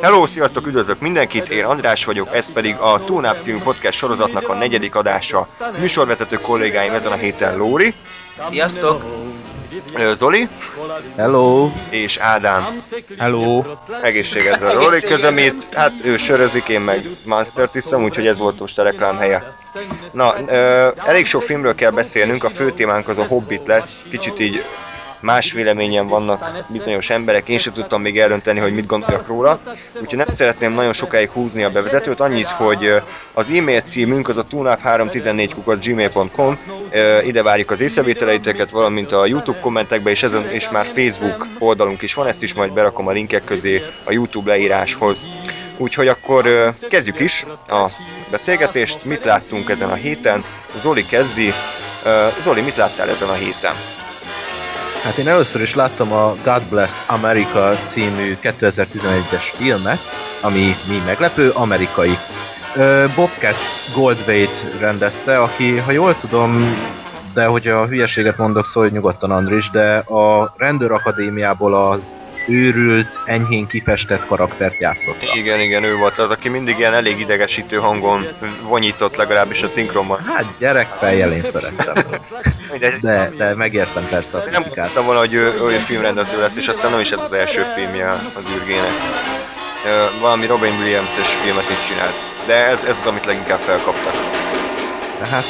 Hello, sziasztok, üdvözlök mindenkit, én András vagyok, ez pedig a Túlnáp című podcast sorozatnak a negyedik adása. Műsorvezető kollégáim ezen a héten Lóri, Sziasztok! Zoli Hello! és Ádám. Hello! Egészségedre Lóri közömít, hát ő sörözik, én meg Monster iszom, úgyhogy ez volt most a reklám helye. Na, ö, elég sok filmről kell beszélnünk, a fő témánk az a Hobbit lesz, kicsit így más véleményen vannak bizonyos emberek, én sem tudtam még eldönteni, hogy mit gondoljak róla, úgyhogy nem szeretném nagyon sokáig húzni a bevezetőt, annyit, hogy az e-mail címünk az a tunap314 ide várjuk az észrevételeiteket, valamint a YouTube kommentekbe, és, ezen, és már Facebook oldalunk is van, ezt is majd berakom a linkek közé a YouTube leíráshoz. Úgyhogy akkor kezdjük is a beszélgetést, mit láttunk ezen a héten, Zoli kezdi. Zoli, mit láttál ezen a héten? Hát én először is láttam a God Bless America című 2011-es filmet, ami mi meglepő, amerikai. Bobcat Goldthwait rendezte, aki, ha jól tudom, de hogy a hülyeséget mondok, szólj nyugodtan Andris, de a rendőrakadémiából az őrült, enyhén kifestett karaktert játszotta. Igen, igen, ő volt az, aki mindig ilyen elég idegesítő hangon vonyított legalábbis a szinkronban. Hát gyerekfejjel én szerettem. Mindegy, De, de megértem persze a nem kritikát. tudtam volna, hogy ő, ő filmrendező lesz, és aztán nem is ez az első filmje az űrgének. Valami Robin Williams-es filmet is csinált. De ez, ez az, amit leginkább felkaptak. Hát,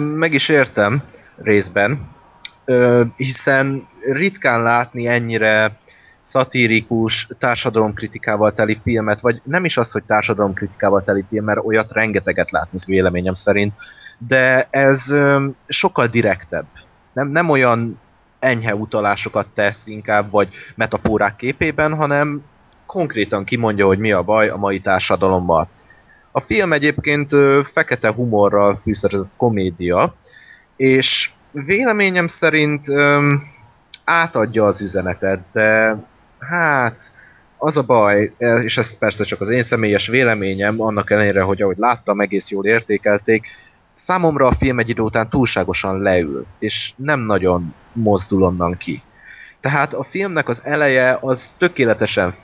meg is értem részben, hiszen ritkán látni ennyire szatirikus, társadalomkritikával teli filmet, vagy nem is az, hogy társadalomkritikával teli film, mert olyat rengeteget látni véleményem szerint, de ez sokkal direktebb. Nem, nem olyan enyhe utalásokat tesz inkább, vagy metaforák képében, hanem konkrétan kimondja, hogy mi a baj a mai társadalommal. A film egyébként fekete humorral fűszerezett komédia, és véleményem szerint átadja az üzenetet, de hát az a baj, e, és ez persze csak az én személyes véleményem, annak ellenére, hogy ahogy láttam, egész jól értékelték, számomra a film egy idő után túlságosan leül, és nem nagyon mozdul onnan ki. Tehát a filmnek az eleje az tökéletesen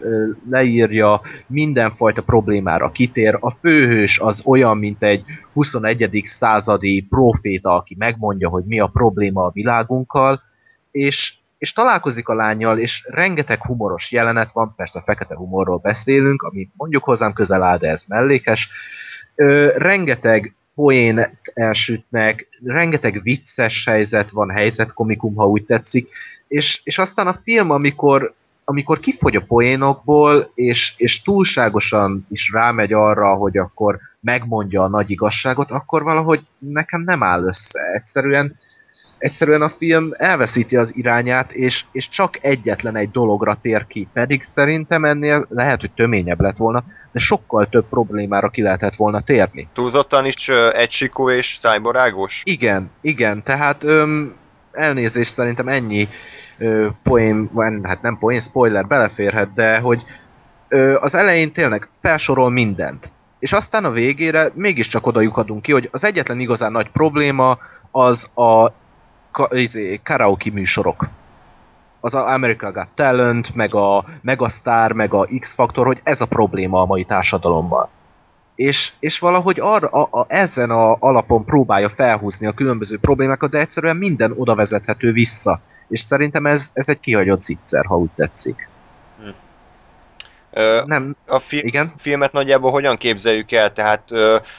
leírja, mindenfajta problémára kitér. A főhős az olyan, mint egy 21. századi proféta, aki megmondja, hogy mi a probléma a világunkkal, és, és találkozik a lányjal, és rengeteg humoros jelenet van, persze fekete humorról beszélünk, ami mondjuk hozzám közel áll, de ez mellékes. Ö, rengeteg poén elsütnek, rengeteg vicces helyzet van, helyzetkomikum, ha úgy tetszik, és, és aztán a film, amikor, amikor kifogy a poénokból, és, és túlságosan is rámegy arra, hogy akkor megmondja a nagy igazságot, akkor valahogy nekem nem áll össze. Egyszerűen, egyszerűen a film elveszíti az irányát, és, és csak egyetlen egy dologra tér ki. Pedig szerintem ennél lehet, hogy töményebb lett volna, de sokkal több problémára ki lehetett volna térni. Túlzottan is ö, egysikó és szájbarágos? Igen, igen, tehát öm, elnézést szerintem ennyi ö, poén, hát nem poén, spoiler beleférhet, de hogy ö, az elején tényleg felsorol mindent. És aztán a végére mégiscsak oda lyukadunk ki, hogy az egyetlen igazán nagy probléma az a ka, izé, karaoke műsorok. Az a America Got Talent, meg a Megastar, meg a X-Factor, hogy ez a probléma a mai társadalomban és, és valahogy arra, a, a, ezen a alapon próbálja felhúzni a különböző problémákat, de egyszerűen minden oda vezethető vissza. És szerintem ez, ez egy kihagyott zicser, ha úgy tetszik. Nem, a fi- igen? filmet nagyjából hogyan képzeljük el? Tehát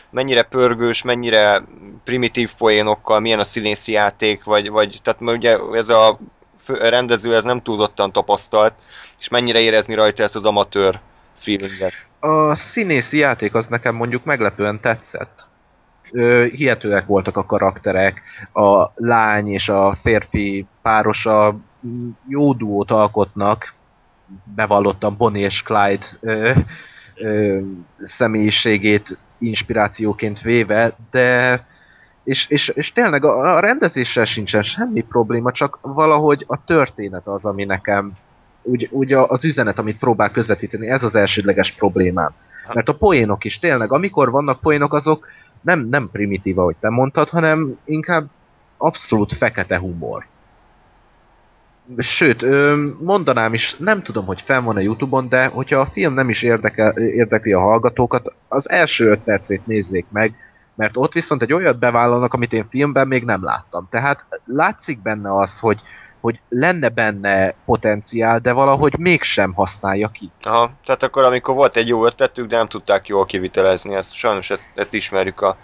mennyire pörgős, mennyire primitív poénokkal, milyen a színészi játék, vagy, vagy tehát ugye ez a rendező ez nem túlzottan tapasztalt, és mennyire érezni rajta ezt az amatőr feelinget. A színészi játék az nekem mondjuk meglepően tetszett. Ö, hihetőek voltak a karakterek, a lány és a férfi párosa jó duót alkotnak, bevallottam Bonnie és Clyde ö, ö, személyiségét inspirációként véve, de És, és, és tényleg a, a rendezéssel sincsen semmi probléma, csak valahogy a történet az, ami nekem úgy, úgy az üzenet, amit próbál közvetíteni, ez az elsődleges problémám. Mert a poénok is tényleg, amikor vannak poénok, azok nem, nem primitív, ahogy te mondtad, hanem inkább abszolút fekete humor. Sőt, mondanám is, nem tudom, hogy fenn van a Youtube-on, de hogyha a film nem is érdekel, érdekli a hallgatókat, az első öt percét nézzék meg, mert ott viszont egy olyat bevállalnak, amit én filmben még nem láttam. Tehát látszik benne az, hogy, hogy lenne benne potenciál, de valahogy mégsem használja ki. Aha, tehát akkor amikor volt egy jó ötletük, de nem tudták jól kivitelezni, ezt, sajnos ezt, ezt ismerjük a,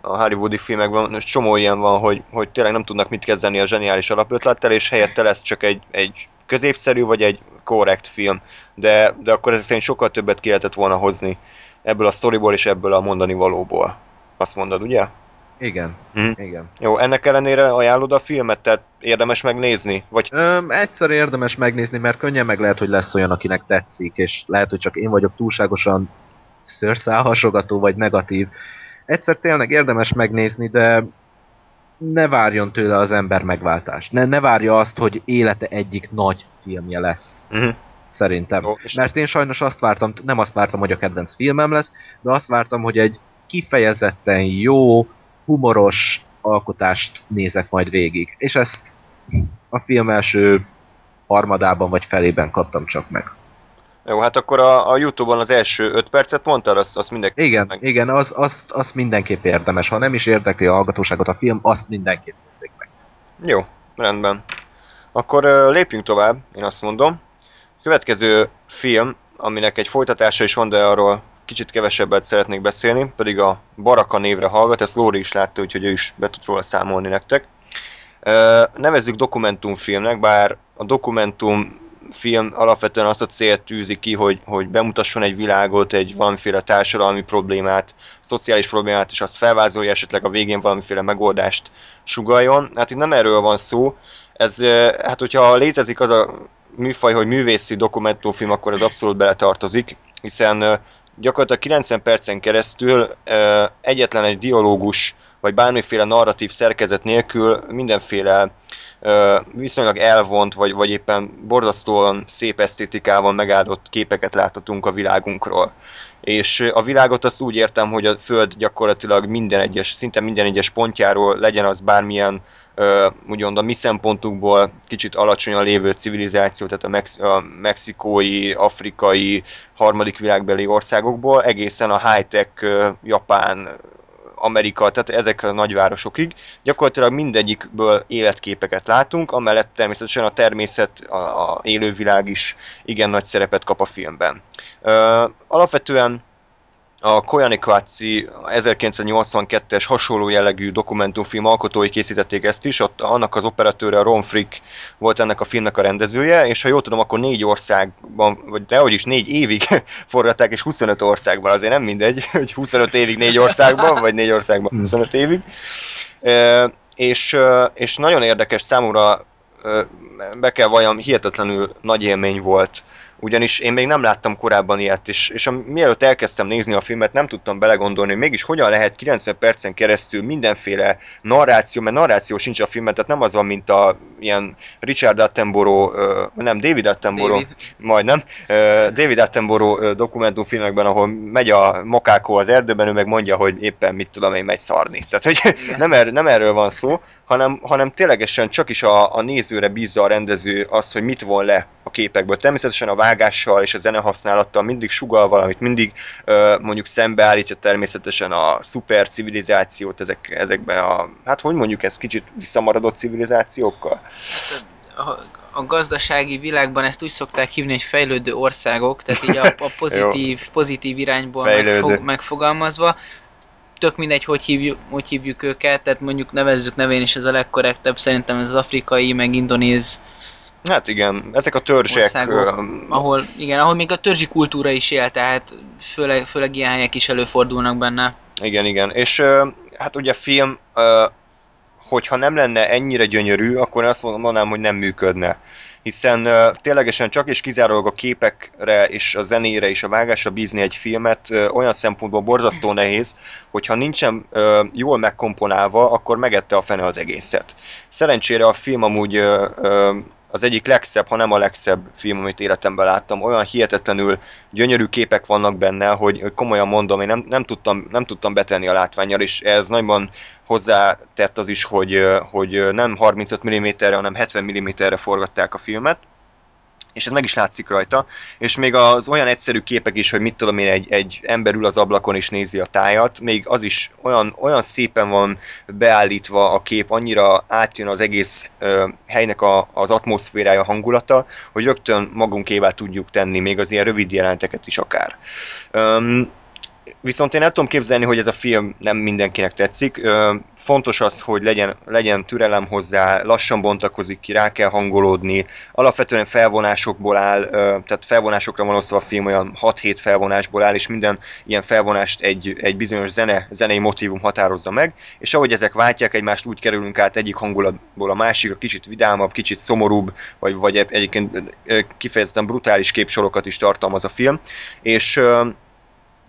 a hollywoodi filmekben, és csomó ilyen van, hogy, hogy tényleg nem tudnak mit kezdeni a zseniális alapötlettel, és helyette lesz csak egy, egy középszerű vagy egy korrekt film. De, de akkor ezek szerint sokkal többet ki lehetett volna hozni ebből a sztoriból és ebből a mondani valóból. Azt mondod, ugye? Igen, Mhm. igen. Jó, ennek ellenére ajánlod a filmet, tehát érdemes megnézni? Vagy Öm, egyszer érdemes megnézni, mert könnyen meg lehet, hogy lesz olyan, akinek tetszik, és lehet, hogy csak én vagyok túlságosan szőrszálhasogató vagy negatív. Egyszer tényleg érdemes megnézni, de ne várjon tőle az ember megváltást. Ne, ne várja azt, hogy élete egyik nagy filmje lesz. Mhm. Szerintem. Jó, Mert én sajnos azt vártam, nem azt vártam, hogy a kedvenc filmem lesz, de azt vártam, hogy egy kifejezetten jó, humoros alkotást nézek majd végig. És ezt a film első harmadában vagy felében kaptam csak meg. Jó, hát akkor a, a Youtube-on az első 5 percet mondtad, azt, azt mindenki Igen, meg. igen, az, azt, azt mindenképp érdemes. Ha nem is érdekli a hallgatóságot a film, azt mindenképp nézzék meg. Jó, rendben. Akkor ö, lépjünk tovább, én azt mondom. Következő film, aminek egy folytatása is van, de arról kicsit kevesebbet szeretnék beszélni, pedig a Baraka névre hallgat, ezt Lóri is látta, úgyhogy ő is be tud róla számolni nektek. Ö, Nevezzük dokumentumfilmnek, bár a dokumentumfilm alapvetően azt a célt tűzi ki, hogy, hogy bemutasson egy világot, egy valamiféle társadalmi problémát, szociális problémát, és azt felvázolja esetleg a végén valamiféle megoldást sugaljon. Hát itt nem erről van szó, ez, eh, hát hogyha létezik az a műfaj, hogy művészi dokumentumfilm, akkor ez abszolút beletartozik, hiszen eh, gyakorlatilag 90 percen keresztül eh, egyetlen egy dialógus, vagy bármiféle narratív szerkezet nélkül mindenféle ö, viszonylag elvont, vagy, vagy éppen borzasztóan szép esztétikával megáldott képeket láthatunk a világunkról. És a világot azt úgy értem, hogy a Föld gyakorlatilag minden egyes, szinte minden egyes pontjáról legyen az bármilyen úgymond a mi szempontunkból kicsit alacsonyan lévő civilizáció, tehát a, mex- a mexikói, afrikai, harmadik világbeli országokból, egészen a high-tech japán, Amerika, tehát ezek a nagyvárosokig. Gyakorlatilag mindegyikből életképeket látunk, amellett természetesen a természet, a, a élővilág is igen nagy szerepet kap a filmben. Ö, alapvetően a Koyaanisqatsi 1982-es hasonló jellegű dokumentumfilm alkotói készítették ezt is, ott annak az operatőre, a Ron Frick volt ennek a filmnek a rendezője, és ha jól tudom, akkor négy országban, vagy dehogy is négy évig forgatták, és 25 országban, azért nem mindegy, hogy 25 évig négy országban, vagy négy országban 25 évig. Ö, és, és nagyon érdekes számomra, be kell valljam, hihetetlenül nagy élmény volt ugyanis én még nem láttam korábban ilyet, és, és a, mielőtt elkezdtem nézni a filmet, nem tudtam belegondolni, hogy mégis hogyan lehet 90 percen keresztül mindenféle narráció, mert narráció sincs a filmben, tehát nem az van, mint a ilyen Richard Attenborough, nem, David Attenborough, David. majdnem, David Attenborough dokumentumfilmekben, ahol megy a makákó az erdőben, ő meg mondja, hogy éppen mit tudom én, megy szarni. Tehát, hogy nem, er, nem erről van szó, hanem, hanem ténylegesen csak is a, a nézőre bízza a rendező az, hogy mit von le a képekből. Természetesen a vágással és a zenehasználattal mindig sugal valamit, mindig ö, mondjuk szembeállítja természetesen a szuper civilizációt ezek, ezekben a, hát hogy mondjuk ez kicsit visszamaradott civilizációkkal? Hát a, gazdasági világban ezt úgy szokták hívni, hogy fejlődő országok, tehát így a, a pozitív, pozitív irányból megfog, megfogalmazva. Tök mindegy, hogy hívjuk, hogy hívjuk őket, tehát mondjuk nevezzük nevén is ez a legkorrektebb, szerintem ez az afrikai, meg indonéz, Hát igen, ezek a törzsek, Országok, ahol, igen, ahol még a törzsi kultúra is él, tehát főleg, főleg ilyen helyek is előfordulnak benne. Igen, igen. És hát ugye film, ö, hogyha nem lenne ennyire gyönyörű, akkor azt mondanám, hogy nem működne hiszen uh, ténylegesen csak és kizárólag a képekre és a zenére és a vágásra bízni egy filmet uh, olyan szempontból borzasztó nehéz, hogyha nincsen uh, jól megkomponálva, akkor megette a fene az egészet. Szerencsére a film amúgy uh, uh, az egyik legszebb, ha nem a legszebb film, amit életemben láttam. Olyan hihetetlenül gyönyörű képek vannak benne, hogy komolyan mondom, én nem, nem, tudtam, nem tudtam betenni a látványjal, és ez nagyban hozzátett az is, hogy, hogy nem 35 mm-re, hanem 70 mm-re forgatták a filmet, és ez meg is látszik rajta, és még az olyan egyszerű képek is, hogy mit tudom én, egy, egy ember ül az ablakon és nézi a tájat, még az is olyan, olyan szépen van beállítva a kép, annyira átjön az egész ö, helynek a, az atmoszférája, hangulata, hogy rögtön magunkével tudjuk tenni, még az ilyen rövid jelenteket is akár. Öm, Viszont én el tudom képzelni, hogy ez a film nem mindenkinek tetszik. Fontos az, hogy legyen, legyen türelem hozzá, lassan bontakozik ki, rá kell hangolódni. Alapvetően felvonásokból áll, tehát felvonásokra van osztva a film, olyan 6-7 felvonásból áll, és minden ilyen felvonást egy, egy bizonyos zene, zenei motivum határozza meg, és ahogy ezek váltják egymást, úgy kerülünk át egyik hangulatból a másikra, kicsit vidámabb, kicsit szomorúbb, vagy, vagy egyébként kifejezetten brutális képsorokat is tartalmaz a film, és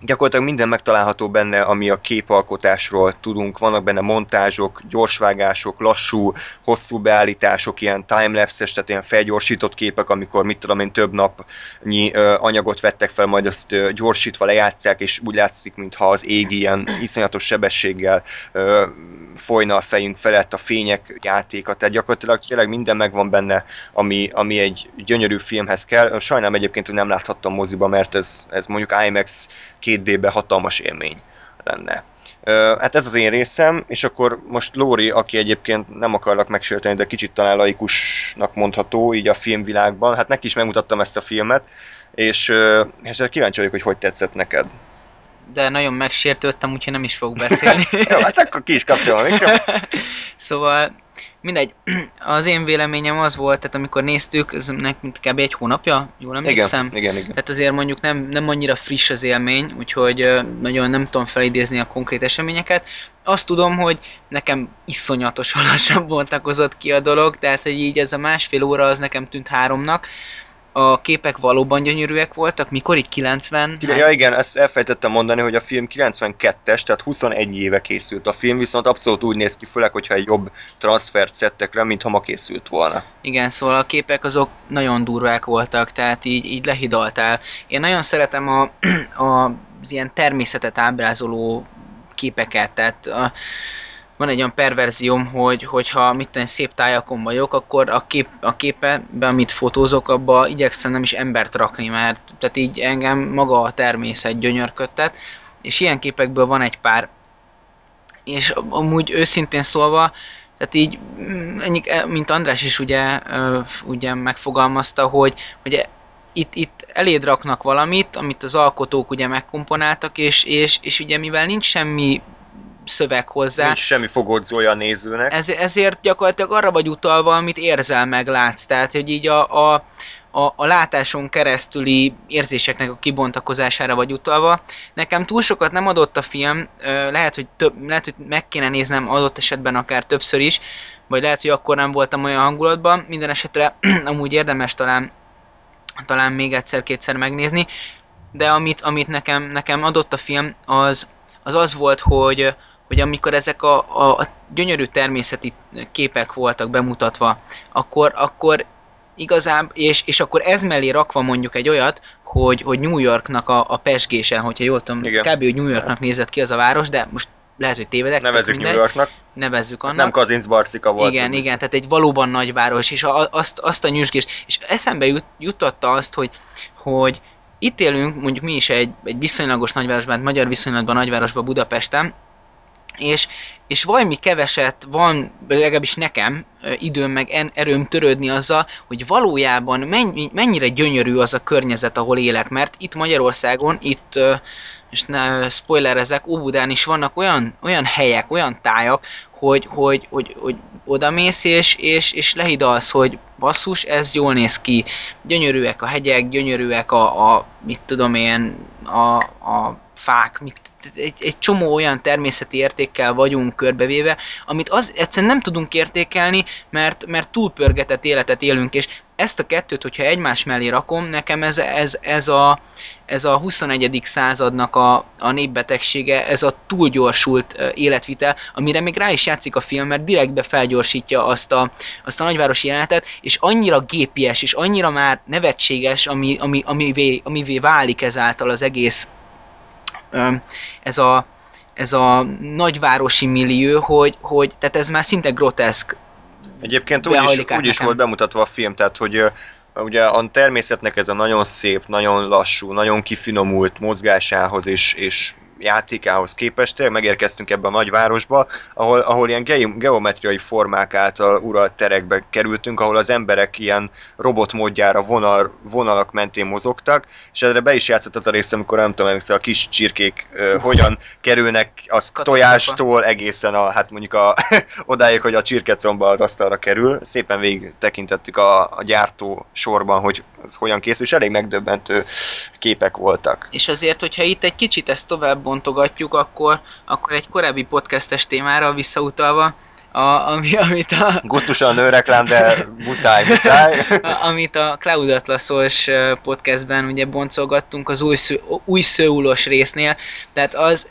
gyakorlatilag minden megtalálható benne, ami a képalkotásról tudunk. Vannak benne montázsok, gyorsvágások, lassú, hosszú beállítások, ilyen timelapse-es, tehát ilyen felgyorsított képek, amikor mit tudom én több napnyi anyagot vettek fel, majd azt gyorsítva lejátszák, és úgy látszik, mintha az ég ilyen iszonyatos sebességgel folyna a fejünk felett, a fények játéka, tehát gyakorlatilag tényleg minden megvan benne, ami, ami egy gyönyörű filmhez kell. Sajnálom egyébként, hogy nem láthattam moziba, mert ez, ez mondjuk IMAX 2D-be hatalmas élmény lenne. Hát ez az én részem, és akkor most Lóri, aki egyébként nem akarlak megsérteni, de kicsit talán laikusnak mondható így a filmvilágban, hát neki is megmutattam ezt a filmet, és, és kíváncsi vagyok, hogy hogy tetszett neked. De nagyon megsértődtem, úgyhogy nem is fogok beszélni. Jó, hát akkor ki is kapcsolom Szóval mindegy, az én véleményem az volt, tehát amikor néztük, ez nekünk kb. egy hónapja, jól emlékszem? Igen, igen, igen. Tehát azért mondjuk nem, nem annyira friss az élmény, úgyhogy nagyon nem tudom felidézni a konkrét eseményeket. Azt tudom, hogy nekem iszonyatosan lassan bontakozott ki a dolog, tehát hogy így ez a másfél óra az nekem tűnt háromnak, a képek valóban gyönyörűek voltak, mikor így 90? Ja igen, ezt elfejtettem mondani, hogy a film 92-es, tehát 21 éve készült a film, viszont abszolút úgy néz ki, főleg, hogyha egy jobb transfert szedtek le, mintha ma készült volna. Igen, szóval a képek azok nagyon durvák voltak, tehát így, így lehidaltál. Én nagyon szeretem a, a, az ilyen természetet ábrázoló képeket, tehát a, van egy olyan perverzióm, hogy hogyha mit tenni, szép tájakon vagyok, akkor a, kép, a képbe, amit fotózok, abba igyekszem nem is embert rakni, mert tehát így engem maga a természet gyönyörködtet, és ilyen képekből van egy pár. És amúgy őszintén szólva, tehát így, ennyi, mint András is ugye, ugye megfogalmazta, hogy, hogy itt, itt eléd raknak valamit, amit az alkotók ugye megkomponáltak, és, és, és ugye mivel nincs semmi szöveg hozzá. Nincs semmi fogódzója a nézőnek. Ez, ezért gyakorlatilag arra vagy utalva, amit érzel meg, látsz. Tehát, hogy így a, a a, a látáson keresztüli érzéseknek a kibontakozására vagy utalva. Nekem túl sokat nem adott a film, lehet, hogy, több, lehet, hogy meg kéne néznem adott esetben akár többször is, vagy lehet, hogy akkor nem voltam olyan hangulatban. Minden esetre amúgy érdemes talán, talán még egyszer-kétszer megnézni, de amit, amit nekem, nekem adott a film, az az, az volt, hogy, hogy amikor ezek a, a, a gyönyörű természeti képek voltak bemutatva, akkor, akkor igazán, és, és akkor ez mellé rakva mondjuk egy olyat, hogy, hogy New Yorknak a, a pesgésen, hogyha jól tudom, Igen. kb. hogy New Yorknak nézett ki az a város, de most lehet, hogy tévedek. Nevezzük New Yorknak. Nevezzük annak. Nem Kazinc Barcika volt. Igen, igen, tehát egy valóban nagy város, és a, azt, azt a nyüzsgést, és eszembe jut, jutotta azt, hogy, hogy itt élünk, mondjuk mi is egy, egy viszonylagos nagyvárosban, hát magyar viszonylatban nagyvárosban Budapesten, és, és valami keveset van, legalábbis nekem, időm meg erőm törődni azzal, hogy valójában mennyi, mennyire gyönyörű az a környezet, ahol élek, mert itt Magyarországon, itt, és ne spoilerezek, Óbudán is vannak olyan, olyan helyek, olyan tájak, hogy, hogy, hogy, hogy odamész és, és, és lehidalsz, hogy basszus, ez jól néz ki, gyönyörűek a hegyek, gyönyörűek a, a mit tudom én, a, a fák, mit, egy, egy csomó olyan természeti értékkel vagyunk körbevéve, amit az egyszerűen nem tudunk értékelni, mert, mert túlpörgetett életet élünk, és ezt a kettőt, hogyha egymás mellé rakom, nekem ez, ez, ez, a, ez a 21. századnak a, a népbetegsége, ez a túlgyorsult életvitel, amire még rá is játszik a film, mert direktbe felgyorsítja azt a, azt a nagyvárosi jelenetet, és annyira gépies, és annyira már nevetséges, ami, ami, amivé, amivé válik ezáltal az egész ez a, ez a nagyvárosi millió, hogy, hogy tehát ez már szinte groteszk. Egyébként úgy is, úgy is volt bemutatva a film, tehát hogy ugye a természetnek ez a nagyon szép, nagyon lassú, nagyon kifinomult mozgásához és, és játékához képest tényleg megérkeztünk ebbe a nagyvárosba, ahol, ahol ilyen ge- geometriai formák által uralt terekbe kerültünk, ahol az emberek ilyen robot módjára vonal, vonalak mentén mozogtak, és erre be is játszott az a rész, amikor nem tudom, a kis csirkék uh, hogyan kerülnek az tojástól egészen a, hát mondjuk a, odáig, hogy a csirkecomba az asztalra kerül. Szépen végig tekintettük a, a gyártó sorban, hogy az hogyan készül, és elég megdöbbentő képek voltak. És azért, hogyha itt egy kicsit ezt tovább bontogatjuk, akkor, akkor egy korábbi podcastes témára visszautalva, a, ami, amit a... Gusztusan nőreklám, de muszáj, muszáj. amit a Cloud Atlasos podcastben ugye boncolgattunk az új, új szőulos résznél, tehát az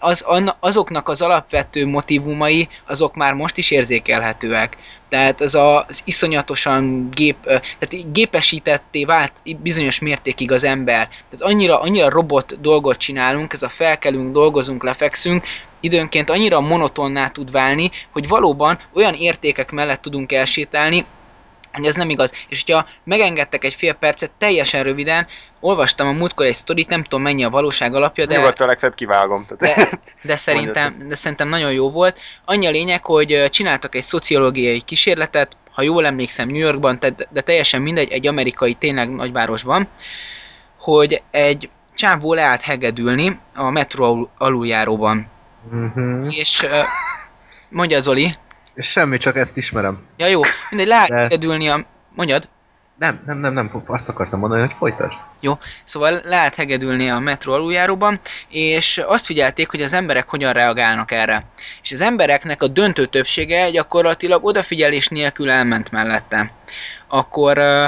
az, azoknak az alapvető motivumai, azok már most is érzékelhetőek. Tehát a, az iszonyatosan gép, tehát gépesítetté vált bizonyos mértékig az ember. Tehát annyira, annyira robot dolgot csinálunk, ez a felkelünk, dolgozunk, lefekszünk, időnként annyira monotonná tud válni, hogy valóban olyan értékek mellett tudunk elsétálni, hogy ez nem igaz. És hogyha megengedtek egy fél percet, teljesen röviden, olvastam a múltkor egy sztorit, nem tudom mennyi a valóság alapja, de... Nyugodtan legfeljebb kivágom. De, de, szerintem, de szerintem nagyon jó volt. Annyi a lényeg, hogy csináltak egy szociológiai kísérletet, ha jól emlékszem New Yorkban, de teljesen mindegy, egy amerikai tényleg nagyvárosban, hogy egy csávó leállt hegedülni a metró aluljáróban. Uh-huh. És mondja Zoli, Semmi, csak ezt ismerem. Ja jó, mindegy, lehet De... a... Mondjad? Nem, nem, nem, nem, azt akartam mondani, hogy folytasd. Jó, szóval lehet hegedülni a metró aluljáróban, és azt figyelték, hogy az emberek hogyan reagálnak erre. És az embereknek a döntő többsége gyakorlatilag odafigyelés nélkül elment mellette. Akkor uh,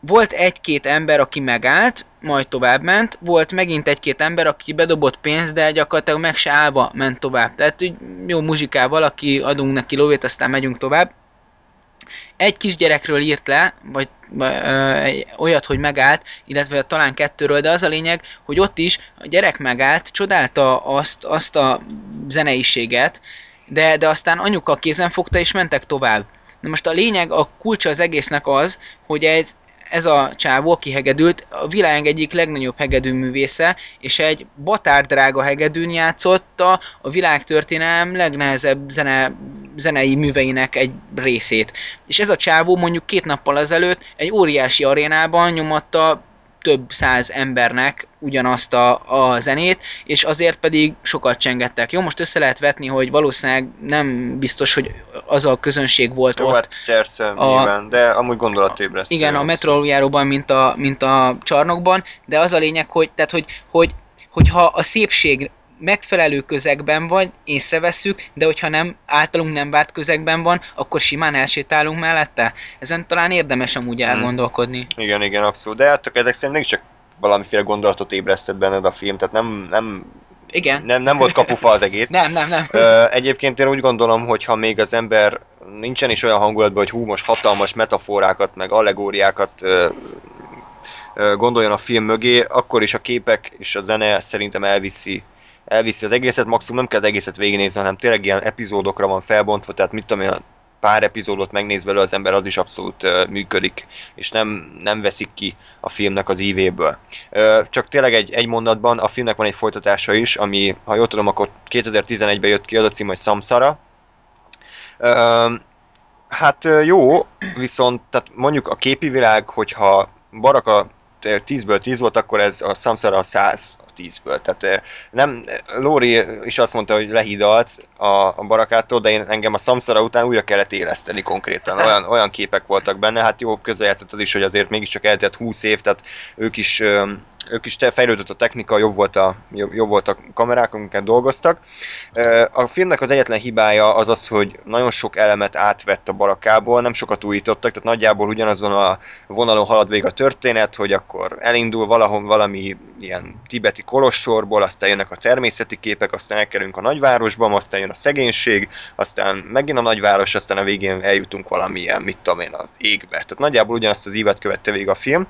volt egy-két ember, aki megállt, majd tovább ment, volt megint egy-két ember, aki bedobott pénzt, de gyakorlatilag meg se állva ment tovább. Tehát úgy jó muzsikával, aki adunk neki lóvét, aztán megyünk tovább. Egy kisgyerekről írt le, vagy olyat, hogy megállt, illetve talán kettőről, de az a lényeg, hogy ott is a gyerek megállt, csodálta azt, azt a zeneiséget, de, de aztán anyuka kézen fogta és mentek tovább. Na most a lényeg, a kulcsa az egésznek az, hogy ez, ez a csávó, aki hegedült, a világ egyik legnagyobb hegedűművésze, és egy batárdrága hegedűn játszotta a világtörténelem legnehezebb zene, zenei műveinek egy részét. És ez a csávó mondjuk két nappal ezelőtt egy óriási arénában nyomatta több száz embernek ugyanazt a, a zenét, és azért pedig sokat csengettek. Jó, most össze lehet vetni, hogy valószínűleg nem biztos, hogy az a közönség volt Jó, ott. Hát csersze, a, nyilván, de amúgy gondolatébresztő. Igen, a metroljáróban, mint a, mint a csarnokban, de az a lényeg, hogy, tehát, hogy, hogy, hogyha a szépség megfelelő közegben van, észrevesszük, de hogyha nem, általunk nem várt közegben van, akkor simán elsétálunk mellette. Ezen talán érdemes amúgy hmm. elgondolkodni. Hmm. Igen, igen, abszolút. De hát ezek szerint csak valamiféle gondolatot ébresztett benned a film, tehát nem, nem igen. Nem, nem volt kapufa az egész. nem, nem, nem. Ö, egyébként én úgy gondolom, hogy ha még az ember nincsen is olyan hangulatban, hogy hú, most hatalmas metaforákat, meg allegóriákat ö, ö, gondoljon a film mögé, akkor is a képek és a zene szerintem elviszi elviszi az egészet, maximum nem kell az egészet végignézni, hanem tényleg ilyen epizódokra van felbontva, tehát mit tudom én, pár epizódot megnéz belőle az ember, az is abszolút uh, működik, és nem, nem veszik ki a filmnek az ívéből. Uh, csak tényleg egy, egy mondatban, a filmnek van egy folytatása is, ami, ha jól tudom, akkor 2011-ben jött ki, az a cím, hogy Samsara. Uh, hát jó, viszont tehát mondjuk a képi világ, hogyha Baraka 10-ből 10 volt, akkor ez a Samsara a 100 10-ből. Tehát nem, Lóri is azt mondta, hogy lehidalt a, a barakától, de én engem a Samsara után újra kellett éleszteni konkrétan. Olyan, olyan képek voltak benne, hát jó közrejátszott az is, hogy azért mégiscsak eltelt 20 év, tehát ők is ők is te- fejlődött a technika, jobb volt a, jobb, jobb volt a kamerák, amiket dolgoztak. A filmnek az egyetlen hibája az az, hogy nagyon sok elemet átvett a barakából, nem sokat újítottak, tehát nagyjából ugyanazon a vonalon halad végig a történet, hogy akkor elindul valahol valami ilyen tibeti kolostorból, aztán jönnek a természeti képek, aztán elkerülünk a nagyvárosba, aztán jön a szegénység, aztán megint a nagyváros, aztán a végén eljutunk valamilyen, mit tudom én, a égbe. Tehát nagyjából ugyanazt az ívet követte végig a film.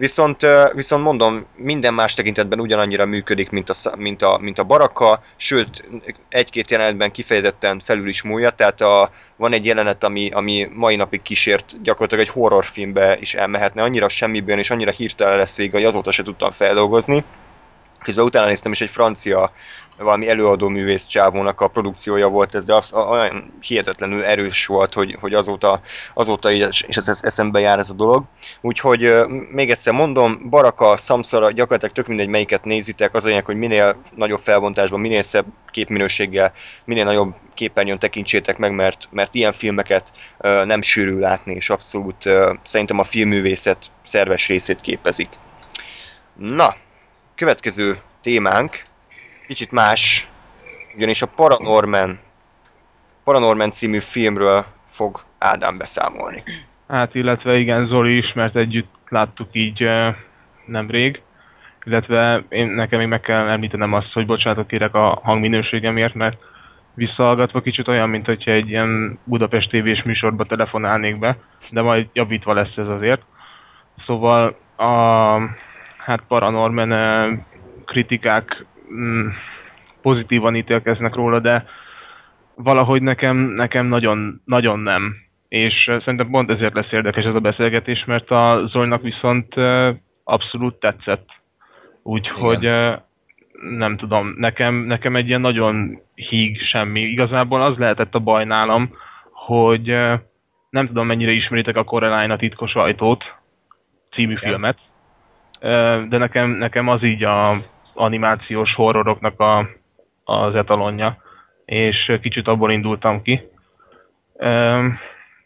Viszont, viszont mondom, minden más tekintetben ugyanannyira működik, mint a, mint a, mint a baraka, sőt, egy-két jelenetben kifejezetten felül is múlja, tehát a, van egy jelenet, ami, ami mai napig kísért, gyakorlatilag egy horrorfilmbe is elmehetne, annyira semmiből és annyira hirtelen lesz vége, hogy azóta se tudtam feldolgozni. Közben utána néztem is egy francia valami előadó művész csávónak a produkciója volt ez, de az- olyan hihetetlenül erős volt, hogy, hogy azóta, azóta így, és ez eszembe jár ez a dolog. Úgyhogy még egyszer mondom, Baraka, Samsara, gyakorlatilag tök mindegy melyiket nézitek, az lényeg, hogy minél nagyobb felbontásban, minél szebb képminőséggel, minél nagyobb képernyőn tekintsétek meg, mert, mert ilyen filmeket nem sűrű látni, és abszolút szerintem a filmművészet szerves részét képezik. Na, következő témánk kicsit más, ugyanis a Paranorman, Paranorman című filmről fog Ádám beszámolni. Hát, illetve igen, Zoli is, mert együtt láttuk így nemrég. Illetve én, nekem még meg kell említenem azt, hogy bocsánatot kérek a hangminőségemért, mert visszahallgatva kicsit olyan, mint hogyha egy ilyen Budapest tévés műsorba telefonálnék be, de majd javítva lesz ez azért. Szóval a hát Paranorman eh, kritikák mm, pozitívan ítélkeznek róla, de valahogy nekem, nekem nagyon, nagyon nem. És szerintem pont ezért lesz érdekes ez a beszélgetés, mert a Zolnak viszont abszolút tetszett. Úgyhogy nem tudom, nekem, nekem egy ilyen nagyon híg semmi. Igazából az lehetett a baj nálam, hogy nem tudom mennyire ismeritek a Coraline a titkos ajtót című filmet, de nekem, nekem az így a animációs horroroknak a, az etalonja, és kicsit abból indultam ki.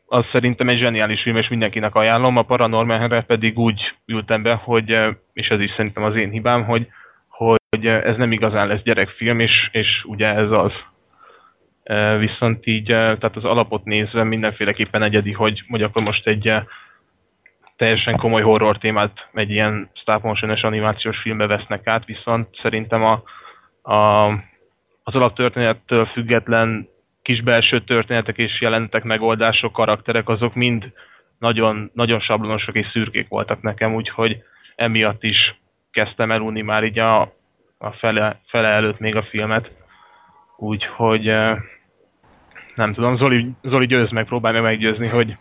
Az szerintem egy zseniális film, és mindenkinek ajánlom, a Paranormalre pedig úgy ültem be, hogy, és ez is szerintem az én hibám, hogy, hogy ez nem igazán lesz gyerekfilm, és, és ugye ez az. Viszont így, eh, tehát az alapot nézve mindenféleképpen egyedi, hogy, hogy akkor most egy teljesen komoly horror témát egy ilyen stop motion animációs filmbe vesznek át, viszont szerintem a, a, az alaptörténettől független kis belső történetek és jelentek megoldások, karakterek, azok mind nagyon, nagyon sablonosak és szürkék voltak nekem, úgyhogy emiatt is kezdtem elunni már így a, a fele, fele előtt még a filmet. Úgyhogy eh, nem tudom, Zoli, Zoli győz meg, próbálj meg meggyőzni, hogy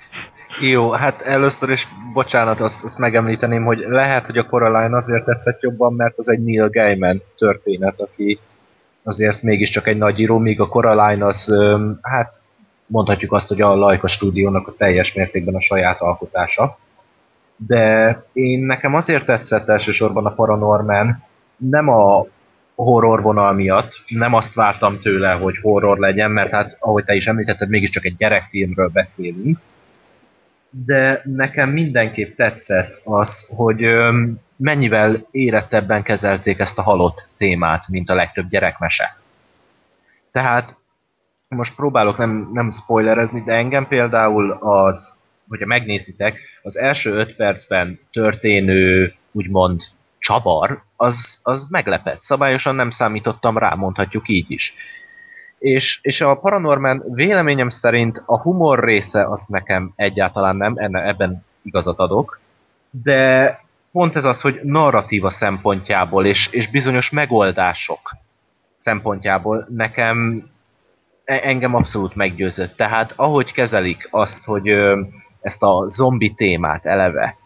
Jó, hát először is, bocsánat, azt, azt megemlíteném, hogy lehet, hogy a Coraline azért tetszett jobban, mert az egy Neil Gaiman történet, aki azért mégiscsak egy nagy író, míg a Coraline az, hát mondhatjuk azt, hogy a Laika stúdiónak a teljes mértékben a saját alkotása. De én nekem azért tetszett elsősorban a Paranorman, nem a horror vonal miatt, nem azt vártam tőle, hogy horror legyen, mert hát, ahogy te is említetted, mégiscsak egy gyerekfilmről beszélünk, de nekem mindenképp tetszett az, hogy mennyivel érettebben kezelték ezt a halott témát, mint a legtöbb gyerekmese. Tehát most próbálok nem, nem spoilerezni, de engem például az, hogyha megnézitek, az első öt percben történő, úgymond csavar, az, az meglepett. Szabályosan nem számítottam rá, mondhatjuk így is. És, és a Paranorman véleményem szerint a humor része az nekem egyáltalán nem, enne, ebben igazat adok, de pont ez az, hogy narratíva szempontjából és, és bizonyos megoldások szempontjából nekem e- engem abszolút meggyőzött. Tehát ahogy kezelik azt, hogy ezt a zombi témát eleve,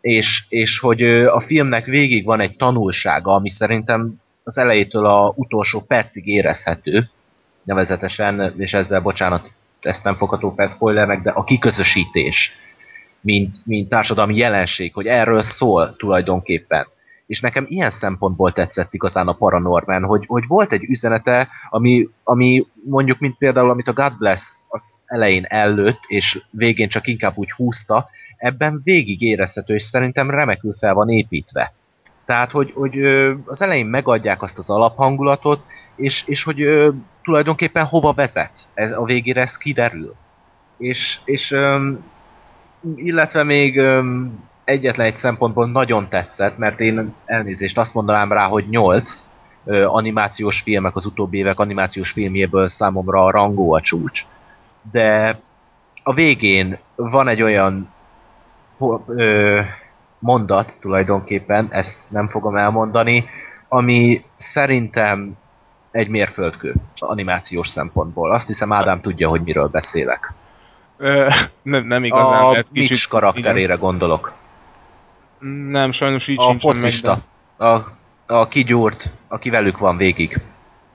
és, és hogy a filmnek végig van egy tanulsága, ami szerintem az elejétől a utolsó percig érezhető, nevezetesen, és ezzel bocsánat, ezt nem fogható fel spoilernek, de a kiközösítés, mint, mint társadalmi jelenség, hogy erről szól tulajdonképpen. És nekem ilyen szempontból tetszett igazán a Paranorman, hogy, hogy volt egy üzenete, ami, ami mondjuk, mint például, amit a God Bless az elején ellőtt, és végén csak inkább úgy húzta, ebben végig érezhető, és szerintem remekül fel van építve. Tehát, hogy, hogy az elején megadják azt az alaphangulatot, és, és hogy tulajdonképpen hova vezet. Ez, a végére ez kiderül. És, és ö, illetve még ö, egyetlen egy szempontból nagyon tetszett, mert én elnézést azt mondanám rá, hogy 8 ö, animációs filmek az utóbbi évek animációs filmjéből számomra a rangó a csúcs. De a végén van egy olyan ö, mondat tulajdonképpen, ezt nem fogom elmondani, ami szerintem egy mérföldkő animációs szempontból. Azt hiszem Ádám tudja, hogy miről beszélek. Ö, nem, nem igazán, A Mitch karakterére gondolok. Igen. Nem, sajnos így A focista. A, a kigyúrt, aki velük van végig.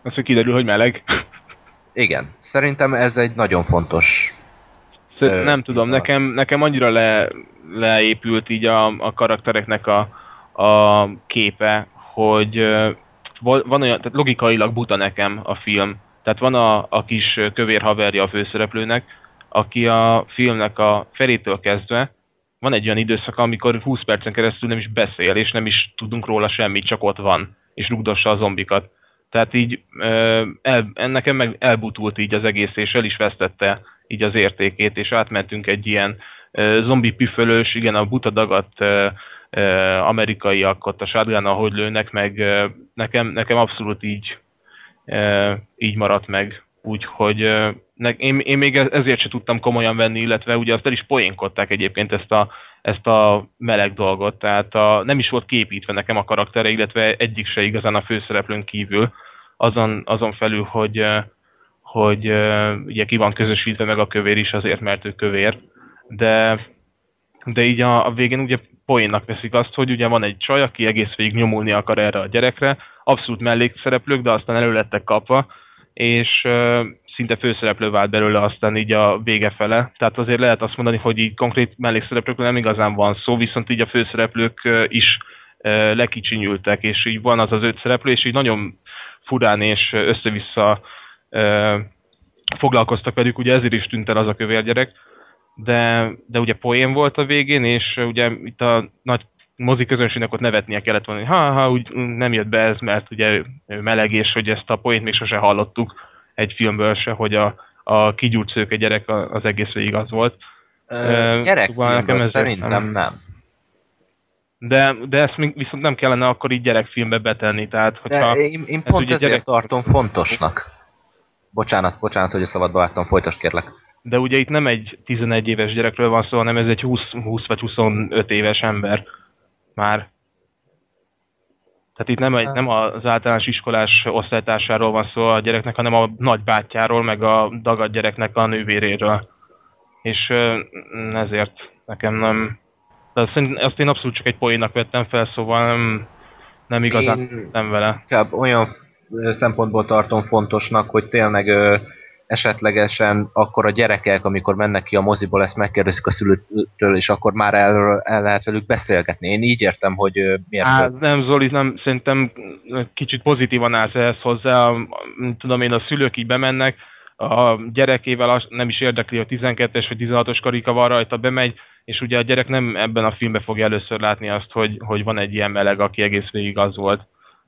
Az, hogy kiderül, hogy meleg. Igen, szerintem ez egy nagyon fontos Ö, nem tudom, nekem, nekem annyira le, leépült így a, a karaktereknek a, a képe, hogy van olyan, tehát logikailag buta nekem a film. Tehát van a, a kis kövér haverja a főszereplőnek, aki a filmnek a felétől kezdve van egy olyan időszak, amikor 20 percen keresztül nem is beszél, és nem is tudunk róla semmit, csak ott van, és rugdossa a zombikat. Tehát így el, nekem meg elbutult így az egész, és el is vesztette így az értékét, és átmentünk egy ilyen zombi püfölős, igen, a buta dagadt amerikaiak ott a shotgun ahogy lőnek, meg nekem, nekem abszolút így, így maradt meg. Úgyhogy én, én még ezért se tudtam komolyan venni, illetve ugye azt el is poénkodták egyébként ezt a, ezt a meleg dolgot, tehát a, nem is volt képítve nekem a karaktere, illetve egyik se igazán a főszereplőn kívül, azon, azon felül, hogy, hogy ugye ki van közösítve meg a kövér is azért, mert ő kövér, de, de így a, a végén ugye poénnak veszik azt, hogy ugye van egy csaj, aki egész végig nyomulni akar erre a gyerekre, abszolút mellékszereplők, de aztán elő kapva, és ö, szinte főszereplő vált belőle aztán így a vége fele. Tehát azért lehet azt mondani, hogy így konkrét mellékszereplőkről nem igazán van szó, viszont így a főszereplők ö, is ö, lekicsinyültek, és így van az az öt szereplő, és így nagyon furán és össze-vissza foglalkoztak velük, ugye ezért is tűnt el az a kövér gyerek, de, de ugye poén volt a végén, és ugye itt a nagy mozi közönségnek ott nevetnie kellett volna, hogy ha, ha, úgy nem jött be ez, mert ugye meleg, és hogy ezt a poént még sose hallottuk egy filmből se, hogy a, a kigyúrt szőke gyerek az egész végig az volt. Ö, Ö, szóval nekem szerintem nem. nem. De, de ezt még viszont nem kellene akkor így gyerekfilmbe betenni, tehát hogyha... De én, én pont ezért gyerek- tartom fontosnak. Bocsánat, bocsánat, hogy a szabadba vágtam, folytasd kérlek. De ugye itt nem egy 11 éves gyerekről van szó, hanem ez egy 20, 20 vagy 25 éves ember már. Tehát itt nem, egy, nem az általános iskolás osztálytársáról van szó a gyereknek, hanem a nagybátyjáról, meg a dagad gyereknek a nővéréről. És ezért nekem nem... De azt, én- abszolút csak egy poénnak vettem fel, szóval nem, nem igazán nem vele. inkább olyan szempontból tartom fontosnak, hogy tényleg esetlegesen akkor a gyerekek, amikor mennek ki a moziból, ezt megkérdezik a szülőtől, és akkor már el, el lehet velük beszélgetni. Én így értem, hogy miért. Hát nem, Zoli, nem, szerintem kicsit pozitívan állsz ehhez hozzá. Tudom én, a szülők így bemennek, a gyerekével nem is érdekli, hogy 12-es vagy 16-os karika van rajta, bemegy, és ugye a gyerek nem ebben a filmben fogja először látni azt, hogy, hogy van egy ilyen meleg, aki egész végig az volt.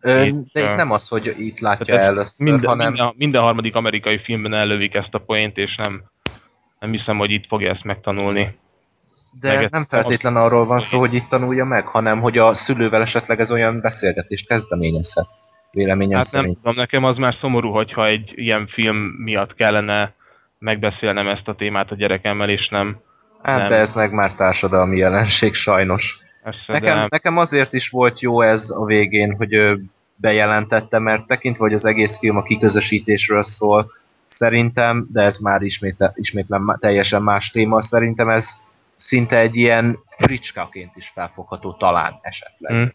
Itt, de itt nem az, hogy itt látja először, Minden, hanem... minden, minden harmadik amerikai filmben ellövik ezt a poént, és nem, nem hiszem, hogy itt fogja ezt megtanulni. De meg nem feltétlen arról van szó, hogy itt tanulja meg, hanem hogy a szülővel esetleg ez olyan beszélgetést kezdeményezhet. Véleményem Hát nem szerint. tudom, nekem az már szomorú, hogyha egy ilyen film miatt kellene megbeszélnem ezt a témát a gyerekemmel, és nem Hát nem. de ez meg már társadalmi jelenség sajnos. Ezt, Nekem, de... nekem azért is volt jó ez a végén, hogy ő bejelentette, mert tekintve, hogy az egész film a kiközösítésről szól, szerintem, de ez már ismét, ismétlen má- teljesen más téma, szerintem ez szinte egy ilyen fricskaként is felfogható talán esetleg. Hm.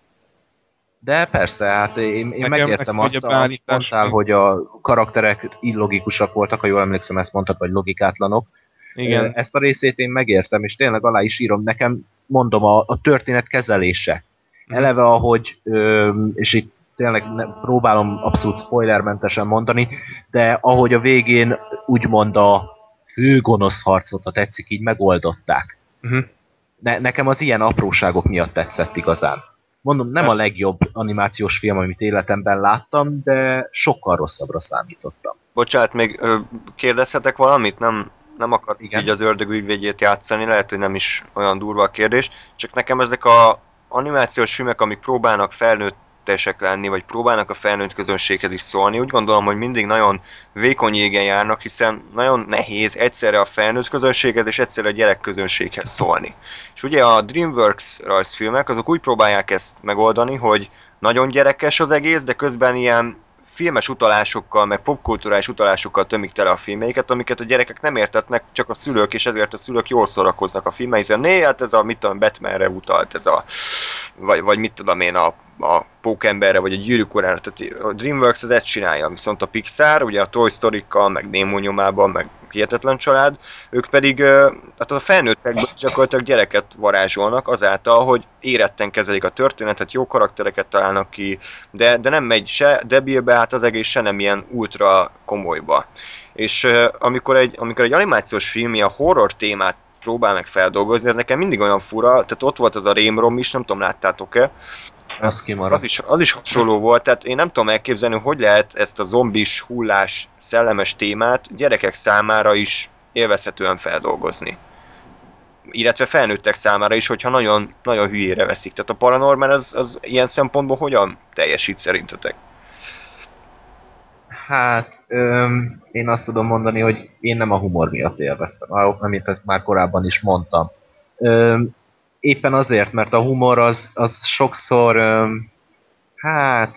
De persze, hát én, én Nekem megértem meg azt, ugye amit mondtál, hogy a karakterek illogikusak voltak, ha jól emlékszem, ezt mondtad, vagy logikátlanok. Igen, Ezt a részét én megértem, és tényleg alá is írom. Nekem, mondom, a, a történet kezelése. Mhm. Eleve, ahogy, ö, és itt tényleg ne, próbálom abszolút spoilermentesen mondani, de ahogy a végén úgymond a főgonosz harcot, ha tetszik, így megoldották. uh-huh. Ne, nekem az ilyen apróságok miatt tetszett igazán. Mondom, nem a legjobb animációs film, amit életemben láttam, de sokkal rosszabbra számítottam. Bocsánat, még kérdezhetek valamit? Nem, nem akar Igen. így az ördög ügyvédjét játszani, lehet, hogy nem is olyan durva a kérdés, csak nekem ezek a animációs filmek, amik próbálnak felnőttesek lenni, vagy próbálnak a felnőtt közönséghez is szólni, úgy gondolom, hogy mindig nagyon vékony jégen járnak, hiszen nagyon nehéz egyszerre a felnőtt közönséghez és egyszerre a gyerek közönséghez szólni. És ugye a DreamWorks rajzfilmek, azok úgy próbálják ezt megoldani, hogy nagyon gyerekes az egész, de közben ilyen filmes utalásokkal, meg popkulturális utalásokkal tömik tele a filmeiket, amiket a gyerekek nem értetnek, csak a szülők, és ezért a szülők jól szórakoznak a filmei, hiszen né, hát ez a, mit tudom, Batmanre utalt, ez a, vagy, vagy mit tudom én, a, a Pókemberre, vagy a Gyűrűk urára, tehát a DreamWorks az ezt csinálja, viszont a Pixar, ugye a Toy Story-kkal, meg Nemo nyomában, meg Hihetetlen család, ők pedig hát a felnőttekből gyakorlatilag gyereket varázsolnak azáltal, hogy éretten kezelik a történetet, jó karaktereket találnak ki, de, de nem megy se debilbe át az egész, se nem ilyen ultra komolyba. És amikor egy, amikor egy animációs film ilyen horror témát próbál meg feldolgozni, ez nekem mindig olyan fura, tehát ott volt az a Rémrom is, nem tudom, láttátok-e, Az kimaradt. az is, az is hasonló volt, tehát én nem tudom elképzelni, hogy lehet ezt a zombis, hullás, szellemes témát gyerekek számára is élvezhetően feldolgozni. Illetve felnőttek számára is, hogyha nagyon, nagyon hülyére veszik. Tehát a Paranormal az, az ilyen szempontból hogyan teljesít szerintetek? Hát, öm, én azt tudom mondani, hogy én nem a humor miatt élveztem, amit már korábban is mondtam. Öm, éppen azért, mert a humor az, az sokszor, hát,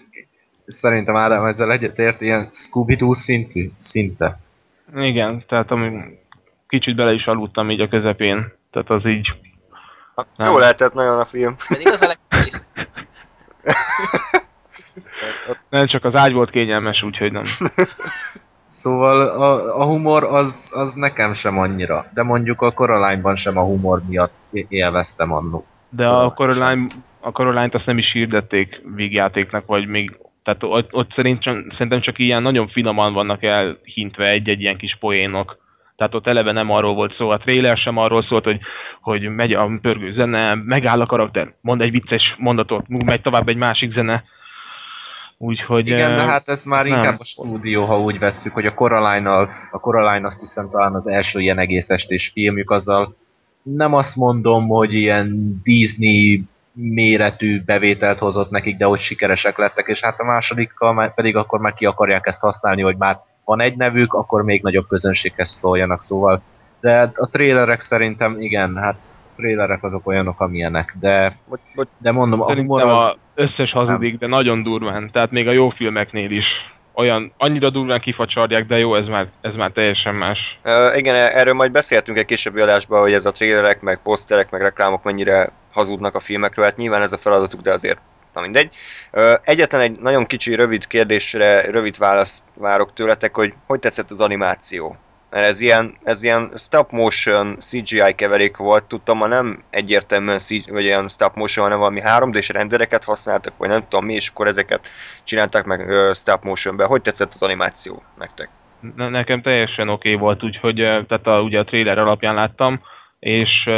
szerintem Ádám ezzel egyetért, ilyen Scooby-Doo szintű, szinte. Igen, tehát ami kicsit bele is aludtam így a közepén. Tehát az így... Hát, Nem. Jó lehetett nagyon a film. Pedig az a legkész. Nem csak az ágy volt kényelmes, úgyhogy nem. Szóval a, a humor az, az nekem sem annyira, de mondjuk a Coraline-ban sem a humor miatt élveztem annó. De a Coraline, a Coraline-t azt nem is hirdették vígjátéknak, vagy még... Tehát ott, ott szerintem, szerintem csak ilyen nagyon finoman vannak elhintve egy-egy ilyen kis poénok. Tehát ott eleve nem arról volt szó, a trailer sem arról szólt, hogy, hogy megy a pörgő zene, megáll a karakter, mond egy vicces mondatot, megy tovább egy másik zene. Úgyhogy... Igen, de hát ez már nem. inkább a stúdió, ha úgy vesszük, hogy a Coraline-nal, a Coraline azt hiszem talán az első ilyen egész estés filmjük, azzal nem azt mondom, hogy ilyen Disney méretű bevételt hozott nekik, de hogy sikeresek lettek, és hát a másodikkal pedig akkor már ki akarják ezt használni, hogy már van egy nevük, akkor még nagyobb közönséghez szóljanak, szóval. De a trélerek szerintem igen, hát a trélerek azok olyanok, amilyenek, de, Bocs, bocs, de mondom, a humor az... az összes hazudik, de nagyon durván. Tehát még a jó filmeknél is. Olyan, annyira durván kifacsarják, de jó, ez már, ez már teljesen más. Uh, igen, erről majd beszéltünk egy későbbi adásban, hogy ez a trailerek, meg poszterek, meg reklámok mennyire hazudnak a filmekről, hát nyilván ez a feladatuk, de azért, na mindegy. Uh, egyetlen egy nagyon kicsi, rövid kérdésre, rövid választ várok tőletek, hogy hogy tetszett az animáció? Mert ez ilyen, ez ilyen stop motion CGI keverék volt, tudtam, ma nem egyértelműen CGI, vagy ilyen stop motion, hanem valami 3D-s rendereket használtak, vagy nem tudom mi, és akkor ezeket csinálták meg uh, stop motionbe. Hogy tetszett az animáció nektek? Ne, nekem teljesen oké okay volt, úgyhogy eh, tehát a, ugye a trailer alapján láttam, és,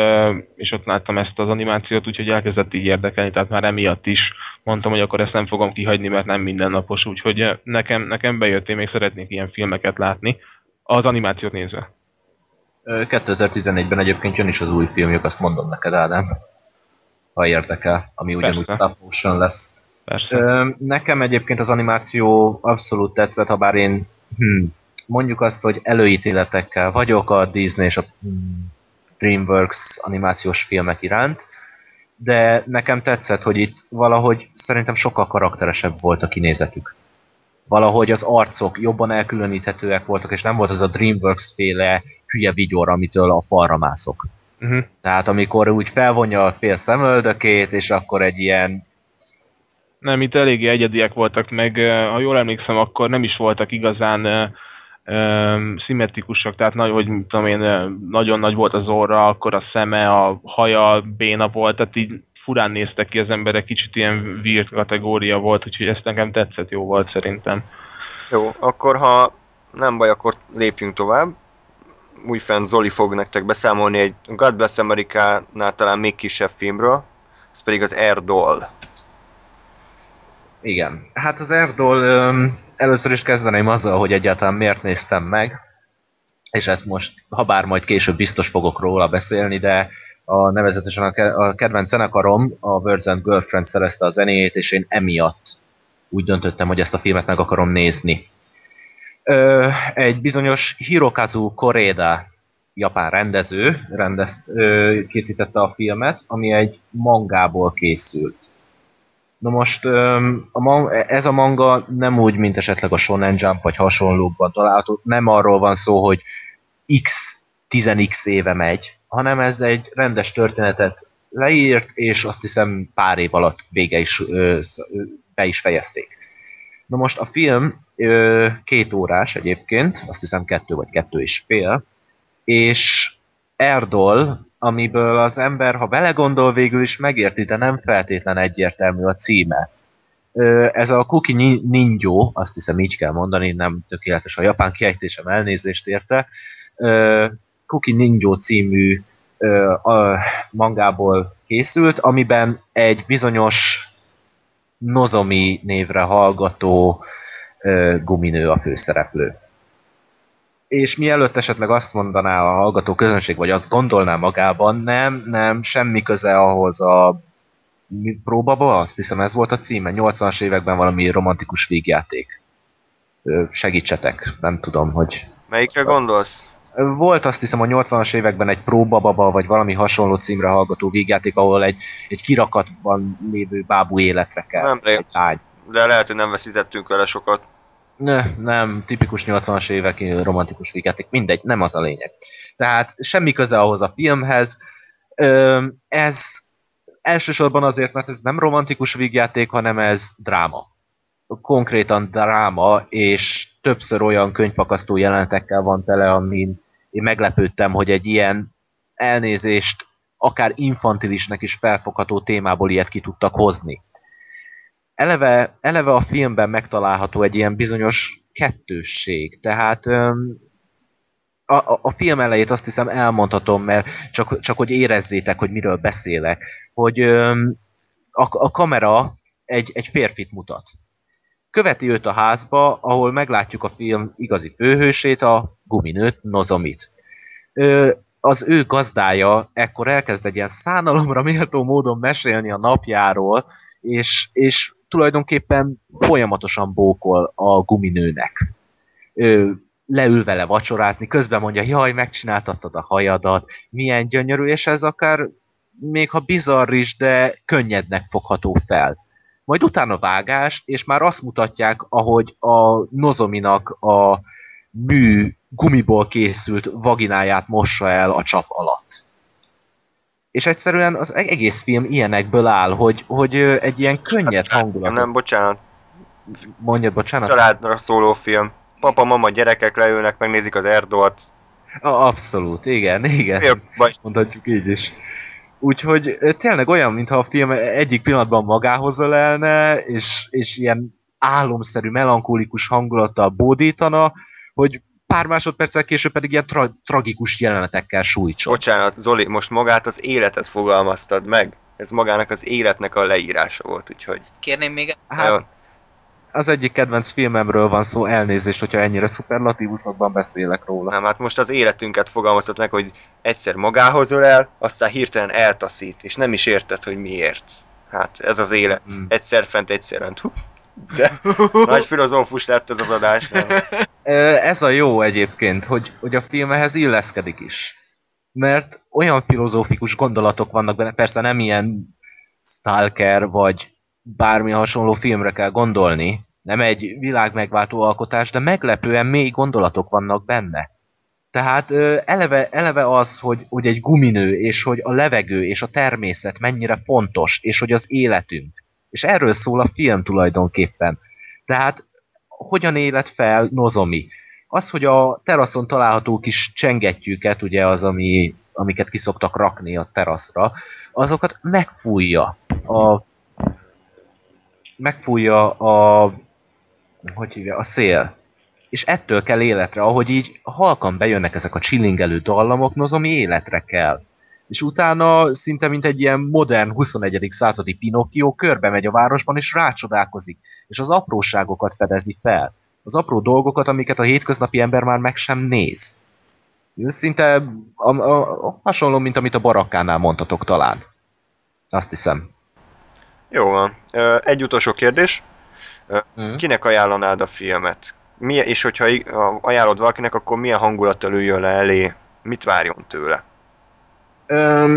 és ott láttam ezt az animációt, úgyhogy elkezdett így érdekelni, tehát már emiatt is mondtam, hogy akkor ezt nem fogom kihagyni, mert nem mindennapos, úgyhogy nekem, nekem bejött, én még szeretnék ilyen filmeket látni, az animációt nézve. Ö, 2014-ben egyébként jön is az új filmjük, azt mondom neked, Ádám. Ha érdekel, ami ugyanúgy Persze. stop motion lesz. Persze. Nekem egyébként az animáció abszolút tetszett, ha bár én hm, mondjuk azt, hogy előítéletekkel vagyok a Disney és a hm, DreamWorks animációs filmek iránt, de nekem tetszett, hogy itt valahogy szerintem sokkal karakteresebb volt a kinézetük. Valahogy az arcok jobban elkülöníthetőek voltak, és nem volt az a DreamWorks féle hülye vigyor, amitől a falra mászok. Uh-huh. Tehát amikor úgy felvonja a fél szemöldökét, és akkor egy ilyen Nem, itt eléggé egyediek voltak, meg ha jól emlékszem, akkor nem is voltak igazán em, szimmetrikusak, tehát nagy, hogy tudom én, nagyon nagy volt az orra, akkor a szeme, a haja béna volt, tehát így furán néztek ki az emberek, kicsit ilyen weird kategória volt, úgyhogy ezt nekem tetszett, jó volt szerintem. Jó, akkor ha nem baj, akkor lépjünk tovább. Újfent Zoli fog nektek beszámolni egy God Bless America-nál talán még kisebb filmről, ez pedig az Air Doll. Igen. Hát az Erdol öm, először is kezdeném azzal, hogy egyáltalán miért néztem meg, és ezt most, ha bár majd később biztos fogok róla beszélni, de a nevezetesen a, ke- kedvenc zenekarom, a Words and Girlfriend szerezte a zenéjét, és én emiatt úgy döntöttem, hogy ezt a filmet meg akarom nézni. Egy bizonyos Hirokazu Koreda japán rendező rendez, ö, készítette a filmet, ami egy mangából készült. Na most a man- ez a manga nem úgy, mint esetleg a Shonen Jump vagy hasonlókban található, nem arról van szó, hogy x 10x éve megy, hanem ez egy rendes történetet leírt, és azt hiszem pár év alatt vége is, ö, be is fejezték. Na most a film ö, két órás egyébként, azt hiszem kettő vagy kettő és fél, és Erdol, amiből az ember, ha belegondol végül is megérti, de nem feltétlen egyértelmű a címe. Ez a Kuki Ni- Ninjo, azt hiszem így kell mondani, nem tökéletes a japán kiejtésem, elnézést érte. Ö, Kuki Ninjo című ö, a mangából készült, amiben egy bizonyos Nozomi névre hallgató ö, guminő a főszereplő. És mielőtt esetleg azt mondaná a hallgató közönség, vagy azt gondolná magában, nem, nem, semmi köze ahhoz a próbaba, azt hiszem ez volt a címe, 80-as években valami romantikus vígjáték. Ö, Segítsetek, nem tudom, hogy... Melyikre gondolsz? Volt azt hiszem a 80-as években egy próbababa, vagy valami hasonló címre hallgató vígjáték, ahol egy, egy kirakatban lévő bábú életre kell. Nem egy. De lehet, hogy nem veszítettünk vele sokat. Ne, nem, tipikus 80-as évek romantikus vígjáték, mindegy, nem az a lényeg. Tehát semmi köze ahhoz a filmhez. Ö, ez elsősorban azért, mert ez nem romantikus vígjáték, hanem ez dráma. Konkrétan dráma, és többször olyan könyvpakasztó jelenetekkel van tele, amin én meglepődtem, hogy egy ilyen elnézést akár infantilisnek is felfogható témából ilyet ki tudtak hozni eleve, eleve a filmben megtalálható egy ilyen bizonyos kettősség. Tehát a, a, a film elejét azt hiszem elmondhatom, mert csak, csak hogy érezzétek, hogy miről beszélek, hogy a, a kamera egy, egy férfit mutat. Követi őt a házba, ahol meglátjuk a film igazi főhősét, a guminőt, Nozomit. Ö, az ő gazdája ekkor elkezd egy ilyen szánalomra méltó módon mesélni a napjáról, és, és tulajdonképpen folyamatosan bókol a guminőnek. Ö, leül vele vacsorázni, közben mondja, jaj, megcsináltattad a hajadat, milyen gyönyörű, és ez akár még ha bizarr is, de könnyednek fogható fel. Majd utána vágás, és már azt mutatják, ahogy a Nozominak a mű gumiból készült vagináját mossa el a csap alatt. És egyszerűen az e- egész film ilyenekből áll, hogy, hogy egy ilyen könnyed hangulat. Nem, bocsánat. Mondjad, bocsánat? Családra szóló film. Papa, mama, gyerekek leülnek, megnézik az Erdolt. A, abszolút, igen, igen. Baj? Mondhatjuk így is. Úgyhogy tényleg olyan, mintha a film egyik pillanatban magához ölelne, és, és ilyen álomszerű, melankólikus hangulattal bódítana, hogy pár másodperccel később pedig ilyen tra- tragikus jelenetekkel sújtson. Bocsánat, Zoli, most magát az életet fogalmaztad meg. Ez magának az életnek a leírása volt, úgyhogy... Kérném még Hát. Az egyik kedvenc filmemről van szó, elnézést, hogyha ennyire szuperlatívuszokban beszélek róla. Nem, hát most az életünket fogalmaztad meg, hogy egyszer magához ölel, aztán hirtelen eltaszít, és nem is érted, hogy miért. Hát ez az élet. Hmm. Egyszer fent, egyszer lent. De nagy filozófus lett ez az adás, nem? Ez a jó egyébként, hogy, hogy a film ehhez illeszkedik is. Mert olyan filozófikus gondolatok vannak benne, persze nem ilyen Stalker, vagy bármi hasonló filmre kell gondolni, nem egy világmegváltó alkotás, de meglepően mély gondolatok vannak benne. Tehát eleve, eleve az, hogy, hogy egy guminő, és hogy a levegő és a természet mennyire fontos, és hogy az életünk. És erről szól a film tulajdonképpen. Tehát hogyan élet fel Nozomi? Az, hogy a teraszon található kis csengettyűket, ugye az, ami, amiket kiszoktak rakni a teraszra, azokat megfújja a megfújja a hogy hívja, a szél. És ettől kell életre, ahogy így halkan bejönnek ezek a csillingelő dallamok, Nozomi életre kell. és utána szinte mint egy ilyen modern 21. századi Pinocchio körbe megy a városban, és rácsodálkozik, és az apróságokat fedezi fel. Az apró dolgokat, amiket a hétköznapi ember már meg sem néz. Ez szinte a, a, a, hasonló, mint amit a barakkánál mondhatok talán. Azt hiszem. Jó van. Egy utolsó kérdés. Mm. Kinek ajánlanád a filmet? Milyen, és hogyha ajánlod valakinek, akkor milyen hangulattal üljön le elé? Mit várjon tőle? Öm,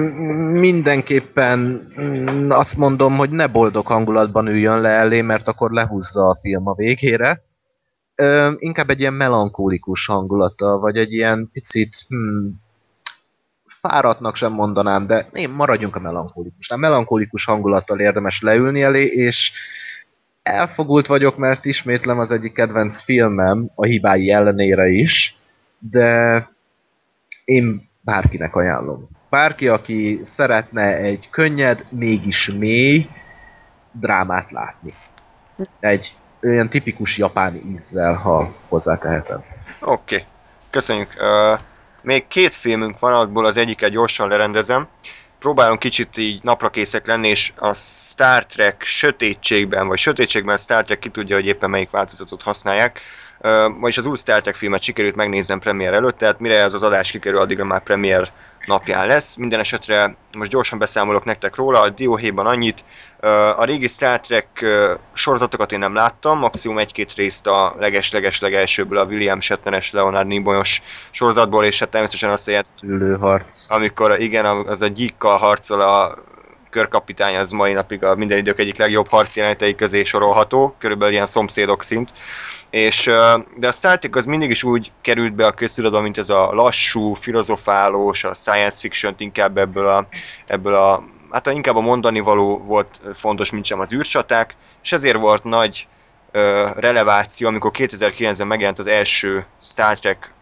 mindenképpen mm, azt mondom, hogy ne boldog hangulatban üljön le elé, mert akkor lehúzza a film a végére. Öm, inkább egy ilyen melankólikus hangulata, vagy egy ilyen picit hmm, fáradtnak sem mondanám, de én maradjunk a melankólikusnál. Melankólikus hangulattal érdemes leülni elé, és elfogult vagyok, mert ismétlem az egyik kedvenc filmem, a hibái ellenére is, de én bárkinek ajánlom. Bárki, aki szeretne egy könnyed, mégis mély drámát látni. Egy olyan tipikus japán ízzel, ha hozzátehetem. Oké, okay. köszönjük. Uh, még két filmünk van, abból az egyiket gyorsan lerendezem. Próbálunk kicsit így naprakészek lenni, és a Star Trek sötétségben, vagy sötétségben Star Trek ki tudja, hogy éppen melyik változatot használják. Uh, vagyis az új Star Trek filmet sikerült megnéznem premier előtt, tehát mire ez az adás kikerül, addigra már premier napján lesz. Minden esetre most gyorsan beszámolok nektek róla, a dióhéjban annyit. A régi Star Trek sorozatokat én nem láttam, maximum egy-két részt a leges-leges legelsőből a William Shatneres, Leonard Nimoyos sorozatból, és hát természetesen azt a Ülőharc. amikor igen, az a gyíkkal harcol a körkapitány, az mai napig a minden idők egyik legjobb harcjelenetei közé sorolható, körülbelül ilyen szomszédok szint. És, de a Star Trek az mindig is úgy került be a köztudatba, mint ez a lassú, filozofálós, a science fiction inkább ebből a, ebből a hát inkább a mondani való volt fontos, mint sem az űrcsaták, és ezért volt nagy releváció, amikor 2009-ben megjelent az első Star Trek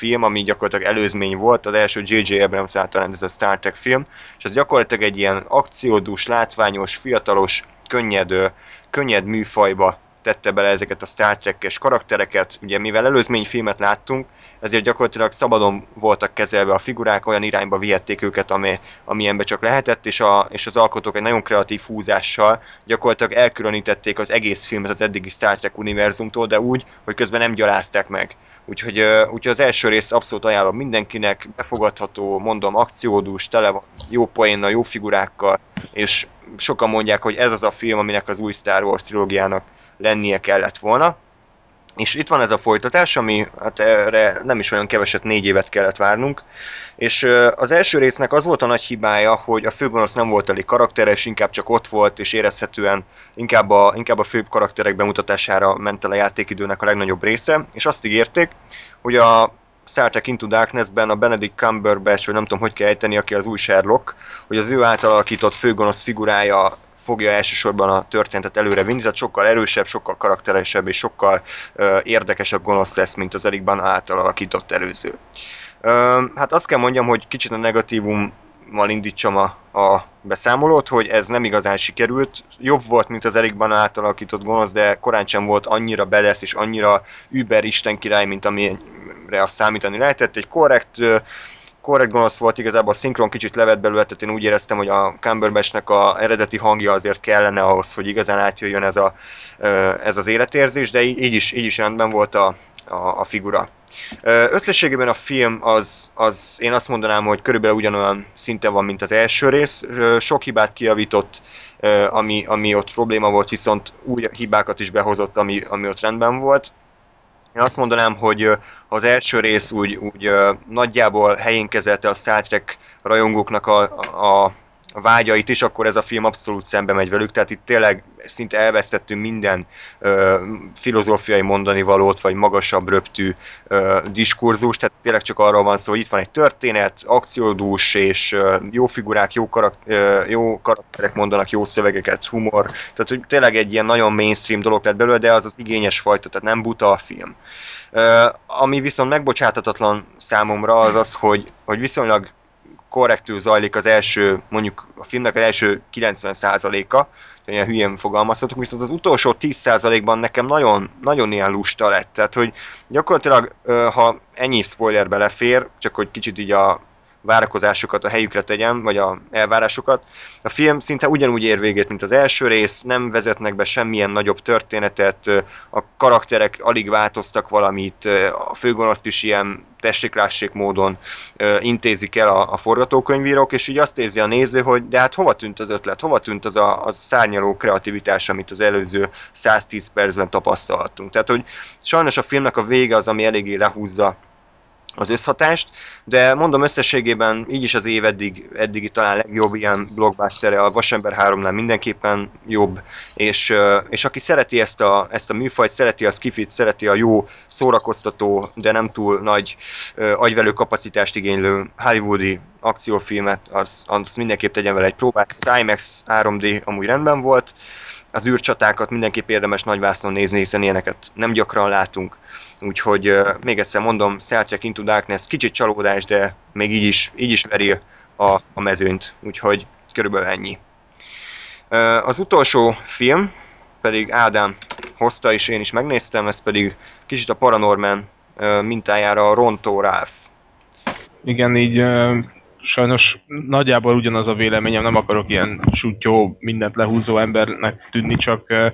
film, ami gyakorlatilag előzmény volt, az első J.J. Abrams által rendezett Star Trek film, és ez gyakorlatilag egy ilyen akciódús, látványos, fiatalos, könnyed, könnyed műfajba tette bele ezeket a Star Trek-es karaktereket. Ugye mivel előzmény filmet láttunk, ezért gyakorlatilag szabadon voltak kezelve a figurák, olyan irányba vihették őket, ami, amilyenbe csak lehetett, és, a, és az alkotók egy nagyon kreatív húzással gyakorlatilag elkülönítették az egész filmet az eddigi Star Trek univerzumtól, de úgy, hogy közben nem gyalázták meg. Úgyhogy, úgyhogy az első rész abszolút ajánlom mindenkinek, befogadható, mondom, akciódús, tele van jó poénnal, jó figurákkal, és sokan mondják, hogy ez az a film, aminek az új Star Wars trilógiának lennie kellett volna. És itt van ez a folytatás, ami hát erre nem is olyan keveset, négy évet kellett várnunk. És az első résznek az volt a nagy hibája, hogy a főgonosz nem volt elég karakteres, inkább csak ott volt, és érezhetően inkább a, inkább a főbb karakterek bemutatására ment el a játékidőnek a legnagyobb része, és azt ígérték, hogy a Star Trek Into Darkness-ben a Benedict Cumberbatch, vagy nem tudom, hogy kell ejteni, aki az új Sherlock, hogy az ő által alakított főgonosz figurája fogja elsősorban a történetet előre vinni, tehát sokkal erősebb, sokkal karakteresebb és sokkal ö, érdekesebb gonosz lesz, mint az Eric Bana által alakított előző. Ö, hát azt kell mondjam, hogy kicsit a negatívummal indítsam a, a beszámolót, hogy ez nem igazán sikerült. Jobb volt, mint az Eric Bana által alakított gonosz, de korán sem volt annyira belesz és annyira über Isten király, mint amire azt számítani lehetett. Egy korrekt korrekt gonosz volt, igazából a szinkron kicsit levett belőle, tehát én úgy éreztem, hogy a Cumberbatchnek a eredeti hangja azért kellene ahhoz, hogy igazán átjöjjön ez, a, ez az életérzés, de így is, így is rendben volt a, a, a figura. Összességében a film az, az, én azt mondanám, hogy körülbelül ugyanolyan szinten van, mint az első rész. Sok hibát kijavított, ö, ami, ami ott probléma volt, viszont új hibákat is behozott, ami, ami ott rendben volt. Én azt mondanám, hogy az első rész úgy, úgy nagyjából helyén kezelte a Star Trek rajongóknak a, a vágyait is, akkor ez a film abszolút szembe megy velük, tehát itt tényleg szinte elvesztettünk minden ö, filozófiai mondani valót, vagy magasabb röptű ö, diskurzus, tehát tényleg csak arról van szó, hogy itt van egy történet, akciódús, és ö, jó figurák, jó, karak, ö, jó karakterek mondanak jó szövegeket, humor, tehát hogy tényleg egy ilyen nagyon mainstream dolog lett belőle, de az az igényes fajta, tehát nem buta a film. Ö, ami viszont megbocsátatatlan számomra az az, hogy, hogy viszonylag korrektül zajlik az első, mondjuk a filmnek az első 90%-a, ilyen hülyén fogalmazhatok, viszont az utolsó 10%-ban nekem nagyon, nagyon ilyen lusta lett. Tehát, hogy gyakorlatilag, ha ennyi spoiler belefér, csak hogy kicsit így a várakozásokat a helyükre tegyem, vagy a elvárásokat. A film szinte ugyanúgy ér végét, mint az első rész, nem vezetnek be semmilyen nagyobb történetet, a karakterek alig változtak valamit, a főgonoszt is ilyen tessék módon intézik el a, a forgatókönyvírók, és így azt érzi a néző, hogy de hát hova tűnt az ötlet, hova tűnt az a, az a szárnyaló kreativitás, amit az előző 110 percben tapasztaltunk. Tehát, hogy sajnos a filmnek a vége az, ami eléggé lehúzza az összhatást, de mondom összességében így is az év eddig, eddigi talán legjobb ilyen blockbuster a Vasember 3-nál mindenképpen jobb, és, és aki szereti ezt a, ezt a műfajt, szereti a skifit, szereti a jó, szórakoztató, de nem túl nagy agyvelő kapacitást igénylő hollywoodi akciófilmet, az, az mindenképp tegyen vele egy próbát. Az IMAX 3D amúgy rendben volt, az űrcsatákat mindenképp érdemes nagyvásznon nézni, hiszen ilyeneket nem gyakran látunk. Úgyhogy uh, még egyszer mondom, Star Trek Into Darkness kicsit csalódás, de még így is, így is veri a, a mezőnyt. Úgyhogy körülbelül ennyi. Uh, az utolsó film pedig Ádám hozta, és én is megnéztem, ez pedig kicsit a Paranorman uh, mintájára a Rontó. Igen, így sajnos nagyjából ugyanaz a véleményem, nem akarok ilyen sutyó, mindent lehúzó embernek tűnni, csak uh,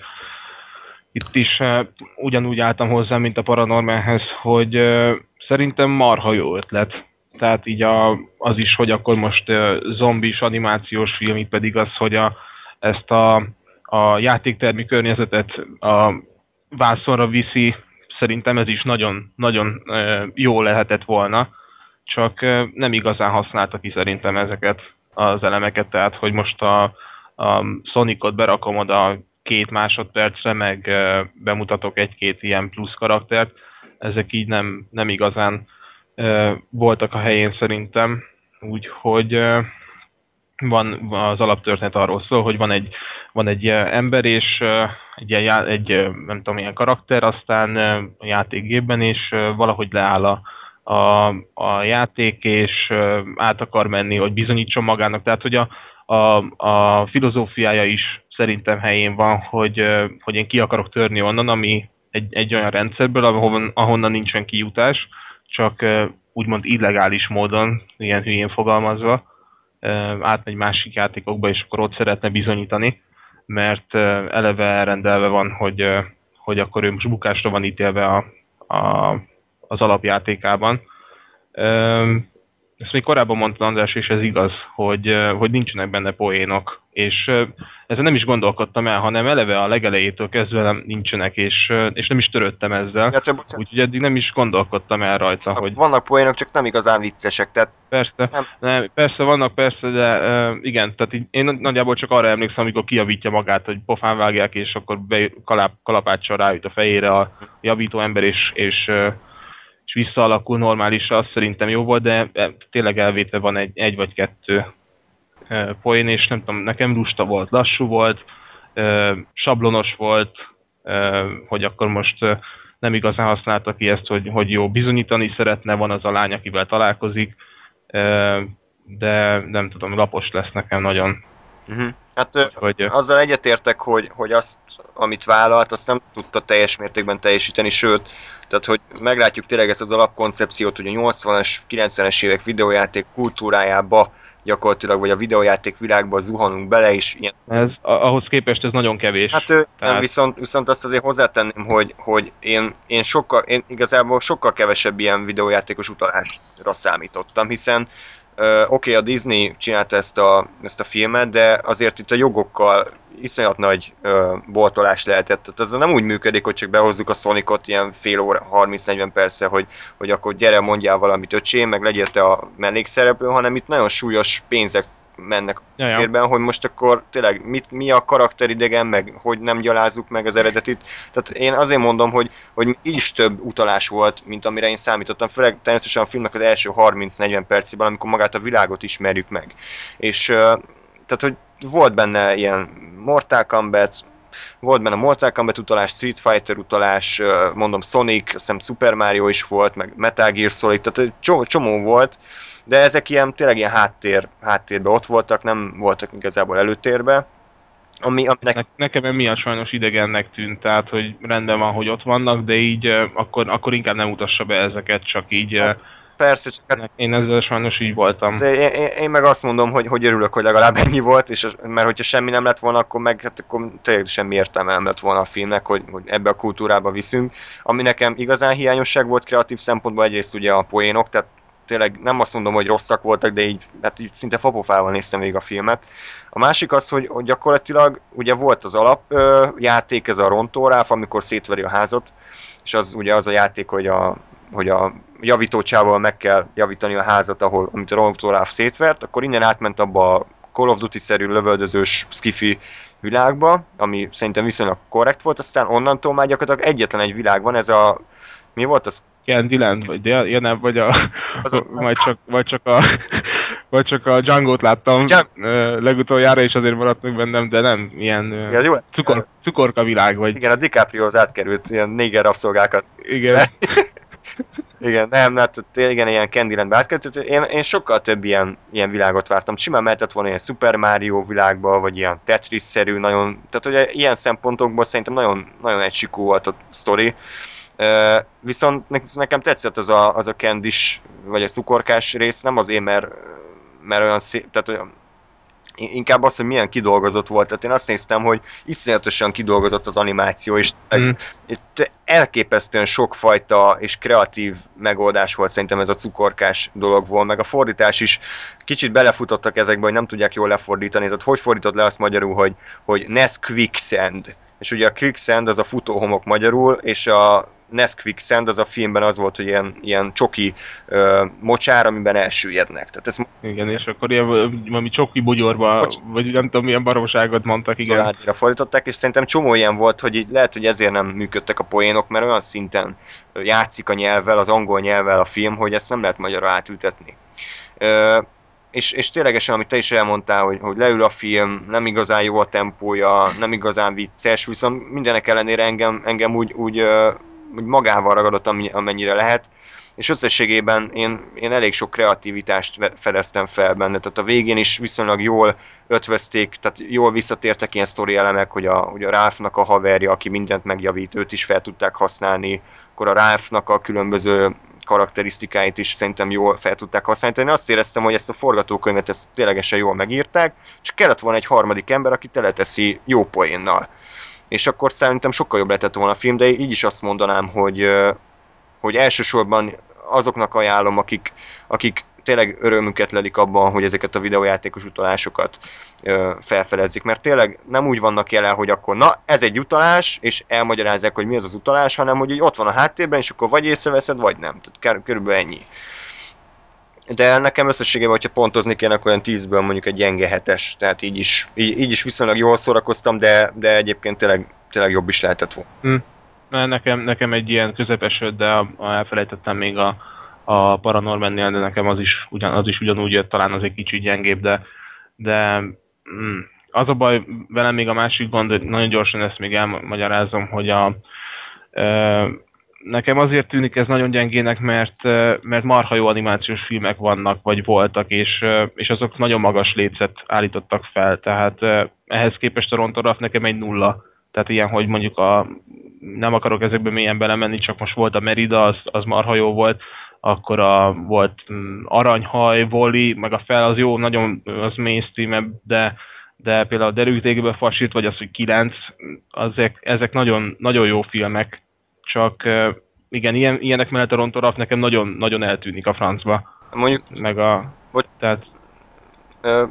itt is uh, ugyanúgy álltam hozzá, mint a Paranormanhez, hogy uh, szerintem marha jó ötlet. Tehát így a, az is, hogy akkor most uh, zombis animációs film, itt pedig az, hogy a, ezt a, a játéktermi környezetet a vászonra viszi, szerintem ez is nagyon, nagyon uh, jó lehetett volna csak nem igazán használta ki szerintem ezeket az elemeket, tehát hogy most a, a Sonicot berakom oda két másodpercre, meg bemutatok egy-két ilyen plusz karaktert, ezek így nem, nem igazán voltak a helyén szerintem, úgyhogy van az alaptörténet arról szól, hogy van egy, van egy ember és egy, egy nem tudom, ilyen karakter, aztán a játékgépben, és valahogy leáll a, a, a játék, és át akar menni, hogy bizonyítson magának. Tehát, hogy a, a, a filozófiája is szerintem helyén van, hogy, hogy én ki akarok törni onnan, ami egy, egy olyan rendszerből, ahonnan, ahonnan nincsen kijutás, csak úgymond illegális módon, ilyen hülyén fogalmazva, átmegy másik játékokba, és akkor ott szeretne bizonyítani, mert eleve elrendelve van, hogy, hogy akkor ő most bukásra van ítélve a, a az alapjátékában. Ezt még korábban mondta András, és ez igaz, hogy, hogy nincsenek benne poénok, és ezzel nem is gondolkodtam el, hanem eleve a legelejétől kezdve nem nincsenek, és, és nem is törődtem ezzel, ja, úgyhogy eddig nem is gondolkodtam el rajta, hogy... Vannak poénok, csak nem igazán viccesek, tehát... Persze, nem. Nem, persze vannak, persze, de uh, igen, tehát így, én nagyjából csak arra emlékszem, amikor kiavítja magát, hogy pofán vágják, és akkor be, kalap, kalapáccsal ráüt a fejére a javító ember, és, és uh, és visszaalakul normálisra, az szerintem jó volt, de tényleg elvétve van egy, egy vagy kettő poén, és nem tudom, nekem lusta volt, lassú volt, sablonos volt, hogy akkor most nem igazán használta ki ezt, hogy, hogy jó, bizonyítani szeretne, van az a lány, akivel találkozik, de nem tudom, lapos lesz nekem nagyon. Uh-huh. Hát hogy, azzal egyetértek, hogy, hogy azt, amit vállalt, azt nem tudta teljes mértékben teljesíteni, sőt, tehát hogy meglátjuk tényleg ezt az alapkoncepciót, hogy a 80-as, 90-es évek videójáték kultúrájába gyakorlatilag, vagy a videójáték világba zuhanunk bele, és ilyen... Ez, ahhoz képest ez nagyon kevés. Hát Tehát... nem, viszont, viszont azt azért hozzátenném, hogy, hogy én, én, sokkal, én igazából sokkal kevesebb ilyen videójátékos utalásra számítottam, hiszen Oké, okay, a Disney csinálta ezt a, ezt a filmet, de azért itt a jogokkal iszonyat nagy uh, boltolás lehetett. Tehát ez nem úgy működik, hogy csak behozzuk a Sonicot ilyen fél óra, 30-40 perce, hogy, hogy akkor gyere, mondjál valamit öcsém, meg legyél te a mellékszereplő, hanem itt nagyon súlyos pénzek mennek ja, ja. hogy most akkor tényleg mit, mi a karakteridegen, meg hogy nem gyalázzuk meg az eredetit. Tehát én azért mondom, hogy, hogy így is több utalás volt, mint amire én számítottam, főleg természetesen a filmnek az első 30-40 percében, amikor magát a világot ismerjük meg. És tehát, hogy volt benne ilyen Mortal Kombat, volt benne Mortal Kombat utalás, Street Fighter utalás, mondom Sonic, azt hiszem Super Mario is volt, meg Metal Gear Solid, tehát csomó, csomó volt, de ezek ilyen, tényleg ilyen háttér, háttérben ott voltak, nem voltak igazából előtérbe. Ami, aminek... Ne, nekem miatt sajnos idegennek tűnt, tehát hogy rendben van, hogy ott vannak, de így akkor, akkor inkább nem utassa be ezeket, csak így hát. Persze, csak hát Én ezzel sajnos így voltam. de én, én, én meg azt mondom, hogy, hogy örülök, hogy legalább ennyi volt, és mert hogyha semmi nem lett volna, akkor meg hát akkor tényleg semmi értelme nem lett volna a filmnek, hogy, hogy ebbe a kultúrába viszünk. Ami nekem igazán hiányosság volt kreatív szempontból, egyrészt ugye a poénok, tehát tényleg nem azt mondom, hogy rosszak voltak, de így, hát így szinte fapofával néztem végig a filmet. A másik az, hogy, hogy gyakorlatilag ugye volt az alap ö, játék, ez a rontóráf, amikor szétveri a házat, és az ugye az a játék, hogy a, hogy a javítócsával meg kell javítani a házat, ahol, amit a rontóráf szétvert, akkor innen átment abba a Call of Duty-szerű lövöldözős skifi világba, ami szerintem viszonylag korrekt volt, aztán onnantól már gyakorlatilag egyetlen egy világ van, ez a mi volt az? Candyland, vagy ja, ja nem, vagy a, vagy csak, vagy csak a, vagy csak a Django-t láttam Django. legutoljára, és azért maradt meg bennem, de nem, ilyen Ja, jó, cukor, cukorka világ, vagy igen, a DiCaprio az átkerült ilyen néger rabszolgákat igen. Igen, nem, hát igen, ilyen Candylandbe átkerült. Én, én sokkal több ilyen, ilyen világot vártam. Simán mehetett volna ilyen Super Mario világba, vagy ilyen Tetris-szerű, nagyon, tehát ugye ilyen szempontokból szerintem nagyon, nagyon egysikú volt a sztori. Viszont ne- nekem tetszett az a, az a kendis, vagy a cukorkás rész, nem azért, mert, mert olyan szép, tehát olyan, inkább az, hogy milyen kidolgozott volt. Tehát én azt néztem, hogy iszonyatosan kidolgozott az animáció, és Mm. itt elképesztően sokfajta és kreatív megoldás volt szerintem ez a cukorkás dolog volt, meg a fordítás is kicsit belefutottak ezekbe, hogy nem tudják jól lefordítani, tehát hogy fordított le azt magyarul, hogy, hogy Ness Quicksand, és ugye a Quicksand az a futóhomok magyarul, és a Ness Quicksand az a filmben az volt, hogy ilyen, ilyen csoki ö, mocsár, amiben elsüllyednek. Tehát ez Igen, és akkor ilyen valami csoki bugyorba, Bocs. vagy nem tudom, milyen baromságot mondtak, igen. családra fordították, és szerintem csomó ilyen volt, hogy így lehet, hogy ezért nem működtek a poénok, mert olyan szinten játszik a nyelvvel, az angol nyelvvel a film, hogy ezt nem lehet magyarra átültetni. Ö, és, és ténylegesen, amit te is elmondtál, hogy, hogy leül a film, nem igazán jó a tempója, nem igazán vicces, viszont mindenek ellenére engem, engem úgy, úgy, úgy magával ragadott, amennyire lehet, és összességében én, én elég sok kreativitást fedeztem fel benne, tehát a végén is viszonylag jól ötvözték, tehát jól visszatértek ilyen sztori elemek, hogy a, hogy a Ralphnak a haverja, aki mindent megjavít, őt is fel tudták használni, akkor a Ralphnak a különböző karakterisztikáit is szerintem jól fel tudták használni. Én azt éreztem, hogy ezt a forgatókönyvet ezt ténylegesen jól megírták, és kellett volna egy harmadik ember, aki teleteszi jó poénnal. És akkor szerintem sokkal jobb lehetett volna a film, de így is azt mondanám, hogy, hogy elsősorban azoknak ajánlom, akik, akik tényleg örömüket lelik abban, hogy ezeket a videójátékos utalásokat ö, felfedezik. Mert tényleg nem úgy vannak jelen, hogy akkor na, ez egy utalás, és elmagyarázzák, hogy mi az az utalás, hanem hogy így ott van a háttérben, és akkor vagy észreveszed, vagy nem. Tehát körülbelül ennyi. De nekem összességében, hogyha pontozni kéne, akkor olyan 10-ből mondjuk egy gyenge hetes, tehát így is, így, így is viszonylag jól szórakoztam, de, de egyébként tényleg, tényleg jobb is lehetett volna. Mert Nekem, nekem egy ilyen közepes, de elfelejtettem még a, a Paranormannél, de nekem az is, ugyan, az is ugyanúgy jött, talán az egy kicsit gyengébb, de, de mm, az a baj velem még a másik gond, hogy nagyon gyorsan ezt még elmagyarázom, hogy a, ö, nekem azért tűnik ez nagyon gyengének, mert, mert marha jó animációs filmek vannak, vagy voltak, és, és azok nagyon magas lécet állítottak fel, tehát ehhez képest a Rontoraf nekem egy nulla. Tehát ilyen, hogy mondjuk a, nem akarok ezekbe mélyen belemenni, csak most volt a Merida, az, az marha jó volt, akkor a, volt mm, Aranyhaj, Voli, meg a fel, az jó, nagyon az mainstream de, de például a Derültégbe Fasit, vagy az, hogy 9, azek, ezek nagyon, nagyon jó filmek, csak igen, ilyen, ilyenek mellett a Rontoraf nekem nagyon, nagyon eltűnik a francba, Mondjuk, meg a... Bocs. Tehát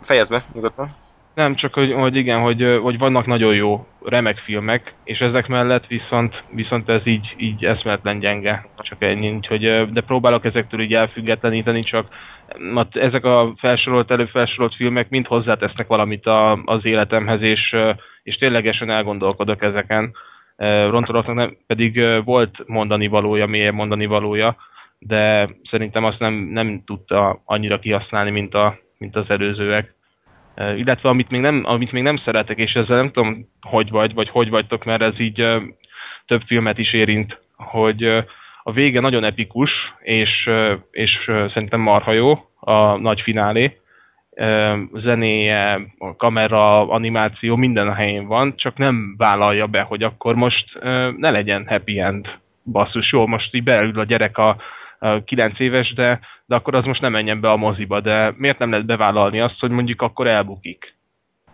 fejezd be, nyugodtan. Nem, csak hogy, hogy igen, hogy, hogy vannak nagyon jó, remek filmek, és ezek mellett viszont, viszont ez így, így eszméletlen gyenge. Csak ennyi, úgyhogy, ö, de próbálok ezektől így elfüggetleníteni, csak mat- ezek a felsorolt, előfelsorolt filmek mind hozzátesznek valamit a, az életemhez, és, és ténylegesen elgondolkodok ezeken. Ö, Rontorovnak nem, pedig volt mondani valója, mélyebb mondani valója, de szerintem azt nem, nem tudta annyira kihasználni, mint, a, mint az előzőek. Illetve amit még, nem, amit még nem szeretek, és ezzel nem tudom, hogy vagy, vagy hogy vagytok, mert ez így több filmet is érint, hogy a vége nagyon epikus, és, és szerintem marha jó, a nagy finálé. Zenéje, a kamera, animáció minden a helyén van, csak nem vállalja be, hogy akkor most ne legyen happy end. Basszus, jó, most így beül a gyerek a, 9 éves, de, de akkor az most nem menjen be a moziba, de miért nem lehet bevállalni azt, hogy mondjuk akkor elbukik?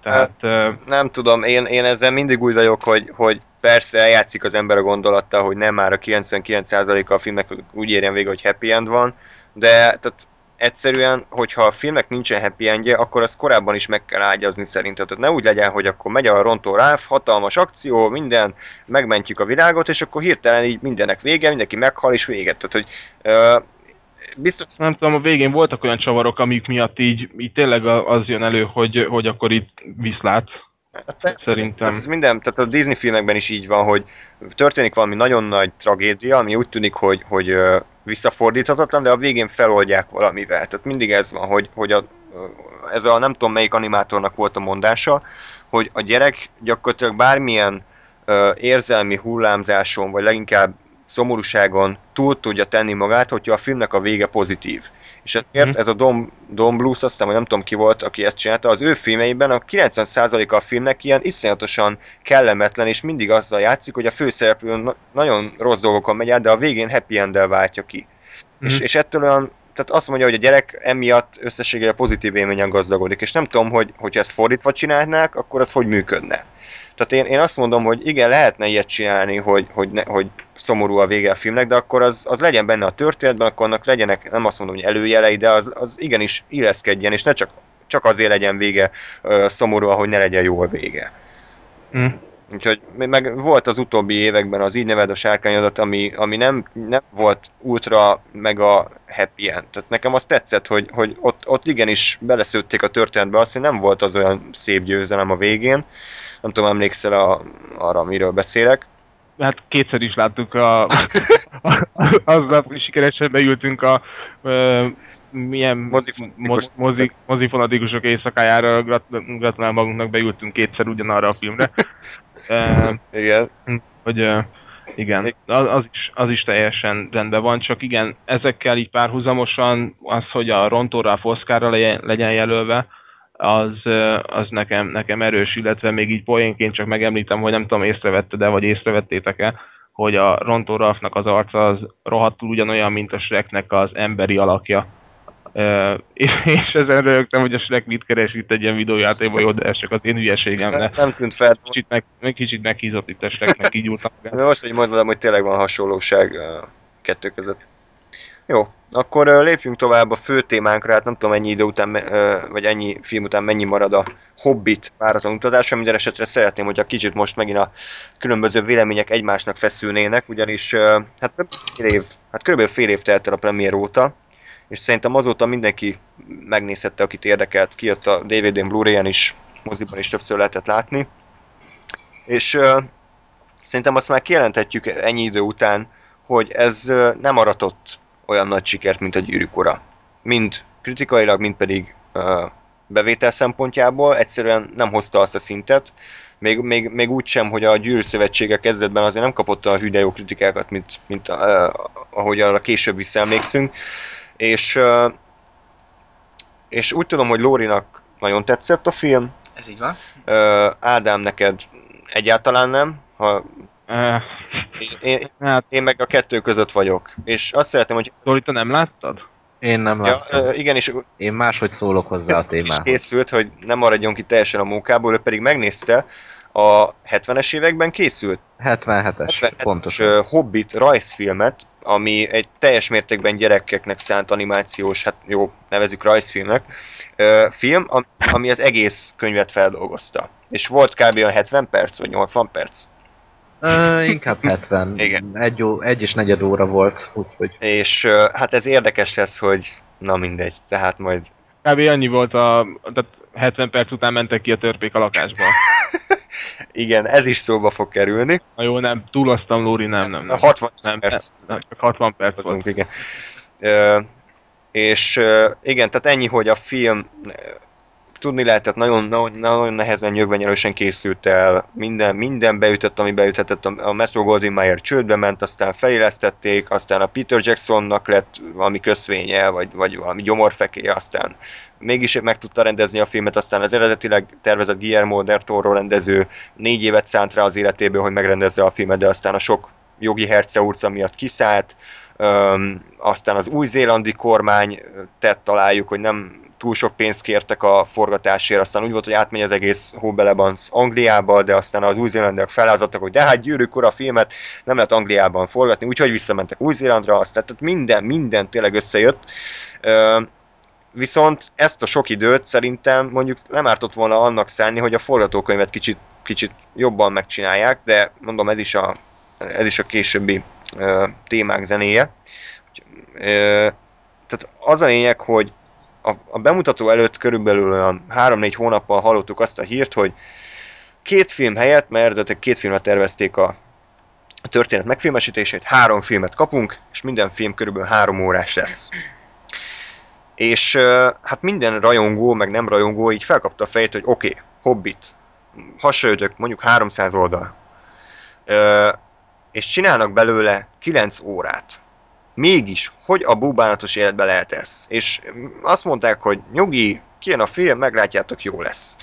Tehát ö, Nem tudom, én, én ezzel mindig úgy vagyok, hogy, hogy persze eljátszik az ember a gondolattal, hogy nem már a 99%-a a filmnek úgy érjen vége, hogy happy end van, de tehát egyszerűen, hogyha a filmnek nincsen happy endje, akkor azt korábban is meg kell ágyazni szerintem. Tehát ne úgy legyen, hogy akkor megy a rontó ráf, hatalmas akció, minden, megmentjük a világot, és akkor hirtelen így mindennek vége, mindenki meghal és véget. Tehát, hogy ö, biztos nem tudom, a végén voltak olyan csavarok, amik miatt így, így tényleg az jön elő, hogy, hogy akkor itt viszlát. Szerintem. Hát ez minden, tehát a Disney filmekben is így van, hogy történik valami nagyon nagy tragédia, ami úgy tűnik, hogy, hogy visszafordíthatatlan, de a végén feloldják valamivel. Tehát mindig ez van, hogy, hogy a, ez a nem tudom melyik animátornak volt a mondása, hogy a gyerek gyakorlatilag bármilyen ö, érzelmi hullámzáson, vagy leginkább szomorúságon túl tudja tenni magát, hogyha a filmnek a vége pozitív. És ezért Mhm. ez a Dom, Dom Blues, aztán vagy nem tudom ki volt, aki ezt csinálta, az ő filmeiben a 90%-a a filmnek ilyen iszonyatosan kellemetlen, és mindig azzal játszik, hogy a főszereplő na- nagyon rossz dolgokon megy át, de a végén happy end váltja ki. És, Mhm. és ettől olyan, tehát azt mondja, hogy a gyerek emiatt összességében pozitív élményen gazdagodik, és nem tudom, hogy hogyha ezt fordítva csinálnák, akkor az hogy működne. Tehát én, én azt mondom, hogy igen, lehetne ilyet csinálni, hogy, hogy, ne, hogy szomorú a vége a filmnek, de akkor az, az legyen benne a történetben, akkor annak legyenek, nem azt mondom, hogy előjelei, de az, az igenis illeszkedjen, és ne csak, csak azért legyen vége ö, szomorú, hogy ne legyen jó a vége. Mm. Úgyhogy meg volt az utóbbi években az így neved a sárkányodat, ami, ami nem, nem volt ultra mega happy end. Tehát nekem azt tetszett, hogy, hogy ott, ott igenis beleszőtték a történetbe azt, hogy nem volt az olyan szép győzelem a végén. Nem tudom, emlékszel a, arra, amiről beszélek. Hát kétszer is láttuk a... aznap sikeresen beültünk a... Ö, milyen Mozifanatikus. mo- mozi, mozifanatikusok éjszakájára grat- gratulál magunknak, beültünk kétszer ugyanarra a filmre. Ö, Igen. hogy igen, az, is, az is teljesen rendben van, csak igen, ezekkel így párhuzamosan az, hogy a rontóra a foszkára legyen, jelölve, az, az nekem, nekem erős, illetve még így poénként csak megemlítem, hogy nem tudom, észrevetted-e, vagy észrevettétek-e, hogy a Ralphnak az arca az rohadtul ugyanolyan, mint a Shreknek az emberi alakja. Uh, és ezen rögtem, hogy a Shrek mit keres itt egy ilyen videójátékban, de ez csak az én hülyeségem, Nem, nem tűnt fel. kicsit, meg, meg kicsit meghízott itt a Shreknek, így úrtam. De most, hogy mondom, hogy tényleg van hasonlóság a kettő között. Jó, akkor lépjünk tovább a fő témánkra, hát nem tudom ennyi idő után, vagy ennyi film után mennyi marad a Hobbit váratlan utazása, minden esetre szeretném, hogyha kicsit most megint a különböző vélemények egymásnak feszülnének, ugyanis ö, hát fél év, hát kb. fél év telt el a premier óta, és szerintem azóta mindenki megnézhette, akit érdekelt, kijött a DVD-n, Blu-ray-en is, moziban is többször lehetett látni. És ö, szerintem azt már kijelenthetjük ennyi idő után, hogy ez ö, nem aratott olyan nagy sikert, mint a gyűrűk ura. Mind kritikailag, mind pedig ö, bevétel szempontjából egyszerűen nem hozta azt a szintet, még, még, még úgy sem, hogy a gyűrű szövetsége kezdetben azért nem kapott a hüde jó kritikákat, mint, mint uh, ahogy arra később visszaemlékszünk. És, és úgy tudom, hogy Lórinak nagyon tetszett a film, Ez így van. Ádám neked egyáltalán nem, ha Uh, én, hát, én meg a kettő között vagyok. És azt szeretném, hogy Zoli, te nem láttad? Én nem ja, láttam. ö, igen, és Én máshogy szólok hozzá a témához. készült, hogy nem maradjon ki teljesen a munkából, ő pedig megnézte, a 70-es években készült 77-es, 77-es pontosan. ö, Hobbit rajzfilmet, ami egy teljes mértékben gyerekeknek szánt animációs, hát jó, nevezük rajzfilmnek, film, am- ami az egész könyvet feldolgozta. És volt kb. olyan 70 perc, vagy 80 perc. Ö, inkább 70. Igen. Egy, ó, egy és negyed óra volt, úgyhogy És hát ez érdekes lesz, hogy na mindegy, tehát majd Kb. annyi volt a... Tehát 70 perc után mentek ki a törpék a lakásba. igen, ez is szóba fog kerülni. Na jó, nem, túloztam, Lóri, nem, nem, nem. 60 Nem, perc. nem, csak 60 perc volt. Azunk, igen. Ö, és ö, igen, tehát ennyi, hogy a film tudni lehetett, nagyon, nagyon, nagyon nehezen nyögvenyelősen készült el, minden, minden beütött, ami beüthetett, a Metro Goldwyn Mayer csődbe ment, aztán fejlesztették, aztán a Peter Jacksonnak lett valami köszvénye, vagy, vagy valami gyomorfekéje, aztán mégis meg tudta rendezni a filmet, aztán az eredetileg tervezett Guillermo del Toro rendező négy évet szánt rá az életéből, hogy megrendezze a filmet, de aztán a sok jogi herceurca miatt kiszállt, Öm, aztán az új-zélandi kormány tett találjuk, hogy nem túl sok pénzt kértek a forgatásért, aztán úgy volt, hogy átmegy az egész Hóbelebans Angliába, de aztán az új-zélandiak felázadtak, hogy de hát gyűrűk ura filmet nem lehet Angliában forgatni, úgyhogy visszamentek Új-Zélandra, aztán tehát minden, minden tényleg összejött. Viszont ezt a sok időt szerintem mondjuk nem ártott volna annak szánni, hogy a forgatókönyvet kicsit, kicsit jobban megcsinálják, de mondom, ez is a, ez is a későbbi ö, témák zenéje. Ö, tehát az a lényeg, hogy a, a bemutató előtt körülbelül olyan 3-4 hónappal hallottuk azt a hírt, hogy két film helyett, mert két filmet tervezték a, a történet megfilmesítését, három filmet kapunk, és minden film körülbelül három órás lesz. És hát minden rajongó, meg nem rajongó így felkapta a fejét, hogy oké, okay, Hobbit, hasonlítök mondjuk 300 oldal, és csinálnak belőle 9 órát. Mégis, hogy a búbánatos életbe lehet ez? És azt mondták, hogy nyugi, kijön a film, meglátjátok, jó lesz.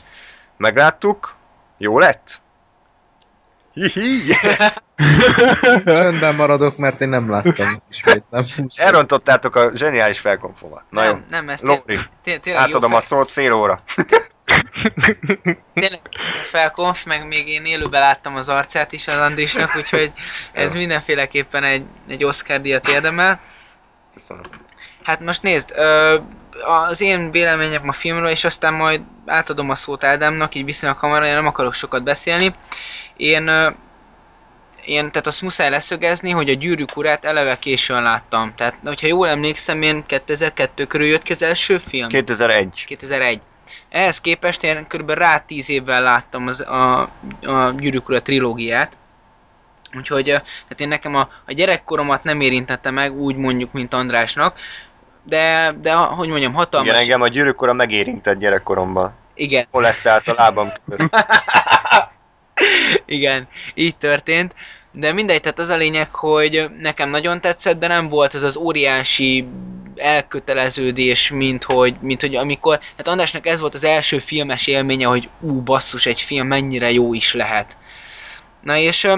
Megláttuk, jó lett? Hihi! Csöndben maradok, mert én nem láttam ismét, nem. Elrontottátok a zseniális felkonfovat. Na jó. Nem, nem, ez Lóri, té- té- tényleg jó átadom a szót fél óra. Tényleg a felkonf, meg még én élőben láttam az arcát is az Andrisnak, úgyhogy ez mindenféleképpen egy, egy Oscar díjat érdemel. Köszönöm. Hát most nézd, az én véleményem a filmről, és aztán majd átadom a szót Ádámnak, így viszonylag hamar, én nem akarok sokat beszélni. Én, én tehát azt muszáj leszögezni, hogy a gyűrűk urát eleve későn láttam. Tehát, hogyha jól emlékszem, én 2002 körül jött ki az első film. 2001. 2001. Ehhez képest én kb. rá 10 évvel láttam az, a, a Gyűrűk Ura trilógiát. Úgyhogy tehát én nekem a, a gyerekkoromat nem érintette meg, úgy mondjuk, mint Andrásnak. De, de hogy mondjam, hatalmas... Igen, engem a gyűrűk ura megérintett gyerekkoromban. Igen, Hol lesz át a lábam között? igen, így történt. De mindegy, tehát az a lényeg, hogy nekem nagyon tetszett, de nem volt ez az óriási elköteleződés, mint hogy, mint hogy amikor, tehát Andrásnak ez volt az első filmes élménye, hogy ú, basszus, egy film mennyire jó is lehet. Na és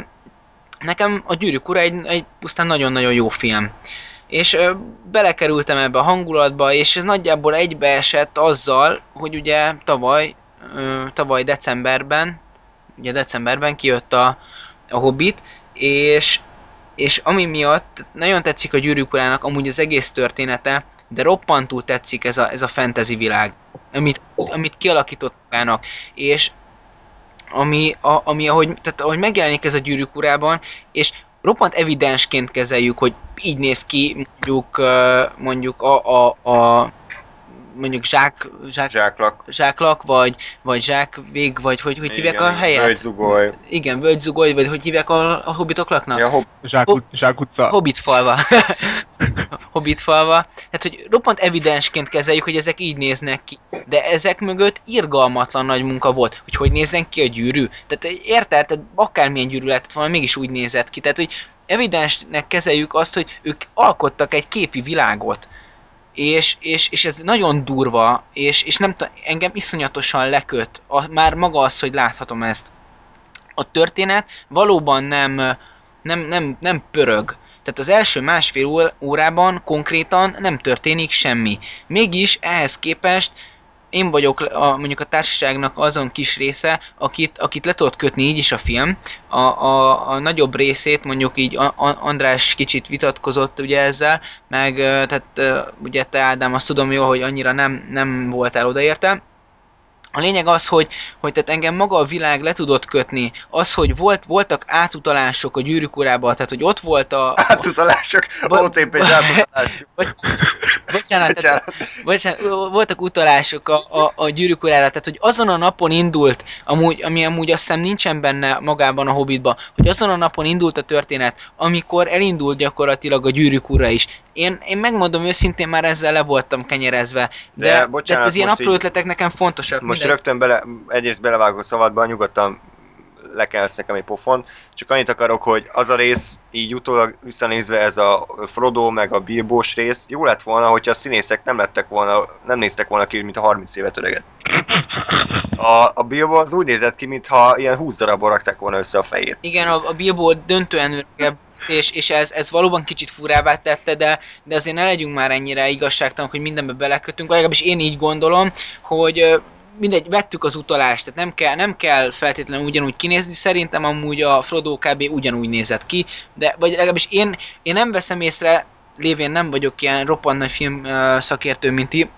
nekem a Gyűrűk Ura egy, egy pusztán nagyon-nagyon jó film. És belekerültem ebbe a hangulatba, és ez nagyjából egybeesett azzal, hogy ugye tavaly, tavaly decemberben, ugye decemberben kijött a, a Hobbit, és, és ami miatt nagyon tetszik a Gyűrűk Urának amúgy az egész története, de roppantul tetszik ez a, ez a fantasy világ, amit, amit kialakított magának, és ami, a, ami ahogy, tehát ahogy megjelenik ez a Gyűrűk Urában, és roppant evidensként kezeljük, hogy így néz ki mondjuk, mondjuk a, a, a mondjuk zsák, zsák, Zsáklak. zsáklak, vagy, vagy zsákvég, vagy hogy, hogy hívják a Igen, helyet? Völgyzugoly. Igen, völgyzugoly, vagy hogy hívják a, a hobbitok laknak? Ja, Hob- Zsák utca. Hobbit falva. Hobbit falva. Tehát, hogy roppant evidensként kezeljük, hogy ezek így néznek ki. De ezek mögött irgalmatlan nagy munka volt, hogy hogy nézzen ki a gyűrű. Tehát érted? Tehát akármilyen gyűrű lehetett volna, mégis úgy nézett ki. Tehát, hogy evidensnek kezeljük azt, hogy ők alkottak egy képi világot. És, és, és ez nagyon durva, és, és nem t- engem iszonyatosan leköt, a, már maga az, hogy láthatom ezt. A történet valóban nem, nem, nem, nem pörög. Tehát az első másfél órában konkrétan nem történik semmi. Mégis ehhez képest én vagyok a, mondjuk a társaságnak azon kis része, akit, akit le tudott kötni így is a film. A, a, a nagyobb részét mondjuk így András kicsit vitatkozott ugye ezzel, meg tehát ugye te Ádám azt tudom jó, hogy annyira nem, nem voltál odaérte. A lényeg az, hogy, hogy tehát engem maga a világ le tudott kötni. Az, hogy volt, voltak átutalások a gyűrűk urába, tehát hogy ott volt a... átutalások, OTP és átutalások. Bocs, bocsánat, tehát, bocsánat, voltak utalások a, a, a gyűrűk urára, tehát hogy azon a napon indult, amúgy, ami amúgy azt hiszem nincsen benne magában a Hobbitban, hogy azon a napon indult a történet, amikor elindult gyakorlatilag a gyűrűk ura is. Én, én megmondom őszintén, már ezzel le voltam kenyerezve, de, De, bocsánat, az ilyen apró így- ötletek nekem fontosak. Most minden- rögtön bele, egyrészt belevágok a szabadba, nyugodtan lekelsz nekem egy pofon. Csak annyit akarok, hogy az a rész, így utólag visszanézve ez a Frodo meg a Bilbós rész, jó lett volna, hogyha a színészek nem lettek volna, nem néztek volna ki, mint a 30 évet öreget. A, a Bilbo az úgy nézett ki, mintha ilyen 20 darabból rakták volna össze a fejét. Igen, a, a Bilbo döntően öregebb, és, és ez, ez valóban kicsit furává tette, de, de azért ne legyünk már ennyire igazságtalanok, hogy mindenbe belekötünk, legalábbis én így gondolom, hogy mindegy, vettük az utalást, tehát nem kell, nem kell feltétlenül ugyanúgy kinézni, szerintem amúgy a Frodo kb. ugyanúgy nézett ki, de vagy legalábbis én, én nem veszem észre, lévén nem vagyok ilyen roppant nagy film szakértő, mint ti,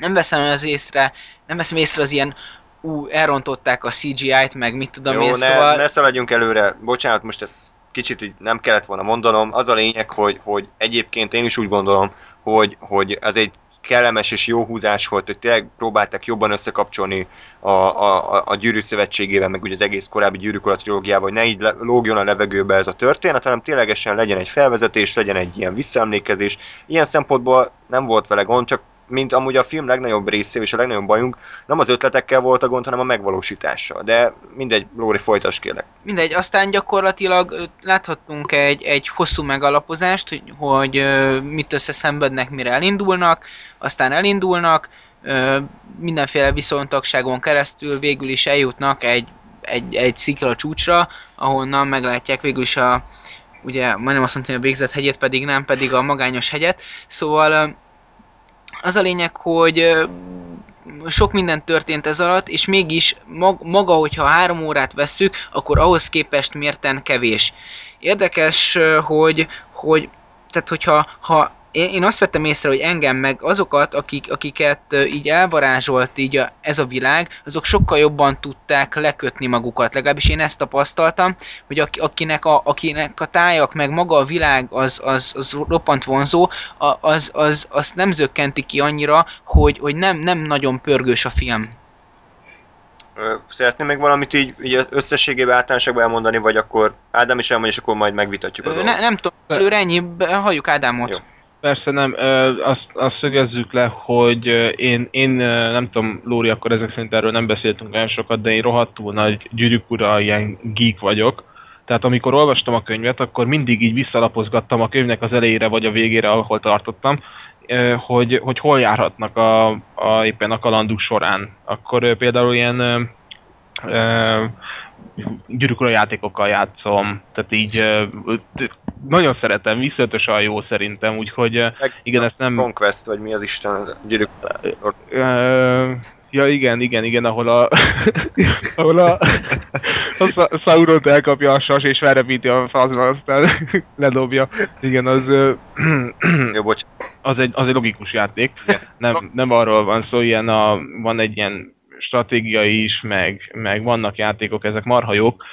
nem veszem az észre, nem veszem észre az ilyen ú, elrontották a CGI-t, meg mit tudom Jó, én, ne, szóval... ne szaladjunk előre. Bocsánat, most ez kicsit így nem kellett volna mondanom. Az a lényeg, hogy, hogy egyébként én is úgy gondolom, hogy, hogy ez egy kellemes és jó húzás volt, hogy tényleg próbálták jobban összekapcsolni a, a, a, gyűrű szövetségével, meg ugye az egész korábbi gyűrűk Ura trilógiával, hogy ne így lógjon a levegőbe ez a történet, hanem ténylegesen legyen egy felvezetés, legyen egy ilyen visszaemlékezés. Ilyen szempontból nem volt vele gond, csak mint amúgy a film legnagyobb része és a legnagyobb bajunk, nem az ötletekkel volt a gond, hanem a megvalósítással. De mindegy, Lóri, folytasd kérlek. Mindegy, aztán gyakorlatilag láthattunk egy, egy hosszú megalapozást, hogy, hogy mit összeszenvednek, mire elindulnak, aztán elindulnak, mindenféle viszontagságon keresztül végül is eljutnak egy, egy, egy szikla csúcsra, ahonnan meglátják végül is a, ugye majdnem azt mondtam, hogy a végzett hegyet, pedig nem, pedig a magányos hegyet. Szóval az a lényeg, hogy sok minden történt ez alatt, és mégis mag, maga, hogyha három órát vesszük, akkor ahhoz képest mérten kevés. Érdekes, hogy, hogy tehát hogyha ha én, én azt vettem észre, hogy engem meg azokat, akik, akiket így elvarázsolt így a, ez a világ, azok sokkal jobban tudták lekötni magukat. Legalábbis én ezt tapasztaltam, hogy aki, akinek, a, akinek a tájak, meg maga a világ az, az, az roppant vonzó, a, az, az, azt nem zökkenti ki annyira, hogy, hogy nem, nem nagyon pörgős a film. Szeretném még valamit így, így összességében általánosságban elmondani, vagy akkor Ádám is elmondja, és akkor majd megvitatjuk a dolgot. Ne, nem tudom, előre ennyi, halljuk Ádámot. Jó. Persze nem, azt, azt szögezzük le, hogy én, én nem tudom, Lóri, akkor ezek szerint erről nem beszéltünk olyan sokat, de én rohadtul nagy gyűrűk ura, ilyen geek vagyok. Tehát amikor olvastam a könyvet, akkor mindig így visszalapozgattam a könyvnek az elejére vagy a végére, ahol tartottam, hogy, hogy hol járhatnak a, a, éppen a kalanduk során. Akkor például ilyen ö, ö, gyűrűk ura játékokkal játszom, tehát így nagyon szeretem, viszonyatosan jó szerintem, úgyhogy Meg igen, ezt nem... Conquest, vagy mi az Isten, gyűrűk. Ja, igen, igen, igen, ahol a... ahol a... a Sa- Sauront elkapja a sas és felrepíti a fazba, aztán ledobja. Igen, az, Jó, bocs. az, egy, az egy logikus játék. Igen. Nem, nem arról van szó, ilyen a, van egy ilyen stratégiai is, meg, meg vannak játékok, ezek marha jók,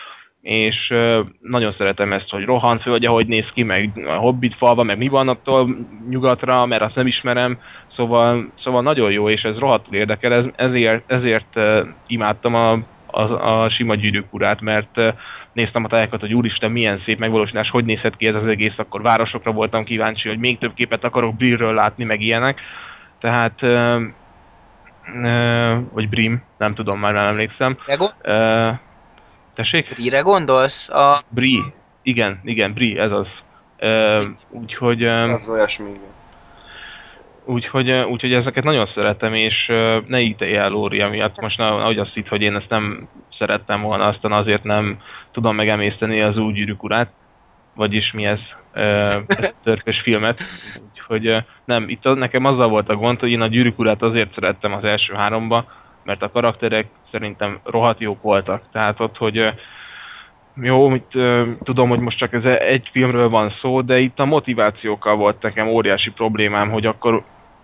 és nagyon szeretem ezt, hogy rohan földje, hogy néz ki, meg a Hobbit falva, meg mi van attól nyugatra, mert azt nem ismerem, szóval, szóval nagyon jó, és ez rohadtul érdekel, ez, ezért, ezért imádtam a, a, a sima gyűrűk urát, mert néztem a tájákat, hogy úristen, milyen szép megvalósítás, hogy nézhet ki ez az egész, akkor városokra voltam kíváncsi, hogy még több képet akarok Brillről látni, meg ilyenek. Tehát, vagy Brim, nem tudom, már nem emlékszem. Gond- Uh, tessék? Mire gondolsz? A, Bri. Igen, igen, Bri, ez az. Uh, úgyhogy, uh, Az olyasmi. igen. úgyhogy, úgyhogy ezeket nagyon szeretem, és ne ítélj el Lóri emiatt. Most ahogy azt hitt, hogy én ezt nem szerettem volna, aztán azért nem tudom megemészteni az új gyűrűk urát, vagyis mi ez, ezt a törkös filmet. Úgyhogy nem, itt az, nekem azzal volt a gond, hogy én a gyűrűk urát azért szerettem az első háromba, mert a karakterek szerintem rohadt jók voltak. Tehát ott, hogy jó, mit, tudom, hogy most csak ez egy filmről van szó, de itt a motivációkkal volt nekem óriási problémám, hogy akkor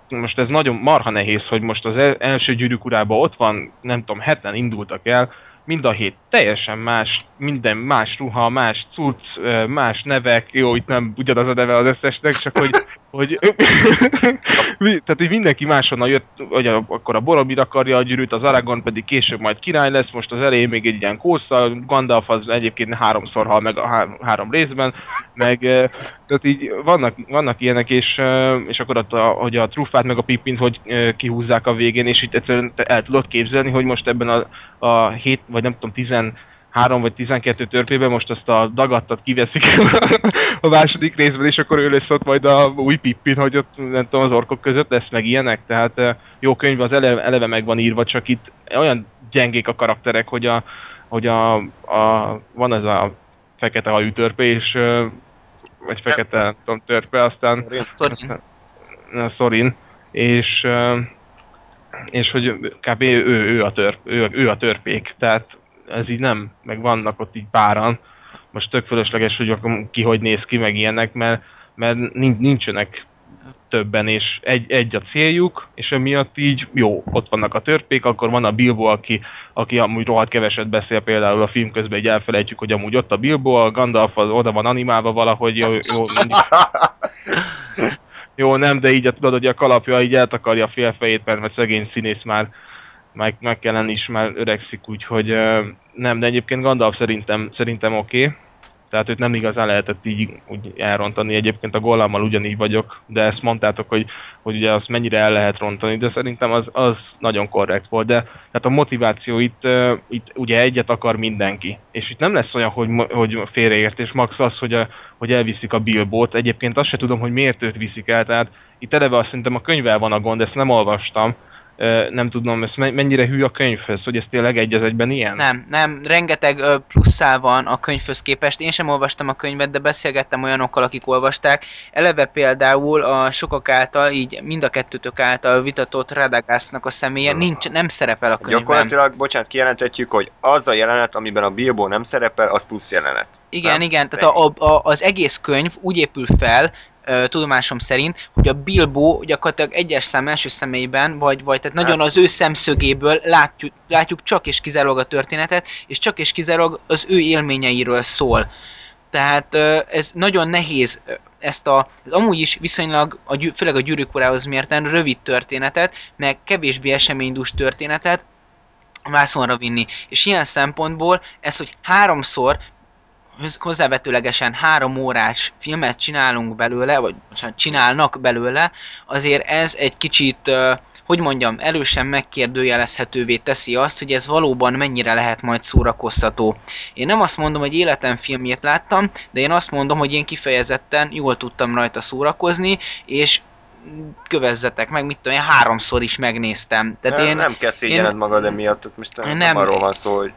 most ez nagyon marha nehéz, hogy most az el- első gyűrűk ott van, nem tudom, heten indultak el, mind a hét. Teljesen más, minden más ruha, más cucc, más nevek, jó, itt nem ugyanaz a neve az összesnek, csak hogy, hogy tehát így mindenki máshonnan jött, hogy a, akkor a Boromir akarja a gyűrűt, az Aragorn pedig később majd király lesz, most az elején még egy ilyen kósza, Gandalf az egyébként háromszor hal meg a há- három részben, meg tehát így vannak, vannak ilyenek, és, és akkor ott a, hogy a trufát meg a pippint hogy kihúzzák a végén, és itt egyszerűen el tudod képzelni, hogy most ebben a, a 7, vagy nem tudom, 13 vagy 12 törpében most azt a dagattat kiveszik a második részben, és akkor ő lesz ott majd a új pippin, hogy ott nem tudom, az orkok között lesz meg ilyenek, tehát jó könyv az eleve, eleve meg van írva, csak itt olyan gyengék a karakterek, hogy a, hogy a, a van ez a fekete hajú törpe, és vagy fekete, tudom, törpe, aztán aztán Sorin, és, és hogy kb. ő, ő, a törp, ő, ő a törpék, tehát ez így nem, meg vannak ott így páran, most tök fölösleges, hogy akkor ki hogy néz ki, meg ilyenek, mert, mert nin- nincsenek többen, és egy, egy a céljuk, és emiatt így jó, ott vannak a törpék, akkor van a Bilbo, aki, aki amúgy rohadt keveset beszél például a film közben, így elfelejtjük, hogy amúgy ott a Bilbo, a Gandalf az oda van animálva valahogy, jó, jó, mondjuk, jó nem, de így a, tudod, hogy a kalapja így eltakarja a félfejét, mert, mert szegény színész már meg, meg kellene is már öregszik, úgyhogy nem, de egyébként Gandalf szerintem, szerintem oké. Okay. Tehát őt nem igazán lehetett így úgy elrontani. Egyébként a Gollammal ugyanígy vagyok, de ezt mondtátok, hogy, hogy ugye azt mennyire el lehet rontani, de szerintem az, az nagyon korrekt volt. De tehát a motiváció itt, ö, itt ugye egyet akar mindenki. És itt nem lesz olyan, hogy, hogy félreértés. Max az, hogy, a, hogy elviszik a Bilbót. Egyébként azt se tudom, hogy miért őt viszik el. Tehát itt eleve azt szerintem a könyvvel van a gond, ezt nem olvastam. Nem tudom, ez me- mennyire hű a könyvhöz, hogy ez tényleg egy az egyben ilyen? Nem, nem, rengeteg ö, plusszál van a könyvhöz képest. Én sem olvastam a könyvet, de beszélgettem olyanokkal, akik olvasták. Eleve például a sokak által, így mind a kettőtök által vitatott Radagásznak a személye nincs, nem szerepel a könyvben. Gyakorlatilag, bocsánat, kijelentetjük, hogy az a jelenet, amiben a Bilbo nem szerepel, az plusz jelenet. Igen, Nem? igen, tehát a, a, az egész könyv úgy épül fel, ö, tudomásom szerint, hogy a Bilbo gyakorlatilag egyes szám első személyben, vagy, vagy tehát nagyon Hát. az ő szemszögéből látjuk, látjuk csak és kizárólag a történetet, és csak és kizárólag az ő élményeiről szól. Tehát ez nagyon nehéz ezt a, ez amúgy is viszonylag, a, főleg a gyűrűk urához mérten rövid történetet, meg kevésbé eseménydús történetet vászonra vinni. És ilyen szempontból ez, hogy háromszor hozzávetőlegesen három órás filmet csinálunk belőle, vagy csinálnak belőle, azért ez egy kicsit, hogy mondjam, erősen megkérdőjelezhetővé teszi azt, hogy ez valóban mennyire lehet majd szórakoztató. Én nem azt mondom, hogy életem filmjét láttam, de én azt mondom, hogy én kifejezetten jól tudtam rajta szórakozni, és kövezzetek meg, mit tudom én, háromszor is megnéztem. Tehát nem, én, nem kell szégyened magad emiatt, most nem, Nem. arról van szó, hogy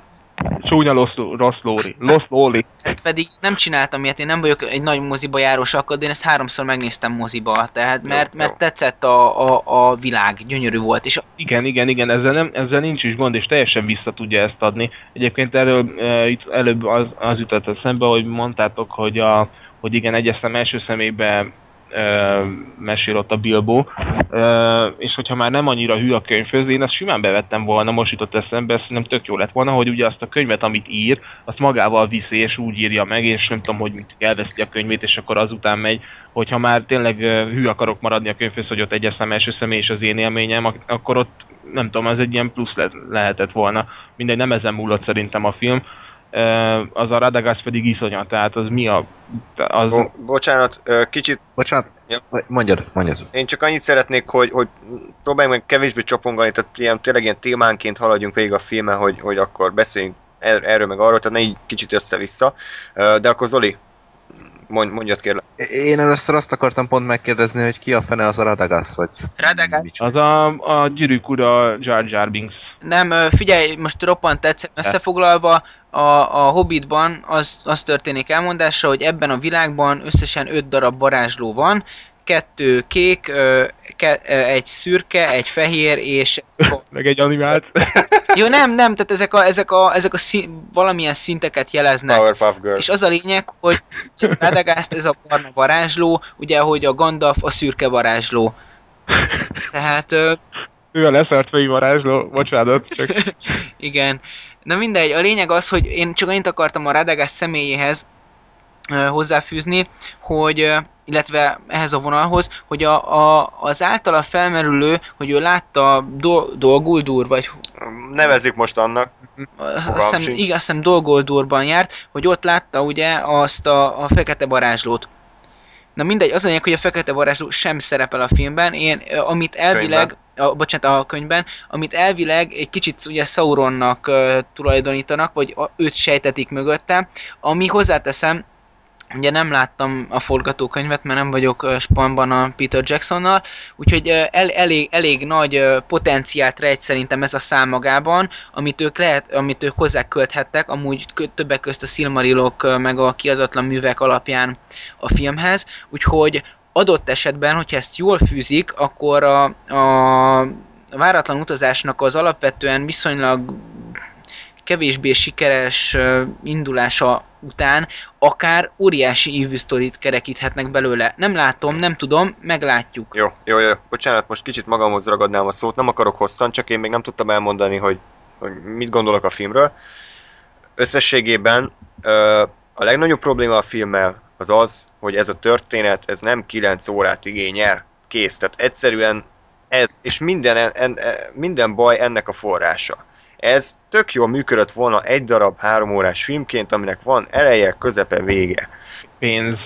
Csúnya rossz, rossz lóri. Rossz lóri. pedig nem csináltam ilyet, én nem vagyok egy nagy moziba járós akkor, de én ezt háromszor megnéztem moziba, tehát Jó, mert, jó. mert tetszett a, a, a világ, gyönyörű volt, és Igen, igen, igen, ezzel, nem, ezzel nincs is gond, és teljesen vissza tudja ezt adni. Egyébként erről e, itt előbb az, az jutott eszembe, hogy mondtátok, hogy, a, hogy igen, egyeszem első személybe e, mesél ott a Bilbo, e, és hogyha már nem annyira hű a könyvhöz, én azt simán bevettem volna, most jutott eszembe, ezt nem tök jó lett volna, hogy ugye azt a könyvet, amit ír, azt magával viszi, és úgy írja meg, és nem tudom, hogy mit elveszti a könyvét, és akkor azután megy, hogyha már tényleg ö, hű akarok maradni a könyvhöz, hogy ott egyes szem első személy és az én élményem, ak- akkor ott nem tudom, ez egy ilyen plusz le- lehetett volna. Mindegy, nem ezen múlott szerintem a film. Az a Radagast pedig iszonyat, tehát az mi a... Az, Bo- bocsánat, kicsit Bocsánat, Ja. mondjad, mondjad. én csak annyit szeretnék, hogy, hogy próbáljunk meg kevésbé csapongani, tehát ilyen, tényleg ilyen témánként haladjunk végig a filmen, hogy, hogy akkor beszéljünk er- erről meg arról, tehát ne így kicsit össze-vissza. De akkor Zoli, mondj, mondjad kérlek. Én először azt akartam pont megkérdezni, hogy ki a fene az a Radagast, vagy... Radagast. Az a, a gyűrűk ura Jar Jar Binks. Nem, figyelj, most roppant tetszett összefoglalva, a, a Hobbitban az, az történik elmondásra, hogy ebben a világban összesen öt darab varázsló van, kettő kék, ö, ke, ö, egy szürke, egy fehér, és Meg egy animált. jó, nem, nem, tehát ezek a, ezek a, ezek a szín, valamilyen szinteket jeleznek. Powerpuff Girls. És az a lényeg, hogy ez Radagast, ez a barna varázsló, ugye, hogy a Gandalf a szürke varázsló. Tehát, ö, ő a leszart fejű varázsló, bocsánat, csak igen. Na mindegy, a lényeg az, hogy én csak annyit akartam a Radagast személyéhez hozzáfűzni, hogy, illetve ehhez a vonalhoz, hogy a, a, az általa felmerülő, hogy ő látta Do- Dolguldur, vagy Nevezzük most annak. azt hiszem, igen, azt hiszem Dolgoldurban járt, hogy ott látta ugye azt a, a fekete varázslót. Na mindegy, az lényeg, hogy a fekete varázsló sem szerepel a filmben, én, amit elvileg, a, bocsánat, a könyvben, amit elvileg egy kicsit ugye Sauronnak uh, tulajdonítanak, vagy a, őt sejtetik mögötte, ami hozzáteszem, Ugye nem láttam a forgatókönyvet, mert nem vagyok spanban a Peter Jacksonnal, úgyhogy el, elég, elég nagy potenciált rejt szerintem ez a szám magában, amit ők, lehet, amit ők hozzákölthettek, amúgy többek közt a Silmarillok ö, meg a kiadatlan művek alapján a filmhez, úgyhogy adott esetben, hogyha ezt jól fűzik, akkor a, a váratlan utazásnak az alapvetően viszonylag kevésbé sikeres indulása után akár óriási ívű sztorit kerekíthetnek belőle. Nem látom, nem tudom, meglátjuk. Jó, jó, jó. Bocsánat, most kicsit magamhoz ragadnám a szót, nem akarok hosszan, csak én még nem tudtam elmondani, hogy, hogy mit gondolok a filmről. Összességében a legnagyobb probléma a filmmel az az, hogy ez a történet, ez nem 9 órát igényel, kész. Tehát egyszerűen, ez, és minden, en, en, minden baj ennek a forrása. Ez tök jól működött volna egy darab három órás filmként, aminek van eleje, közepe, vége. Pénz.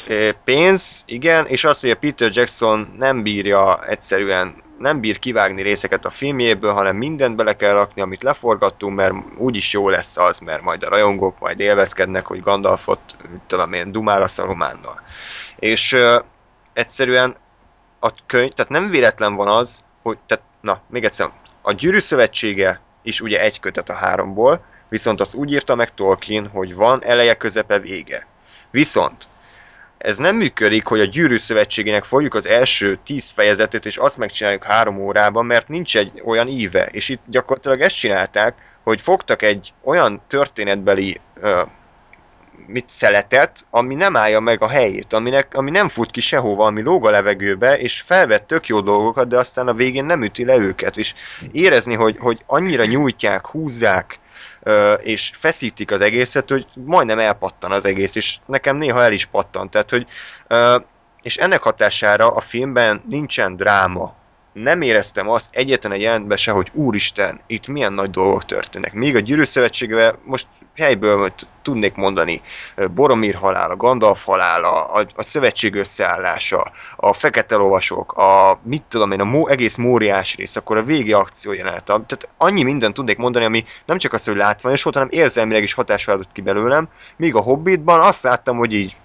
Pénz, igen, és az, hogy a Peter Jackson nem bírja egyszerűen, nem bír kivágni részeket a filmjéből, hanem mindent bele kell rakni, amit leforgattunk, mert úgyis jó lesz az, mert majd a rajongók majd élvezkednek, hogy Gandalfot, tudom én, dumál a Sarumánnal. És ö, egyszerűen a könyv, tehát nem véletlen van az, hogy, tehát, na, még egyszer, a Gyűrű Szövetsége is ugye egy kötet a háromból, viszont az úgy írta meg Tolkien, hogy van eleje, közepe, vége. Viszont ez nem működik, hogy a Gyűrű Szövetségének fogjuk az első tíz fejezetét, és azt megcsináljuk három órában, mert nincs egy olyan íve. És itt gyakorlatilag ezt csinálták, hogy fogtak egy olyan történetbeli ö, mit szeletet, ami nem állja meg a helyét, aminek, ami nem fut ki sehova, ami lóg a levegőbe, és felvett tök jó dolgokat, de aztán a végén nem üti le őket, és érezni, hogy, hogy annyira nyújtják, húzzák, és feszítik az egészet, hogy majdnem elpattan az egész, és nekem néha el is pattan, tehát, hogy és ennek hatására a filmben nincsen dráma. Nem éreztem azt egyetlen egy jelentben se, hogy úristen, itt milyen nagy dolgok történnek. Míg a Gyűrű Szövetségben most helyből tudnék mondani Boromir halála, Gandalf halála, a, a szövetség összeállása, a fekete lovasok, a mit tudom én, a mó, egész móriás rész, akkor a végi akció jelenet. Tehát annyi mindent tudnék mondani, ami nem csak az, hogy látványos volt, hanem érzelmileg is adott ki belőlem. Míg a Hobbitban azt láttam, hogy így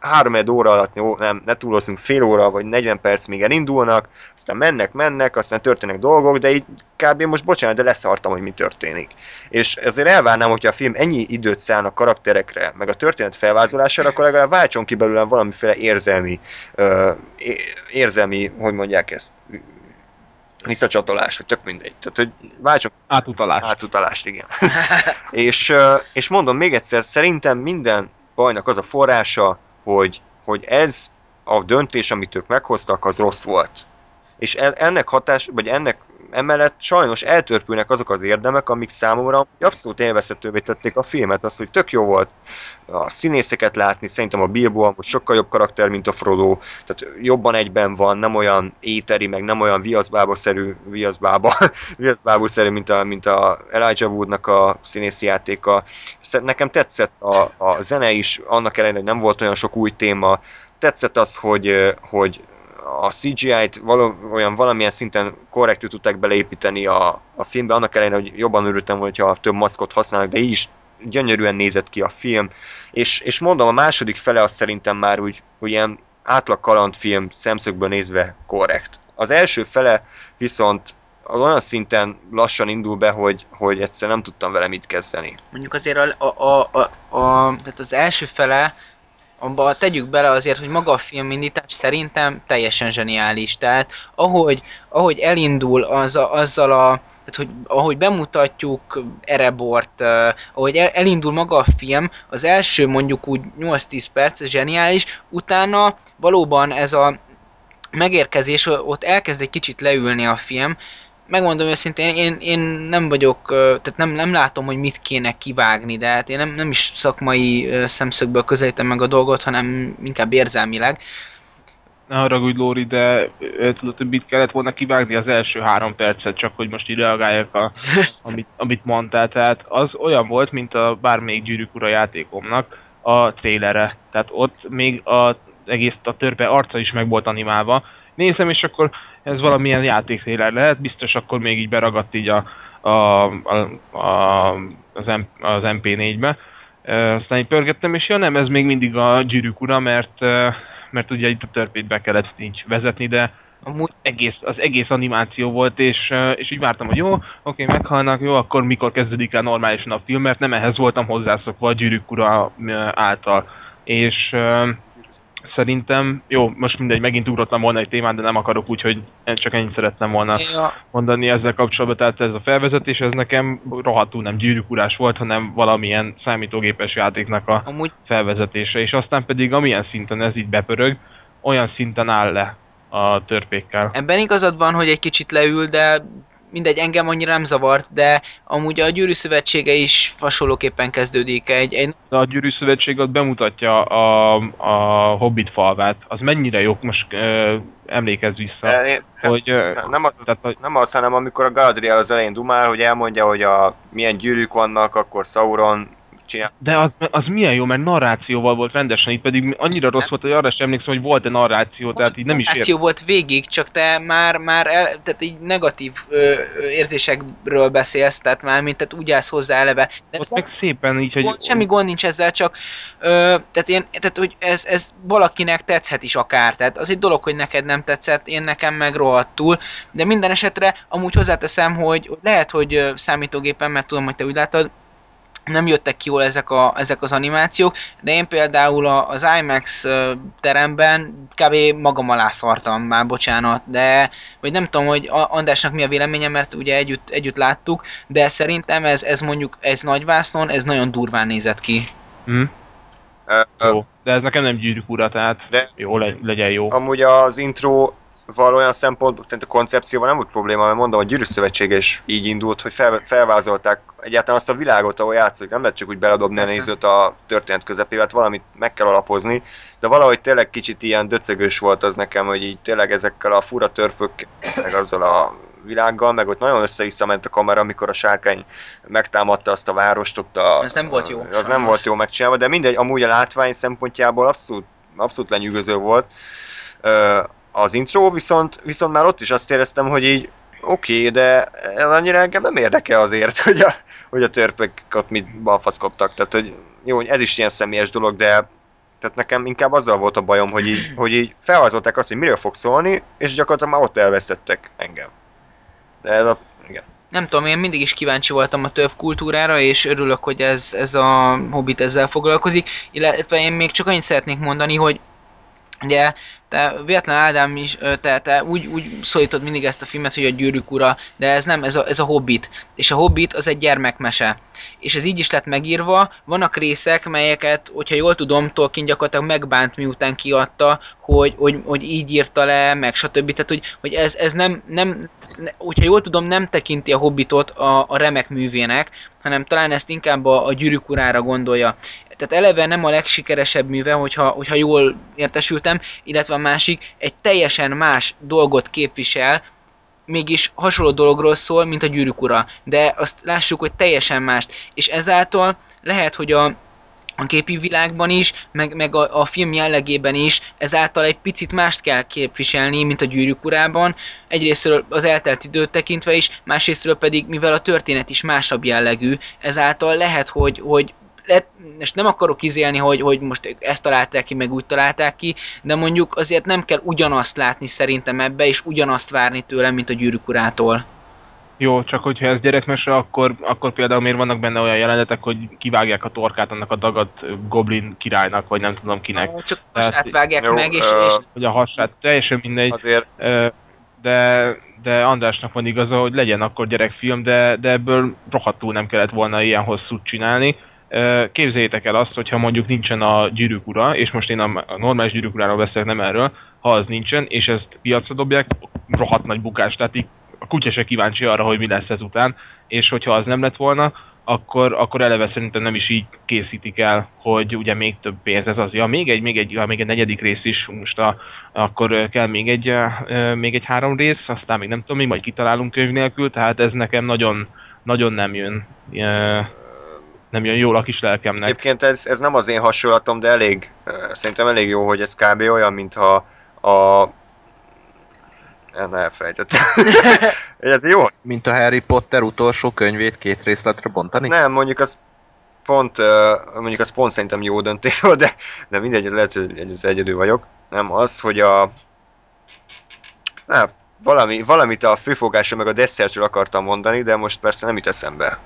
5-3 óra alatt, jó, nem, ne túlozunk, fél óra vagy 40 perc még elindulnak, aztán mennek, mennek, aztán történnek dolgok, de így kb. most bocsánat, de leszartam, hogy mi történik. És ezért elvárnám, hogyha a film ennyi időt szán a karakterekre, meg a történet felvázolására, akkor legalább váltson ki belőlem valamiféle érzelmi, ö, érzelmi, hogy mondják ezt, visszacsatolás, vagy tök mindegy. Tehát, hogy váltson Átutalás. átutalást, igen. és, és mondom még egyszer, szerintem minden bajnak az a forrása, hogy, hogy ez a döntés, amit ők meghoztak, az rossz volt. És ennek hatás, vagy ennek emellett sajnos eltörpülnek azok az érdemek, amik számomra abszolút élvezhetővé tették a filmet. Az, hogy tök jó volt a színészeket látni, szerintem a Bilbo amúgy sokkal jobb karakter, mint a Frodo, tehát jobban egyben van, nem olyan éteri, meg nem olyan viaszbába-szerű, viaszbába, viaszbábú-szerű, mint a, mint a Elijah Woodnak a színészi játéka. Nekem tetszett a, a zene is, annak ellenére, hogy nem volt olyan sok új téma, tetszett az, hogy, hogy a CGI-t vala, olyan valamilyen szinten korrektül tudták beleépíteni a, a filmbe, annak ellenére, hogy jobban örültem, hogyha több maszkot használnak, de így is gyönyörűen nézett ki a film, és, és mondom, a második fele az szerintem már úgy, úgy ilyen átlag kalandfilm szemszögből nézve korrekt. Az első fele viszont olyan szinten lassan indul be, hogy, hogy egyszer nem tudtam vele mit kezdeni. Mondjuk azért a, a, a, a, a tehát az első fele, abba tegyük bele azért, hogy maga a filmindítás szerintem teljesen zseniális. Tehát ahogy, ahogy elindul az a, azzal a, tehát hogy ahogy bemutatjuk Erebort, uh, ahogy el, elindul maga a film, az első mondjuk úgy 8-10 perc zseniális, utána valóban ez a megérkezés, ott elkezd egy kicsit leülni a film, megmondom őszintén, én, én nem vagyok, tehát nem, nem látom, hogy mit kéne kivágni, de hát én nem, nem is szakmai szemszögből közelítem meg a dolgot, hanem inkább érzelmileg. Ne haragudj, Lóri, de tudod, hogy mit kellett volna kivágni az első három percet, csak hogy most így reagáljak, a, amit, amit mondtál. Tehát az olyan volt, mint a bármelyik gyűrűk ura játékomnak a trailere. Tehát ott még az egész a törpe arca is meg volt animálva. Nézem, és akkor ez valamilyen játéktrailer lehet, biztos akkor még így beragadt így a, a, a, a, az, M, az MP4-be. Ö, aztán így pörgettem, és ja nem, ez még mindig a gyűrűk ura, mert, mert ugye itt a törpét be kellett így vezetni, de Amúgy egész, az egész animáció volt, és, és így vártam, hogy jó, oké, meghalnak, jó, akkor mikor kezdődik el normálisan a film, mert nem ehhez voltam hozzászokva a gyűrűk ura által. És szerintem, jó, most mindegy, megint ugrottam volna egy témát, de nem akarok úgy, hogy csak ennyit szerettem volna ja, mondani ezzel kapcsolatban, tehát ez a felvezetés, ez nekem rohadtul nem gyűrűkurás volt, hanem valamilyen számítógépes játéknak a amúgy felvezetése, és aztán pedig amilyen szinten ez így bepörög, olyan szinten áll le a törpékkel. ebben igazad van, hogy egy kicsit leül, de mindegy, engem annyira nem zavart, de amúgy a gyűrű szövetsége is hasonlóképpen kezdődik. Egy, egy a Gyűrű Szövetség ott bemutatja a, a Hobbit falvát. Az mennyire jó, most ö, emlékezz vissza, De én- hogy... Ö, Nem az, tehát, hogy nem az, hanem amikor a Galadriel az elején dumál, hogy elmondja, hogy a milyen gyűrűk vannak, akkor Sauron csinál. De az, az milyen jó, mert narrációval volt rendesen, itt pedig annyira rossz volt, hogy arra sem emlékszem, hogy volt-e narráció, tehát így nem is ért. Narráció volt végig, csak te már, már el, tehát így negatív ö, érzésekről beszélsz, tehát már mint tehát úgy állsz hozzá eleve. De Ott meg szépen így, hogy... semmi gond nincs ezzel, csak ö, tehát én, tehát hogy ez, ez valakinek tetszhet is akár, tehát az egy dolog, hogy neked nem tetszett, én nekem meg rohadtul, de minden esetre amúgy hozzáteszem, hogy lehet, hogy számítógépen, mert tudom, hogy te úgy látod, nem jöttek ki jól ezek, a, ezek az animációk, de én például a, az IMAX teremben kb. magam alá szartam, már bocsánat, de vagy nem tudom, hogy Andrásnak mi a véleménye, mert ugye együtt, együtt láttuk, de szerintem ez, ez mondjuk, ez nagyvásznon, ez nagyon durván nézett ki. Ö, Jó. De ez nekem nem gyűrűk ura, tehát De- jó, le, legyen jó. Amúgy az intro olyan szempontból, tehát a koncepcióval nem volt probléma, mert mondom, a Gyűrű Szövetsége is így indult, hogy fel, felvázolták egyáltalán azt a világot, ahol játszik. Nem lehet csak úgy beledobni a nézőt a történet közepével, hát valamit meg kell alapozni, de valahogy tényleg kicsit ilyen döcögös volt az nekem, hogy így tényleg ezekkel a fura törpök, meg azzal a világgal, meg ott nagyon össze ment a kamera, amikor a sárkány megtámadta azt a várost, ott a... Ez nem volt jó, Az nem sajnos. volt jó megcsinálva, de mindegy, amúgy a látvány szempontjából abszolút, abszolút lenyűgöző volt. Az intro, viszont, viszont már ott is azt éreztem, hogy így oké, okay, de ez annyira engem nem érdekel azért, hogy a, hogy a törpök ott mit balfaszkodtak. Tehát, hogy jó, ez is ilyen személyes dolog, de tehát nekem inkább azzal volt a bajom, hogy így, hogy így felvázolták azt, hogy miről fog szólni, és gyakorlatilag már ott elvesztettek engem. De ez a... Igen. Nem tudom, én mindig is kíváncsi voltam a több kultúrára, és örülök, hogy ez, ez a Hobbit ezzel foglalkozik, illetve én még csak annyit szeretnék mondani, hogy ugye te véletlen Ádám is, te, te úgy, úgy szólítod mindig ezt a filmet, hogy a gyűrűk ura, de ez nem, ez a, ez a Hobbit. És a Hobbit az egy gyermekmese. És ez így is lett megírva, vannak részek, melyeket, hogyha jól tudom, Tolkien gyakorlatilag megbánt miután kiadta, hogy, hogy, hogy így írta le, meg stb. Tehát, hogy, hogy ez, ez nem, nem, ne- hogyha jól tudom, nem tekinti a Hobbitot a, a remek művének, hanem talán ezt inkább a, a gyűrűk urára gondolja. Tehát eleve nem a legsikeresebb műve, hogyha, hogyha jól értesültem, illetve a másik egy teljesen más dolgot képvisel, mégis hasonló dologról szól, mint a gyűrűk ura. De azt lássuk, hogy teljesen mást. És ezáltal lehet, hogy a, a képi világban is, meg, meg a, a film jellegében is ezáltal egy picit mást kell képviselni, mint a gyűrűk urában. Egyrésztről az eltelt időt tekintve is, másrésztről pedig, mivel a történet is másabb jellegű, ezáltal lehet, hogy, hogy lehet, most nem akarok izélni, hogy, hogy most ezt találták ki, meg úgy találták ki, de mondjuk azért nem kell ugyanazt látni szerintem ebbe, és ugyanazt várni tőlem, mint a gyűrűk urától. Jó, csak hogyha ez gyerekmese, akkor, akkor például miért vannak benne olyan jelenetek, hogy kivágják a torkát annak a dagadt goblin királynak, vagy nem tudom kinek. Csak Tehát- hasát vágják Jó, meg, és, ö, és Hogy a hasát, teljesen mindegy. Azért de, de Andrásnak van igaza, hogy legyen akkor gyerekfilm, de, de ebből rohadtul nem kellett volna ilyen hosszút csinálni. Képzeljétek el azt, hogyha mondjuk nincsen a gyűrűk ura, és most én a, normális gyűrűk uráról beszélek, nem erről, ha az nincsen, és ezt piacra dobják, rohadt nagy bukás, tehát így a kutya se kíváncsi arra, hogy mi lesz ezután, és hogyha az nem lett volna, akkor, akkor eleve szerintem nem is így készítik el, hogy ugye még több pénz ez az. Ja, még egy, még egy, ja, még egy negyedik rész is, most a, akkor kell még egy, még egy három rész, aztán még nem tudom, még majd kitalálunk könyv nélkül, tehát ez nekem nagyon, nagyon nem jön, nem jön jól a kis lelkemnek. Egyébként ez, ez nem az én hasonlatom, de elég, szerintem elég jó, hogy ez kb. olyan, mintha a... Nem, elfelejtettem. ez jó. Mint a Harry Potter utolsó könyvét két részletre bontani? Nem, mondjuk az pont, mondjuk az pont szerintem jó döntés volt, de, de mindegy, lehet, hogy egy- egyedül vagyok. Nem az, hogy a... Nem, valami, valamit a főfogásra meg a desszertről akartam mondani, de most persze nem jut eszembe.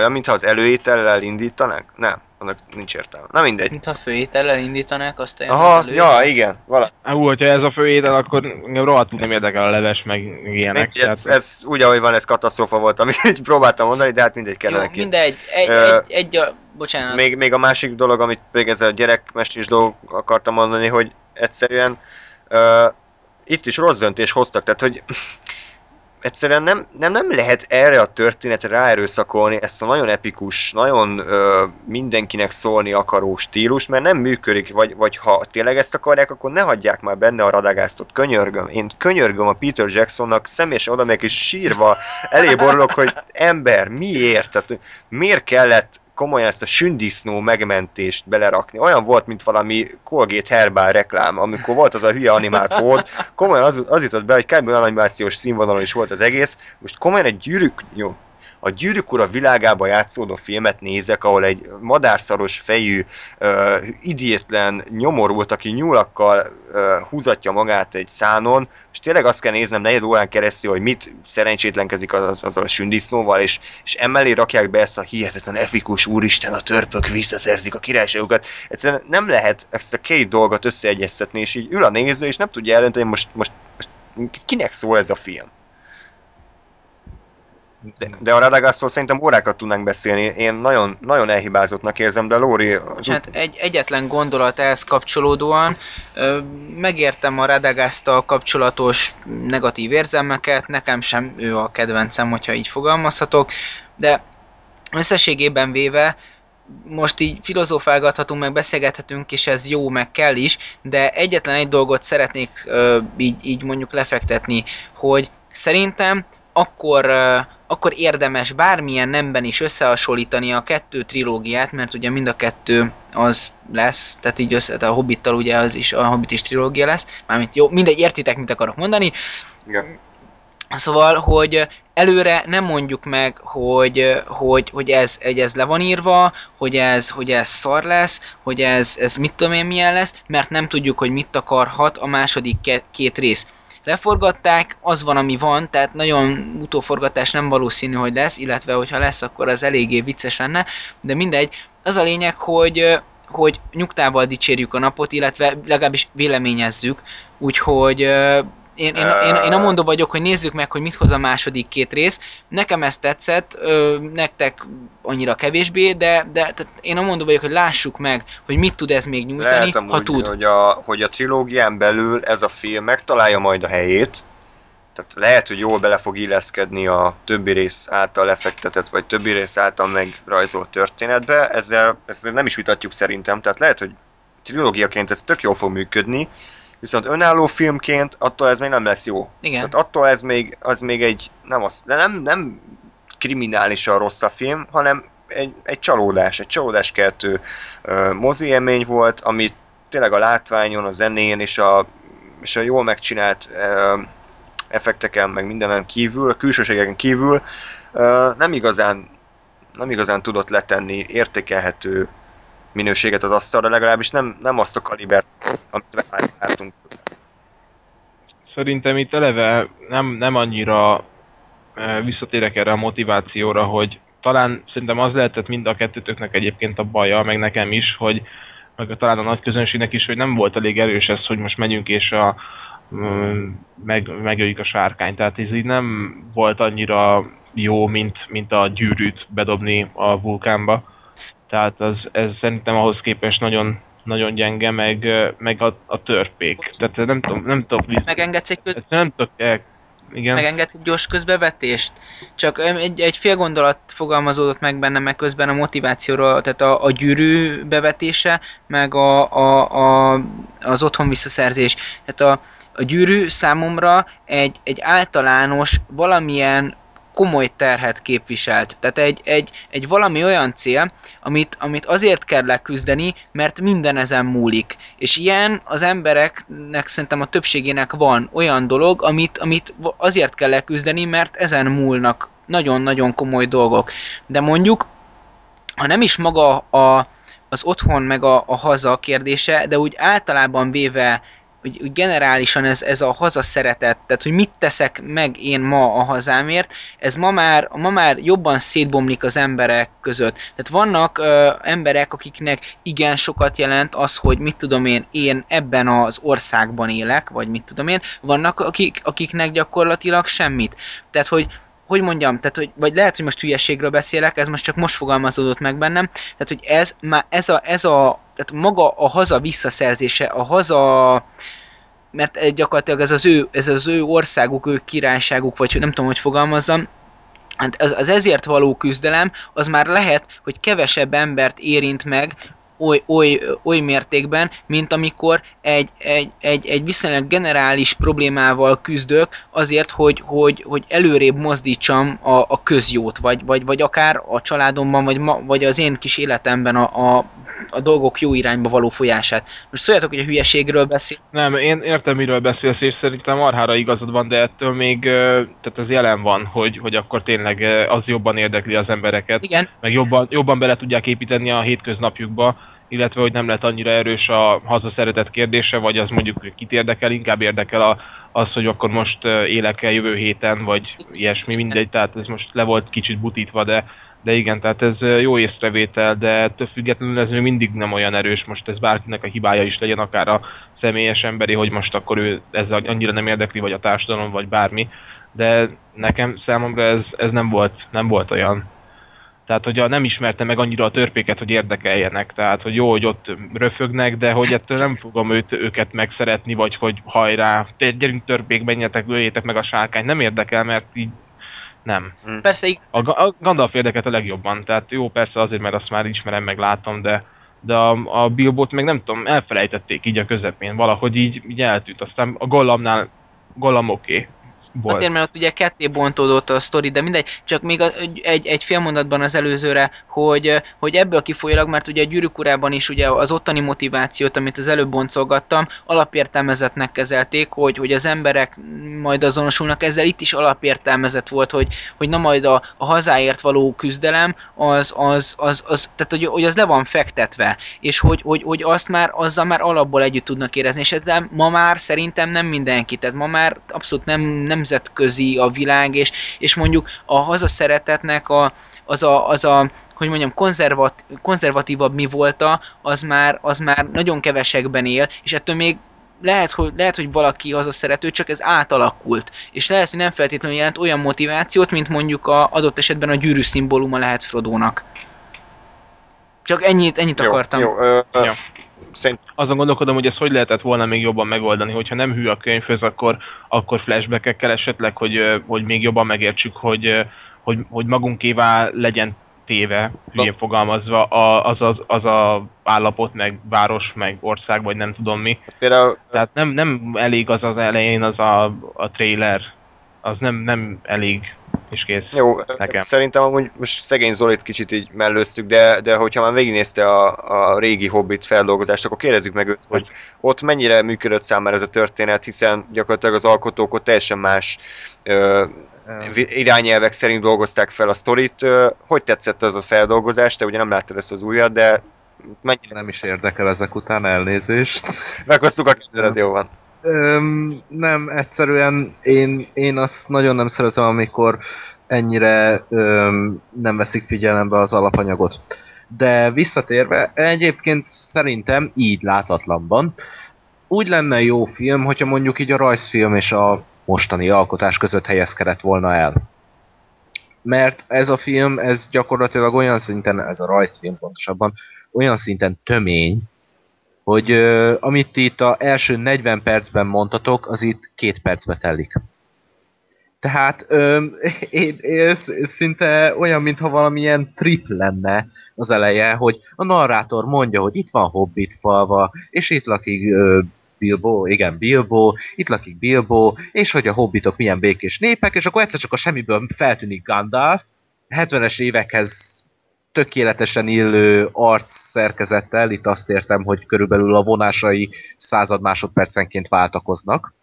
Olyan, mintha az előétellel indítanák? Nem, annak nincs értelme. Na mindegy. Mint ha főétellel indítanák, azt Aha, ja, igen, valami. Hú, hogyha ez a fő étel, akkor engem rohadtul nem érdekel a leves, meg ilyenek. Mindegy, ez, ez úgy, ahogy van, ez katasztrófa volt, amit próbáltam mondani, de hát mindegy Jó, kellene ki. mindegy, egy, Ö, egy, egy, a, bocsánat, Még, még a másik dolog, amit még ezzel a gyerekmestés dolog akartam mondani, hogy egyszerűen uh, itt is rossz döntés hoztak, tehát hogy egyszerűen nem, nem, nem lehet erre a történetre ráerőszakolni ezt a nagyon epikus, nagyon uh, mindenkinek szólni akaró stílus, mert nem működik, vagy, vagy ha tényleg ezt akarják, akkor ne hagyják már benne a radagásztot. Könyörgöm, én könyörgöm a Peter Jacksonnak, személyesen oda megyek és sírva eléborulok, hogy ember, miért? Tehát miért kellett komolyan ezt a sündisznó megmentést belerakni. Olyan volt, mint valami Colgate Herbal reklám, amikor volt az a hülye animált hód, komolyan az, az jutott be, hogy kb. animációs színvonalon is volt az egész, most komolyan egy gyűrűk, jó, a gyűrűk ura világába játszódó filmet nézek, ahol egy madárszaros fejű, uh, idiétlen nyomorult, aki nyúlakkal uh, húzatja magát egy szánon, és tényleg azt kell néznem negyed órán keresztül, hogy mit szerencsétlenkezik az, azzal a sündisznóval, és, és emellé rakják be ezt a hihetetlen epikus úristen, a törpök visszaszerzik a királyságukat. Egyszerűen nem lehet ezt a két dolgot összeegyeztetni, és így ül a néző, és nem tudja eldönteni, most, most, most kinek szól ez a film. De, de a Radagastról szerintem órákat tudnánk beszélni. Én nagyon, nagyon elhibázottnak érzem, de Lóri... bocsánat, egy, egyetlen gondolat ehhez kapcsolódóan, megértem a Radagasztal kapcsolatos negatív érzelmeket, nekem sem ő a kedvencem, hogyha így fogalmazhatok, de összességében véve most így filozófálgathatunk, meg beszélgethetünk, és ez jó, meg kell is, de egyetlen egy dolgot szeretnék ö, így, így mondjuk lefektetni, hogy szerintem akkor, akkor érdemes bármilyen nemben is összehasonlítani a kettő trilógiát, mert ugye mind a kettő az lesz, tehát így össze, tehát a Hobbittal ugye az is, a Hobbit is trilógia lesz, mármint jó, mindegy, értitek, mit akarok mondani, Igen. Szóval, hogy előre nem mondjuk meg, hogy, hogy, hogy, ez, hogy ez le van írva, hogy ez, hogy ez szar lesz, hogy ez, ez mit tudom én milyen lesz, mert nem tudjuk, hogy mit akarhat a második két rész. Leforgatták, az van, ami van, tehát nagyon utóforgatás nem valószínű, hogy lesz, illetve hogyha lesz, akkor az eléggé vicces lenne, de mindegy. Az a lényeg, hogy, hogy nyugtával dicsérjük a napot, illetve legalábbis véleményezzük, úgyhogy én, én, én, én amondó vagyok, hogy nézzük meg, hogy mit hoz a második két rész. Nekem ez tetszett, ö, nektek annyira kevésbé, de, de tehát én amondó vagyok, hogy lássuk meg, hogy mit tud ez még nyújtani, Lehet amúgy, ha tud. Hogy a, hogy a trilógián belül ez a film megtalálja majd a helyét, tehát lehet, hogy jól bele fog illeszkedni a többi rész által lefektetett, vagy többi rész által megrajzolt történetbe, ezzel, ezzel nem is vitatjuk szerintem, tehát lehet, hogy trilógiaként ez tök jól fog működni, viszont önálló filmként attól ez még nem lesz jó. Igen. Tehát attól ez még, az még egy, nem, az, de nem, nem kriminálisan rossz a film, hanem egy, egy csalódás, egy csalódáskeltő uh, mozi élmény volt, amit tényleg a látványon, a zenén és a, és a jól megcsinált uh, effekteken, meg mindenen kívül, a külsőségeken kívül uh, nem igazán nem igazán tudott letenni értékelhető minőséget az asztalra, legalábbis nem, nem azt a kalibert, amit vártunk. Szerintem itt eleve nem, nem annyira e, visszatérek erre a motivációra, hogy talán szerintem az lehetett mind a kettőtöknek egyébként a baja, meg nekem is, hogy meg talán a nagy közönségnek is, hogy nem volt elég erős ez, hogy most megyünk és a, meg, megöljük a sárkányt. Tehát ez így nem volt annyira jó, mint, mint a gyűrűt bedobni a vulkánba. Tehát az, ez szerintem ahhoz képest nagyon, nagyon gyenge, meg, meg a, a törpék. Tehát nem tudom, nem tudok... Megengedsz egy, köz... nem tudok el... Igen. Megengedsz egy gyors közbevetést? Csak egy, egy fél gondolat fogalmazódott meg bennem, meg közben a motivációról, tehát a, a gyűrű bevetése, meg a, a, a, az otthon visszaszerzés. Tehát a, a gyűrű számomra egy, egy általános, valamilyen komoly terhet képviselt. Tehát egy, egy, egy valami olyan cél, amit, amit azért kell leküzdeni, mert minden ezen múlik. És ilyen az embereknek szerintem a többségének van olyan dolog, amit, amit azért kell leküzdeni, mert ezen múlnak nagyon-nagyon komoly dolgok. De mondjuk ha nem is maga a, az otthon meg a, a haza kérdése, de úgy általában véve úgy, úgy generálisan ez, ez a haza szeretet, tehát hogy mit teszek meg én ma a hazámért, ez ma már, ma már jobban szétbomlik az emberek között. Tehát vannak ö, emberek, akiknek igen sokat jelent az, hogy mit tudom én, én ebben az országban élek, vagy mit tudom én, vannak akik, akiknek gyakorlatilag semmit. Tehát, hogy hogy mondjam, tehát, hogy, vagy lehet, hogy most hülyeségről beszélek, ez most csak most fogalmazódott meg bennem, tehát, hogy ez, már ez a, ez a, tehát maga a haza visszaszerzése, a haza, mert gyakorlatilag ez az ő, ez az ő országuk, ő királyságuk, vagy nem tudom, hogy fogalmazzam, hát az, az ezért való küzdelem, az már lehet, hogy kevesebb embert érint meg, oly, oly, oly mértékben, mint amikor egy, egy, egy, egy viszonylag generális problémával küzdök azért, hogy, hogy, hogy előrébb mozdítsam a, a közjót, vagy, vagy, vagy akár a családomban, vagy, ma, vagy az én kis életemben a, a, a dolgok jó irányba való folyását. Most szóljatok, hogy a hülyeségről beszél. Nem, én értem, miről beszélsz, és szerintem marhára igazad van, de ettől még, tehát ez jelen van, hogy, hogy akkor tényleg az jobban érdekli az embereket. Igen. Meg jobban, jobban bele tudják építeni a hétköznapjukba, illetve hogy nem lett annyira erős a hazaszeretet kérdése, vagy az mondjuk kit érdekel, inkább érdekel a, az, hogy akkor most élek el jövő héten, vagy ilyesmi, mindegy, tehát ez most le volt kicsit butítva, de, de igen, tehát ez jó észrevétel, de ettől függetlenül ez még mindig nem olyan erős, most ez bárkinek a hibája is legyen, akár a személyes emberi, hogy most akkor ő ez annyira nem érdekli, vagy a társadalom, vagy bármi, de nekem számomra ez, ez nem, volt, nem volt olyan. Tehát, hogy nem ismerte meg annyira a törpéket, hogy érdekeljenek. Tehát, hogy jó, hogy ott röfögnek, de hogy ettől nem fogom őt, őket megszeretni, vagy hogy hajrá, gyerünk törpék, menjetek, öljétek meg a sárkányt. Nem érdekel, mert így nem. Hmm. Persze, a, a Gandalf érdekelt a legjobban, tehát jó, persze azért, mert azt már ismerem, meg látom, de, de a, a Bilbot meg nem tudom, elfelejtették így a közepén, valahogy így, így eltűnt. Aztán a Gollamnál Gollam oké, okay, volt. Azért, mert ott ugye ketté bontódott a sztori, de mindegy, csak még a, egy, egy fél mondatban az előzőre, hogy, hogy ebből kifolyólag, mert ugye a gyűrűk urában is ugye az ottani motivációt, amit az előbb boncolgattam, alapértelmezetnek kezelték, hogy, hogy az emberek majd azonosulnak ezzel, itt is alapértelmezet volt, hogy, hogy na majd a, a hazáért való küzdelem, az, az, az, az tehát hogy, hogy az le van fektetve, és hogy, hogy, hogy azt már, azzal már alapból együtt tudnak érezni, és ezzel ma már szerintem nem mindenki, tehát ma már abszolút nem, nem nemzetközi a világ, és, és mondjuk a hazaszeretetnek a, az a, az a hogy mondjam, konzervat, konzervatívabb mi volta, az már, az már nagyon kevesekben él, és ettől még lehet, hogy, lehet, hogy valaki az a szerető, csak ez átalakult. És lehet, hogy nem feltétlenül jelent olyan motivációt, mint mondjuk a adott esetben a gyűrű szimbóluma lehet Frodónak. Csak ennyit, ennyit jó, akartam. Jó, ö, ö, ja szerint azon gondolkodom, hogy ezt hogy lehetett volna még jobban megoldani, hogyha nem hű a könyvhöz, akkor, akkor flashback-ekkel esetleg, hogy, hogy még jobban megértsük, hogy, hogy, hogy magunkévá legyen téve, hülyén fogalmazva, az, az, az a állapot, meg város, meg ország, vagy nem tudom mi. Például... Tehát nem, nem elég az az elején az a, a trailer, az nem, nem elég és kész. Jó, nekem. szerintem amúgy most szegény Zolit kicsit így mellőztük, de, de hogyha már végignézte a, a régi Hobbit feldolgozást, akkor kérdezzük meg őt, hogy ott mennyire működött számára ez a történet, hiszen gyakorlatilag az alkotók ott teljesen más ö, irányelvek szerint dolgozták fel a sztorit. Hogy tetszett az a feldolgozás? Te ugye nem láttad ezt az újat, de mennyire... Nem is érdekel ezek után elnézést. Meghoztuk a kérdedet, jó van. Nem, egyszerűen én, én azt nagyon nem szeretem, amikor ennyire öm, nem veszik figyelembe az alapanyagot. De visszatérve, egyébként szerintem így látatlanban úgy lenne jó film, hogyha mondjuk így a rajzfilm és a mostani alkotás között helyezkedett volna el. Mert ez a film, ez gyakorlatilag olyan szinten, ez a rajzfilm pontosabban, olyan szinten tömény, hogy uh, amit itt a első 40 percben mondtatok, az itt két percbe telik. Tehát öm, én, én, szinte olyan, mintha valamilyen trip lenne az eleje, hogy a narrátor mondja, hogy itt van Hobbit falva, és itt lakik ö, Bilbo, igen, Bilbo, itt lakik Bilbo, és hogy a hobbitok milyen békés népek, és akkor egyszer csak a semmiből feltűnik Gandalf, 70-es évekhez tökéletesen illő arc szerkezettel, itt azt értem, hogy körülbelül a vonásai század másodpercenként váltakoznak,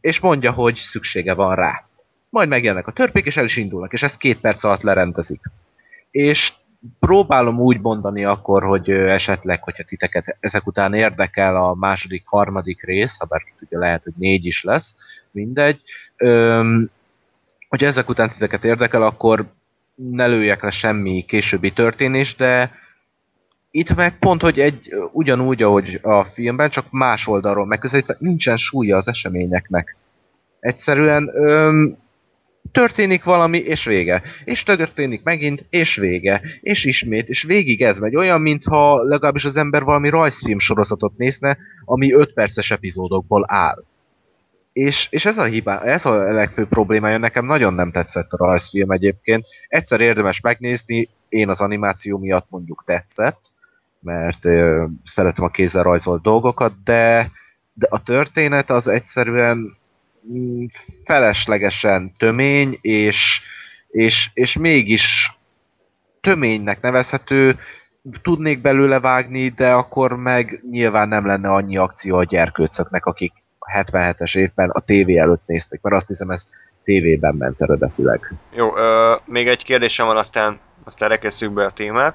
és mondja, hogy szüksége van rá. Majd megjelennek a törpék, és el is indulnak, és ezt két perc alatt lerendezik. És próbálom úgy mondani akkor, hogy esetleg, hogyha titeket ezek után érdekel a második, harmadik rész, ha bár ugye lehet, hogy négy is lesz, mindegy, öm, hogyha ezek után titeket érdekel, akkor ne lőjek le semmi későbbi történés, de itt meg pont, hogy egy ugyanúgy, ahogy a filmben, csak más oldalról megközelítve, nincsen súlya az eseményeknek. Egyszerűen öm, történik valami, és vége. És történik megint, és vége. És ismét, és végig ez megy. Olyan, mintha legalábbis az ember valami rajzfilm sorozatot nézne, ami 5 perces epizódokból áll. És, és ez a hibá, ez a legfőbb problémája, nekem nagyon nem tetszett a rajzfilm egyébként. Egyszer érdemes megnézni, én az animáció miatt mondjuk tetszett, mert ö, szeretem a kézzel rajzolt dolgokat, de, de a történet az egyszerűen mm, feleslegesen tömény, és, és, és mégis töménynek nevezhető, tudnék belőle vágni, de akkor meg nyilván nem lenne annyi akció a gyerkőcöknek, akik 77-es évben a tévé előtt nézték, mert azt hiszem ez tévében ment eredetileg. Jó, ö, még egy kérdésem van, aztán, aztán rekesszük be a témát,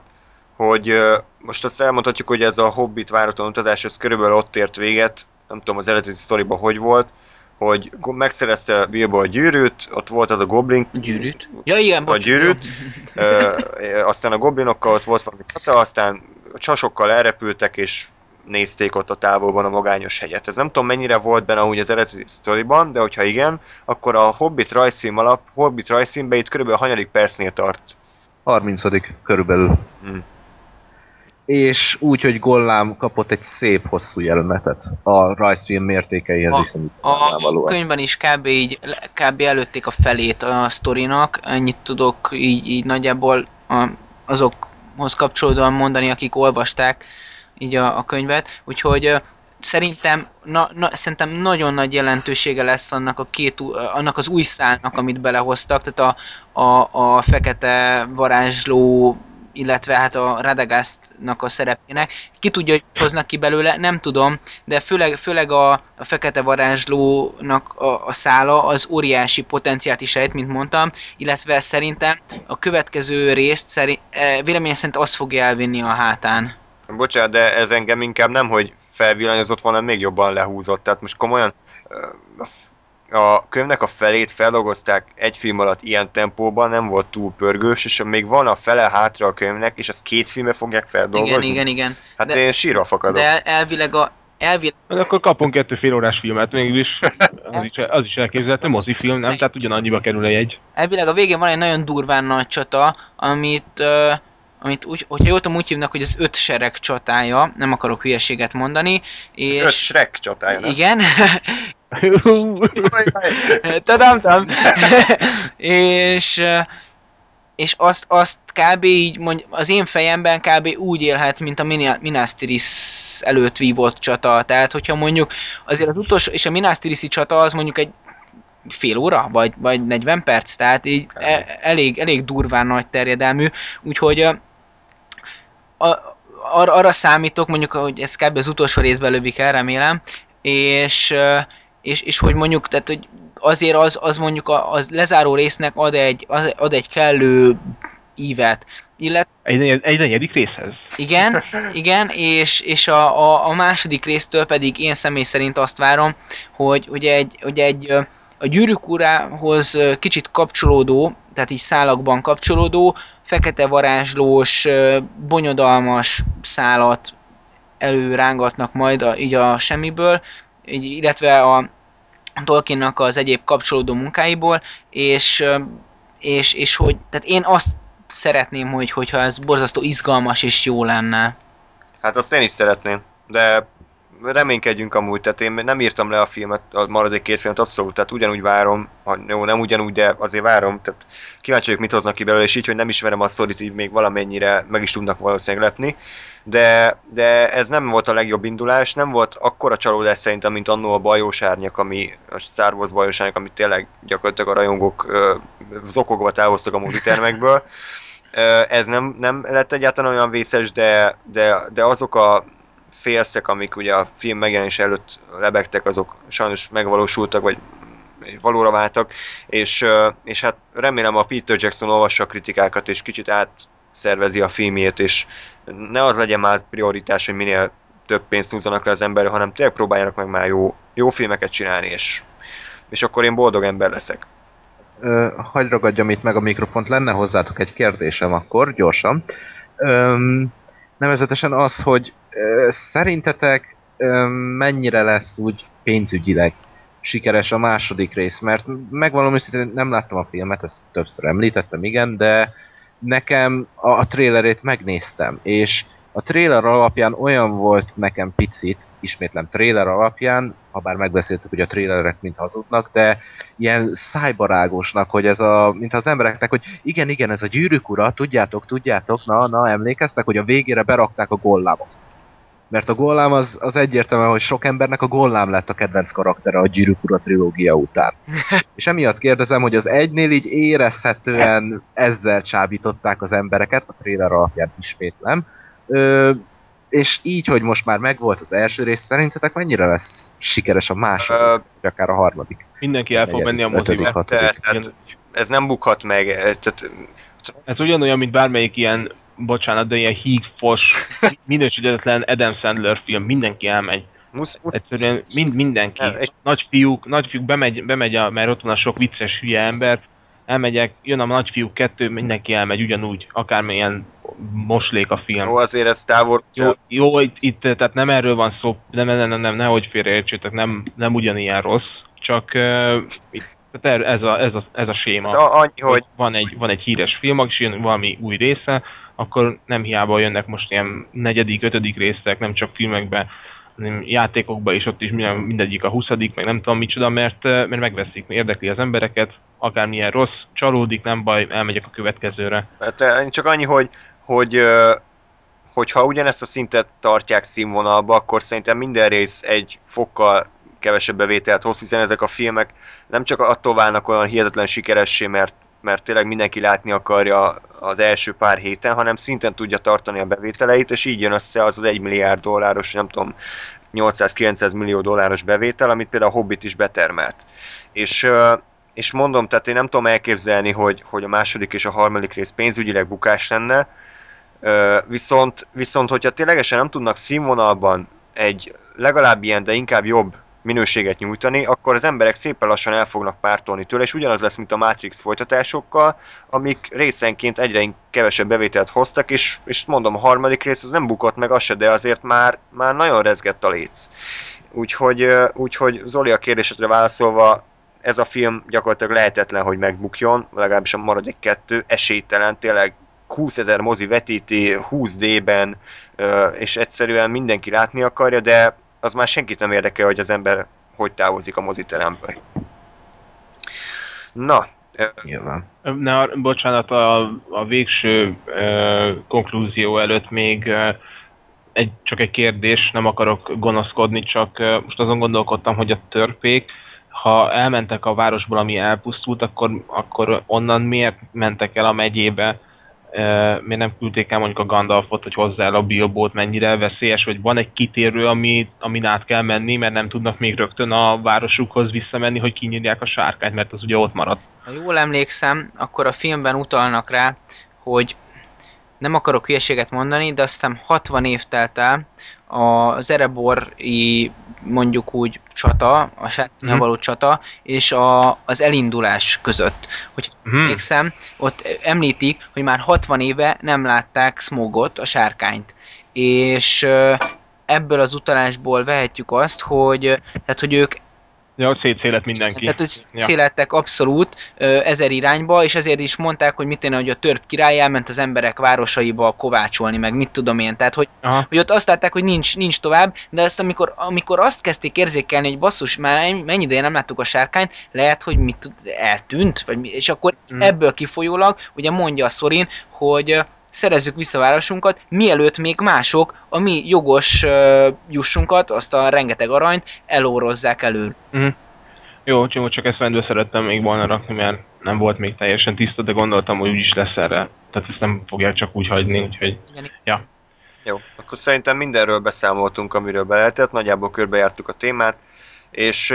hogy ö, most azt elmondhatjuk, hogy ez a Hobbit váratlan utazás, ez körülbelül ott ért véget, nem tudom az eredeti sztoriban hogy volt, hogy megszerezte Bilbo a gyűrűt, ott volt az a goblin, Gyűrűt? Ja igen, bocs. gyűrűt. ö, aztán a goblinokkal ott volt valami csata, aztán a csasokkal elrepültek, és nézték ott a távolban a magányos hegyet. Ez nem tudom mennyire volt benne úgy az eredeti sztoriban, de hogyha igen, akkor a Hobbit rajzfilm alap, Hobbit rajzfilmbe itt körülbelül a hanyadik percnél tart. 30 körülbelül. Hm. És úgy, hogy Gollám kapott egy szép hosszú jelenetet a rajzfilm mértékeihez A- viszont A nyilvánvalóan. könyvben is kb. így, kb. előtték a felét a sztorinak, ennyit tudok így, így nagyjából a, azokhoz kapcsolódóan mondani, akik olvasták így a, a könyvet, úgyhogy szerintem, na, na, szerintem nagyon nagy jelentősége lesz annak, a két, annak az új szálnak, amit belehoztak, tehát a, a, a fekete varázsló illetve hát a Radagastnak a szerepének. Ki tudja, hogy hoznak ki belőle, nem tudom, de főleg, főleg a, a fekete varázslónak a, a szála az óriási potenciált is rejt, mint mondtam, illetve szerintem a következő részt szerint, eh, véleményem szerint azt fogja elvinni a hátán. Bocsánat, de ez engem inkább nem, hogy felvillanyozott volna, még jobban lehúzott. Tehát most komolyan a könyvnek a felét feldolgozták egy film alatt ilyen tempóban, nem volt túl pörgős, és még van a fele hátra a könyvnek, és azt két filmbe fogják feldolgozni. Igen, igen, igen. Hát de- én sírva fakadok. De elvileg a elvileg, Hát akkor kapunk kettő fél órás filmet, mégis az is, az is elképzelhető, mozifilm, nem? Tehát ugyanannyiba kerül a jegy. elvileg a végén van egy nagyon durván nagy csata, amit, uh, amit úgy, hogyha jól tudom, úgy hívnak, hogy az öt sereg csatája, nem akarok hülyeséget mondani, és... Ez öt Shrek csatája, nem? Igen. Tudom, tudom. és és azt, azt kb. így mondj, az én fejemben kb. úgy élhet, mint a Mina- Minas Tirith előtt vívott csata. Tehát, hogyha mondjuk azért az utolsó, és a Minas Tirith csata az mondjuk egy fél óra, vagy, vagy 40 perc, tehát így e, elég, elég durván nagy terjedelmű, úgyhogy eh, a, arra, számítok, mondjuk, hogy ez kb. az utolsó részben lövik el, remélem, és, és, és hogy mondjuk, tehát, hogy azért az, az mondjuk a, az lezáró résznek ad egy, az, ad egy kellő ívet. Illet, Egy, egy negyedik részhez. igen, igen, és, és a, a, a második résztől pedig én személy szerint azt várom, hogy, hogy egy, hogy egy a gyűrűk urához kicsit kapcsolódó, tehát így szálakban kapcsolódó, fekete varázslós, bonyodalmas szálat előrángatnak majd a, így a semmiből, így, illetve a Tolkiennak az egyéb kapcsolódó munkáiból, és, és, és hogy, tehát én azt szeretném, hogy, hogyha ez borzasztó izgalmas és jó lenne. Hát azt én is szeretném, de reménykedjünk amúgy, tehát én nem írtam le a filmet, a maradék két filmet abszolút, tehát ugyanúgy várom, ha, jó, nem ugyanúgy, de azért várom, tehát kíváncsi vagyok, mit hoznak ki belőle, és így, hogy nem ismerem a sztorit, így még valamennyire meg is tudnak valószínűleg lepni, de, de ez nem volt a legjobb indulás, nem volt akkora csalódás szerintem, mint annó a bajós árnyak, ami, a Star Wars bajós árnyak, amit tényleg gyakorlatilag a rajongók ö, zokogva távoztak a mozitermekből. Ez nem, nem lett egyáltalán olyan vészes, de, de, de azok a félszek, amik ugye a film megjelenés előtt lebegtek, azok sajnos megvalósultak, vagy valóra váltak, és, és hát remélem a Peter Jackson olvassa a kritikákat, és kicsit át szervezi a filmjét, és ne az legyen már prioritás, hogy minél több pénzt húzzanak le az emberre, hanem tényleg próbáljanak meg már jó, jó filmeket csinálni, és, és akkor én boldog ember leszek. Ö, hagy ragadjam itt meg a mikrofont, lenne hozzátok egy kérdésem akkor, gyorsan. Öm, nevezetesen az, hogy szerintetek mennyire lesz úgy pénzügyileg sikeres a második rész, mert megvalom őszintén nem láttam a filmet, ezt többször említettem, igen, de nekem a, a trailerét megnéztem, és a trailer alapján olyan volt nekem picit, ismétlem trailer alapján, ha bár megbeszéltük, hogy a trailerek mint hazudnak, de ilyen szájbarágosnak, hogy ez a, mint az embereknek, hogy igen, igen, ez a gyűrűk ura, tudjátok, tudjátok, na, na, emlékeztek, hogy a végére berakták a gollámot. Mert a gollám az, az egyértelmű, hogy sok embernek a gollám lett a kedvenc karaktere a gyűrűk ura trilógia után. És emiatt kérdezem, hogy az egynél így érezhetően ezzel csábították az embereket, a trailer alapján ismétlem, Ö, és így, hogy most már megvolt az első rész, szerintetek mennyire lesz sikeres a második, vagy akár a harmadik? Mindenki el fog menni a tehát ez nem bukhat meg, eh, tehát Ez ugyanolyan, mint bármelyik ilyen, bocsánat, de ilyen hígfos, minősítetlen Adam Sandler film. Mindenki elmegy. musz, musz, Egyszerűen mind, mindenki. Nem, és- Nagyfiúk, nagyfiúk bemegy, bemegy a, mert ott van a sok vicces hülye ember, elmegyek, jön a nagyfiúk kettő, mindenki elmegy ugyanúgy, akármilyen moslék a film. jó, azért ez távol, Jó, jó itt, itt, tehát nem erről van szó, nem, nem, nem, nem nehogy félreértsétek, nem, nem ugyanilyen rossz, csak uh, itt, tehát ez, a, ez, a, ez a séma. Hát annyi, hogy van egy, van egy híres film, és jön valami új része, akkor nem hiába jönnek most ilyen negyedik, ötödik részek, nem csak filmekbe, hanem játékokba is, ott is minden, mindegyik a huszadik, meg nem tudom micsoda, mert, eh, mert megveszik, érdekli az embereket, akármilyen rossz, csalódik, nem baj, elmegyek a következőre. hát, eh, csak annyi, hogy, hogy ö, hogyha ugyanezt a szintet tartják színvonalba, akkor szerintem minden rész egy fokkal kevesebb bevételt hoz, hiszen ezek a filmek nem csak attól válnak olyan hihetetlen sikeressé, mert, mert tényleg mindenki látni akarja az első pár héten, hanem szinten tudja tartani a bevételeit, és így jön össze az az 1 milliárd dolláros, nem tudom, 800-900 millió dolláros bevétel, amit például a Hobbit is betermelt. És, és mondom, tehát én nem tudom elképzelni, hogy, hogy a második és a harmadik rész pénzügyileg bukás lenne, viszont, viszont, hogyha ténylegesen nem tudnak színvonalban egy legalább ilyen, de inkább jobb minőséget nyújtani, akkor az emberek szépen lassan el fognak pártolni tőle, és ugyanaz lesz, mint a Matrix folytatásokkal, amik részenként egyre kevesebb bevételt hoztak, és, és mondom, a harmadik rész az nem bukott meg az se, de azért már, már nagyon rezgett a léc. Úgyhogy, úgyhogy Zoli a kérdésedre válaszolva, ez a film gyakorlatilag lehetetlen, hogy megbukjon, legalábbis a maradék kettő, esélytelen, tényleg 20 ezer mozi vetíti 20D-ben, ö, és egyszerűen mindenki látni akarja, de az már senkit nem érdekel, hogy az ember hogy távozik a moziteremből. Na, Nyilván. Na, bocsánat, a, a végső ö, konklúzió előtt még ö, egy, csak egy kérdés, nem akarok gonoszkodni, csak ö, most azon gondolkodtam, hogy a törpék, ha elmentek a városból, ami elpusztult, akkor, akkor onnan miért mentek el a megyébe, miért nem küldték el mondjuk a Gandalfot, hogy hozzá el a Bilbót, mennyire veszélyes, hogy van egy kitérő, ami, amin át kell menni, mert nem tudnak még rögtön a városukhoz visszamenni, hogy kinyírják a sárkányt, mert az ugye ott maradt. Ha jól emlékszem, akkor a filmben utalnak rá, hogy nem akarok hülyeséget mondani, de aztán 60 év telt el az Erebori mondjuk úgy csata, a sárkánynál Mhm. való csata, és a, az elindulás között. Hogy Mhm. emlékszem, ott említik, hogy már 60 éve nem látták Smogot, a sárkányt. És ebből az utalásból vehetjük azt, hogy, tehát, hogy ők Ja, szétszélet mindenki. tehát, hogy Ja. szélettek abszolút ezer irányba, és ezért is mondták, hogy mit tenni, hogy a törp király elment az emberek városaiba kovácsolni, meg mit tudom én. Tehát, hogy, Aha. hogy ott azt látták, hogy nincs, nincs tovább, de ezt amikor, amikor azt kezdték érzékelni, hogy basszus, már mennyi ideje nem láttuk a sárkányt, lehet, hogy mit tud- eltűnt, vagy és akkor Mm. ebből kifolyólag, ugye mondja a Szorin, hogy szerezzük vissza a városunkat, mielőtt még mások a mi jogos ö, jussunkat, azt a rengeteg aranyt elórozzák elő. Jó, csak csak ezt rendbe szerettem még volna rakni, mert nem volt még teljesen tiszta, de gondoltam, hogy úgyis lesz erre. Tehát ezt nem fogják csak úgy hagyni, úgyhogy... Igen. Jó, akkor szerintem mindenről beszámoltunk, amiről be lehetett, nagyjából körbejártuk a témát, és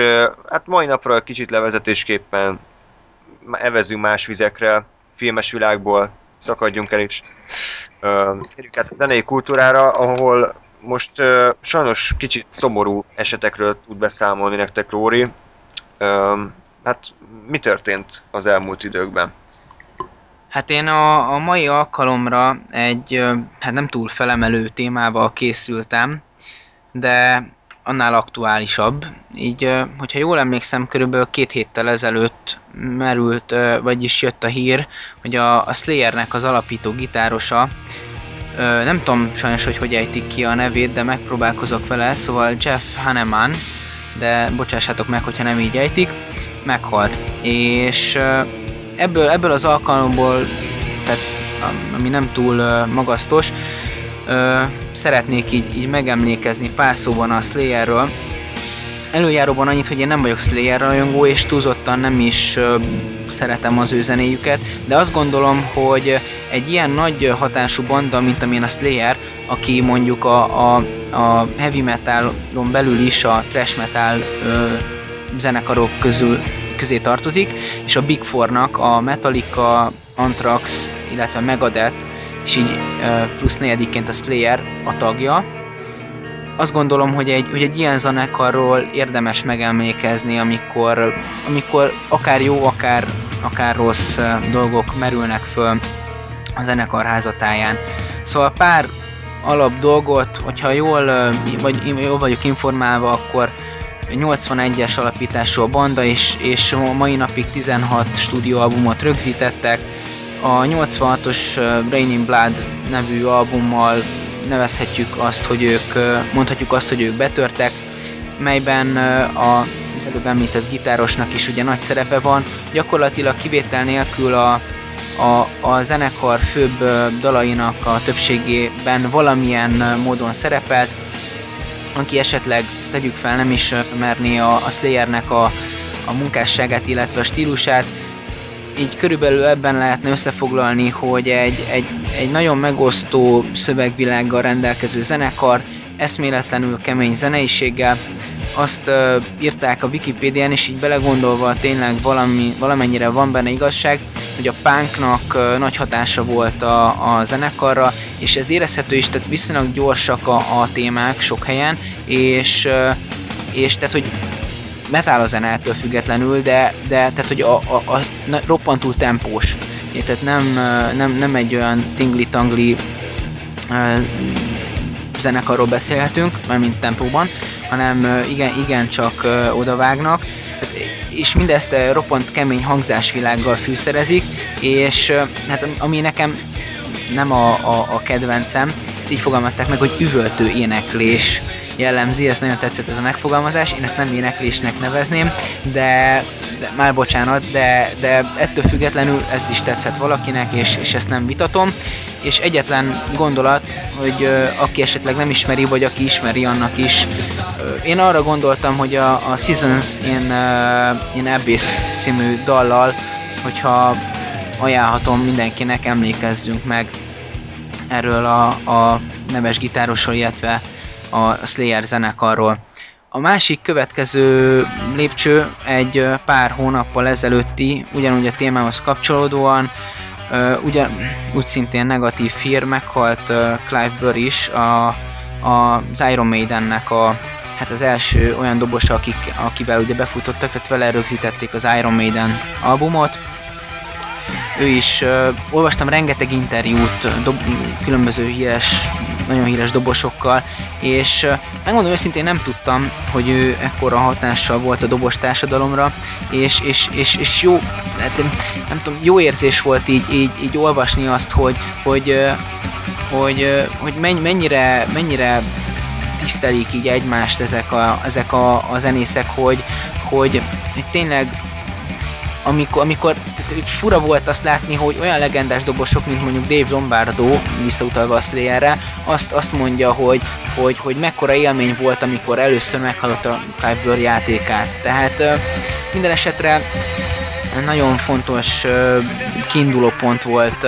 hát mai napra kicsit levezetésképpen evezünk más vizekre, filmes világból szakadjunk el is. Térjünk át a zenei kultúrára, ahol most sajnos kicsit szomorú esetekről tud beszámolni nektek Róri. Ö, hát mi történt az elmúlt időkben? Hát én a, a mai alkalomra egy, hát nem túl felemelő témával készültem, de annál aktuálisabb. Így, hogyha jól emlékszem, körülbelül két héttel ezelőtt merült, vagyis jött a hír, hogy a, a Slayernek az alapító gitárosa, nem tudom sajnos, hogy hogy ejtik ki a nevét, de megpróbálkozok vele, szóval Jeff Hanneman, de bocsássátok meg, hogyha nem így ejtik, meghalt. És ebből, ebből az alkalomból, tehát am- ami nem túl magasztos, szeretnék így, így megemlékezni pár szóban a Slayerről. Előjáróban annyit, hogy én nem vagyok Slayer rajongó, és túlzottan nem is ö, szeretem az ő zenéjüket, de azt gondolom, hogy egy ilyen nagy hatású banda, mint amilyen a Slayer, aki mondjuk a, a, a heavy metalon belül is a thrash metal ö, zenekarok közül közé tartozik, és a Big Four-nak a Metallica, Anthrax, illetve Megadeth, és így plusz negyediként a Slayer a tagja. Azt gondolom, hogy egy, hogy egy ilyen zenekarról érdemes megemlékezni, amikor, amikor akár jó, akár, akár rossz dolgok merülnek föl a zenekar házatáján. Szóval pár alap dolgot, hogyha jól, vagy jól vagyok informálva, akkor 81-es alapítású a banda, és, és a mai napig 16 stúdióalbumot rögzítettek. A 86-os ö, Raining Blood nevű albummal nevezhetjük azt, hogy ők, mondhatjuk azt, hogy ők betörtek, melyben a az előbb említett gitárosnak is ugye nagy szerepe van. Gyakorlatilag kivétel nélkül a, a, a zenekar főbb dalainak a többségében valamilyen módon szerepelt, aki esetleg tegyük fel nem is ö, merné a, a Slayernek a, a munkásságát, illetve a stílusát, így körülbelül ebben lehetne összefoglalni, hogy egy, egy, egy nagyon megosztó szövegvilággal rendelkező zenekar, eszméletlenül kemény zeneiséggel, azt uh, írták a Wikipédián, és így belegondolva tényleg valami, valamennyire van benne igazság, hogy a punknak uh, nagy hatása volt a, a zenekarra, és ez érezhető is, tehát viszonylag gyorsak a, a témák sok helyen, és, uh, és tehát, hogy metal a zene ettől függetlenül, de, de tehát, hogy a, a, a roppantúl tempós. É, Tehát nem, nem, nem egy olyan tingli-tangli ö, zenekarról beszélhetünk, mint tempóban, hanem igen, igen csak odavágnak, és mindezt ö, roppant kemény hangzásvilággal fűszerezik, és hát ami nekem nem a, a, a kedvencem, így fogalmazták meg, hogy üvöltő éneklés jellemzi, ez nagyon tetszett ez a megfogalmazás, én ezt nem éneklésnek nevezném, de, de már bocsánat, de, de ettől függetlenül ez is tetszett valakinek, és, és ezt nem vitatom, és egyetlen gondolat, hogy ö, aki esetleg nem ismeri, vagy aki ismeri, annak is. Ö, én arra gondoltam, hogy a, a Seasons in, uh, in Abyss című dallal, hogyha ajánlhatom mindenkinek, emlékezzünk meg erről a, a neves gitárosról, illetve a Slayer zenekarról. A másik következő lépcső egy ö, pár hónappal ezelőtti, ugyanúgy a témához kapcsolódóan, ö, ugyan, úgy szintén negatív hír, meghalt ö, Clive Burr is, a, a, az Iron Maidennek a hát az első olyan dobosa, akik, akivel ugye befutottak, tehát vele rögzítették az Iron Maiden albumot. Ő is, uh, olvastam rengeteg interjút ö, dob, különböző híres, nagyon híres dobosokkal, és megmondom őszintén nem tudtam, hogy ő ekkora hatással volt a dobos társadalomra, és, és, és, és jó, hát, nem tudom, jó érzés volt így, így, így olvasni azt, hogy, hogy, hogy, hogy menny, mennyire, mennyire tisztelik így egymást ezek a, ezek a, a zenészek, hogy, hogy, hogy tényleg amikor, amikor fura volt azt látni, hogy olyan legendás dobosok, mint mondjuk Dave Lombardo, visszautalva a Slayerre, azt, azt mondja, hogy, hogy, hogy mekkora élmény volt, amikor először meghallotta Clive Burr játékát. Tehát minden esetre nagyon fontos kiinduló pont volt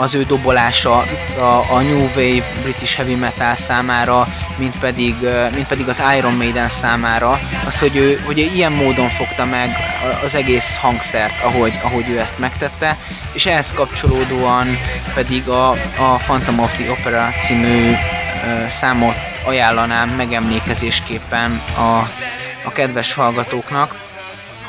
az ő dobolása a, a New Wave British Heavy Metal számára, mint pedig, mint pedig az Iron Maiden számára, az, hogy ő, hogy ő ilyen módon fogta meg az egész hangszert, ahogy, ahogy ő ezt megtette, és ehhez kapcsolódóan pedig a, a Phantom of the Opera című számot ajánlanám megemlékezésképpen a, a kedves hallgatóknak,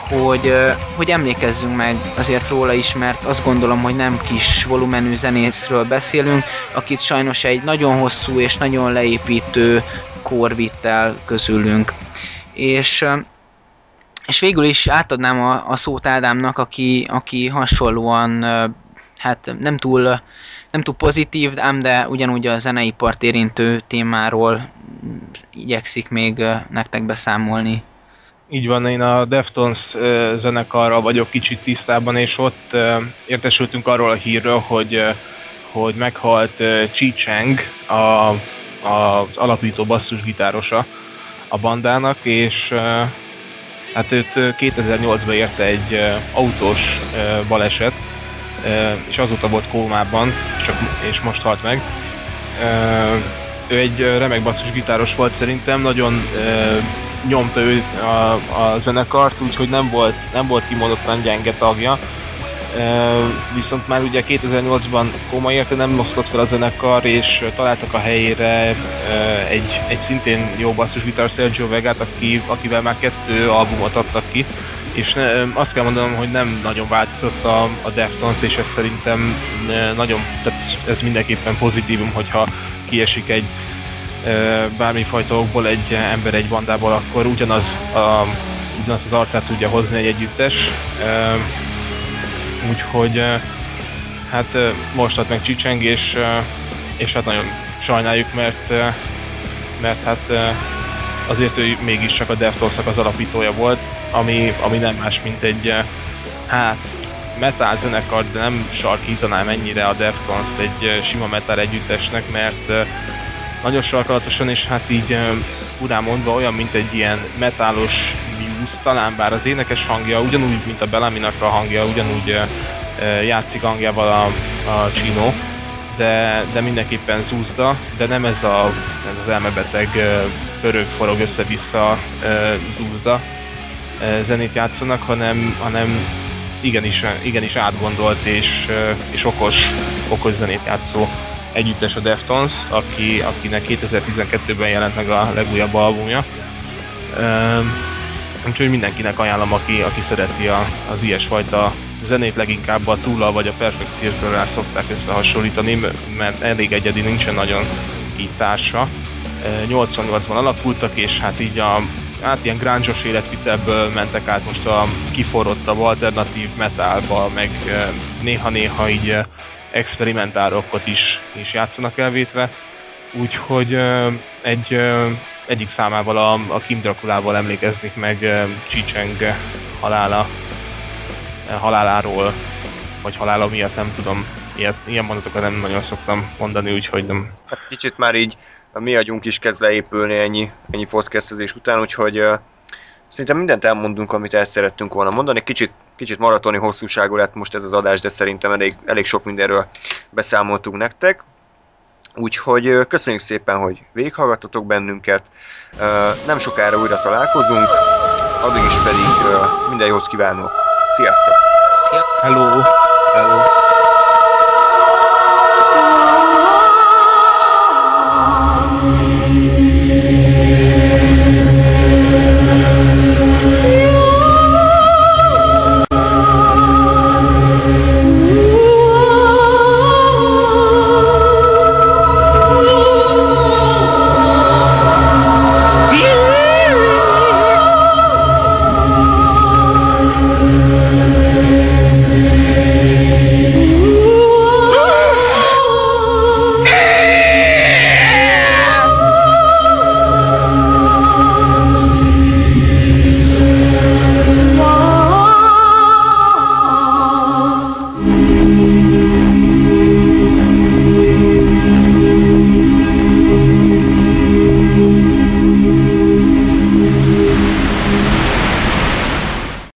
hogy, hogy emlékezzünk meg azért róla is, mert azt gondolom, hogy nem kis volumenű zenészről beszélünk, akit sajnos egy nagyon hosszú és nagyon leépítő kor vitt el közülünk. És, és végül is átadnám a, a szót Ádámnak, aki, aki hasonlóan hát nem túl, nem túl pozitív, ám de ugyanúgy a zeneipart érintő témáról igyekszik még nektek beszámolni. Így van, én a Deftones zenekarral vagyok kicsit tisztában, és ott értesültünk arról a hírről, hogy, hogy meghalt Chi Cheng, a, a, az alapító basszusgitárosa a bandának, és hát őt 2008-ban érte egy autós baleset, és azóta volt kómában, csak, és most halt meg. Ő egy remek basszusgitáros volt szerintem, nagyon nyomta ő a, a zenekart, úgyhogy nem volt, nem volt kimondottan gyenge tagja. E, viszont már ugye 2008-ban koma érte nem mosztott fel a zenekar, és találtak a helyére e, egy, egy szintén jó basszusgitáros Sergio Vegát, aki, akivel már kettő albumot adtak ki, és ne, azt kell mondanom, hogy nem nagyon változott a, a Deftones, és ez szerintem nagyon, tehát ez mindenképpen pozitívum, hogyha kiesik egy bármifajta okból egy ember egy bandából, akkor ugyanaz, a, ugyanaz az arcát tudja hozni egy együttes. Úgyhogy hát most ad meg Csicseng, és, és hát nagyon sajnáljuk, mert, mert hát azért ő mégiscsak a Deftones az alapítója volt, ami, ami nem más, mint egy hát metal zenekar, de nem sarkítanám ennyire a Deftones egy sima metal együttesnek, mert nagyon sarkalatosan, és hát így urán mondva olyan, mint egy ilyen metálos Muse, talán bár az énekes hangja ugyanúgy, mint a Belaminak a hangja, ugyanúgy játszik hangjával a, a Chino, de, de mindenképpen zúzda, de nem ez, a, ez az elmebeteg pörög, forog össze-vissza zúzda zenét játszanak, hanem, hanem igenis, igenis átgondolt és, és okos, okos zenét játszó együttes a Deftones, aki, akinek 2012-ben jelent meg a legújabb albumja. Um, úgyhogy mindenkinek ajánlom, aki, aki szereti a, az ilyesfajta zenét leginkább a túla vagy a Perfect Circle-rel szokták összehasonlítani, mert elég egyedi, nincsen nagyon így társa. 88-ban alakultak, és hát így a hát ilyen gránzsos életvitelből mentek át most a kiforrottabb alternatív metalba, meg néha-néha így experimentálokot is, is játszanak elvétve, úgyhogy egy, egyik számával a, a Kim Drakulával emlékeznék meg Csicseng halála, haláláról, vagy halála miatt nem tudom, ilyet, ilyen mondatokat nem nagyon szoktam mondani, úgyhogy nem. Hát kicsit már így a mi agyunk is kezd leépülni ennyi, ennyi podcastezés után, úgyhogy uh, Szerintem mindent elmondunk, amit el szerettünk volna mondani. Kicsit, kicsit maratoni hosszúságú lett most ez az adás, de szerintem elég, elég sok mindenről beszámoltunk nektek. Úgyhogy köszönjük szépen, hogy végighallgattatok bennünket. Nem sokára újra találkozunk, addig is pedig minden jót kívánok. Sziasztok! Szia. Hello! Hello!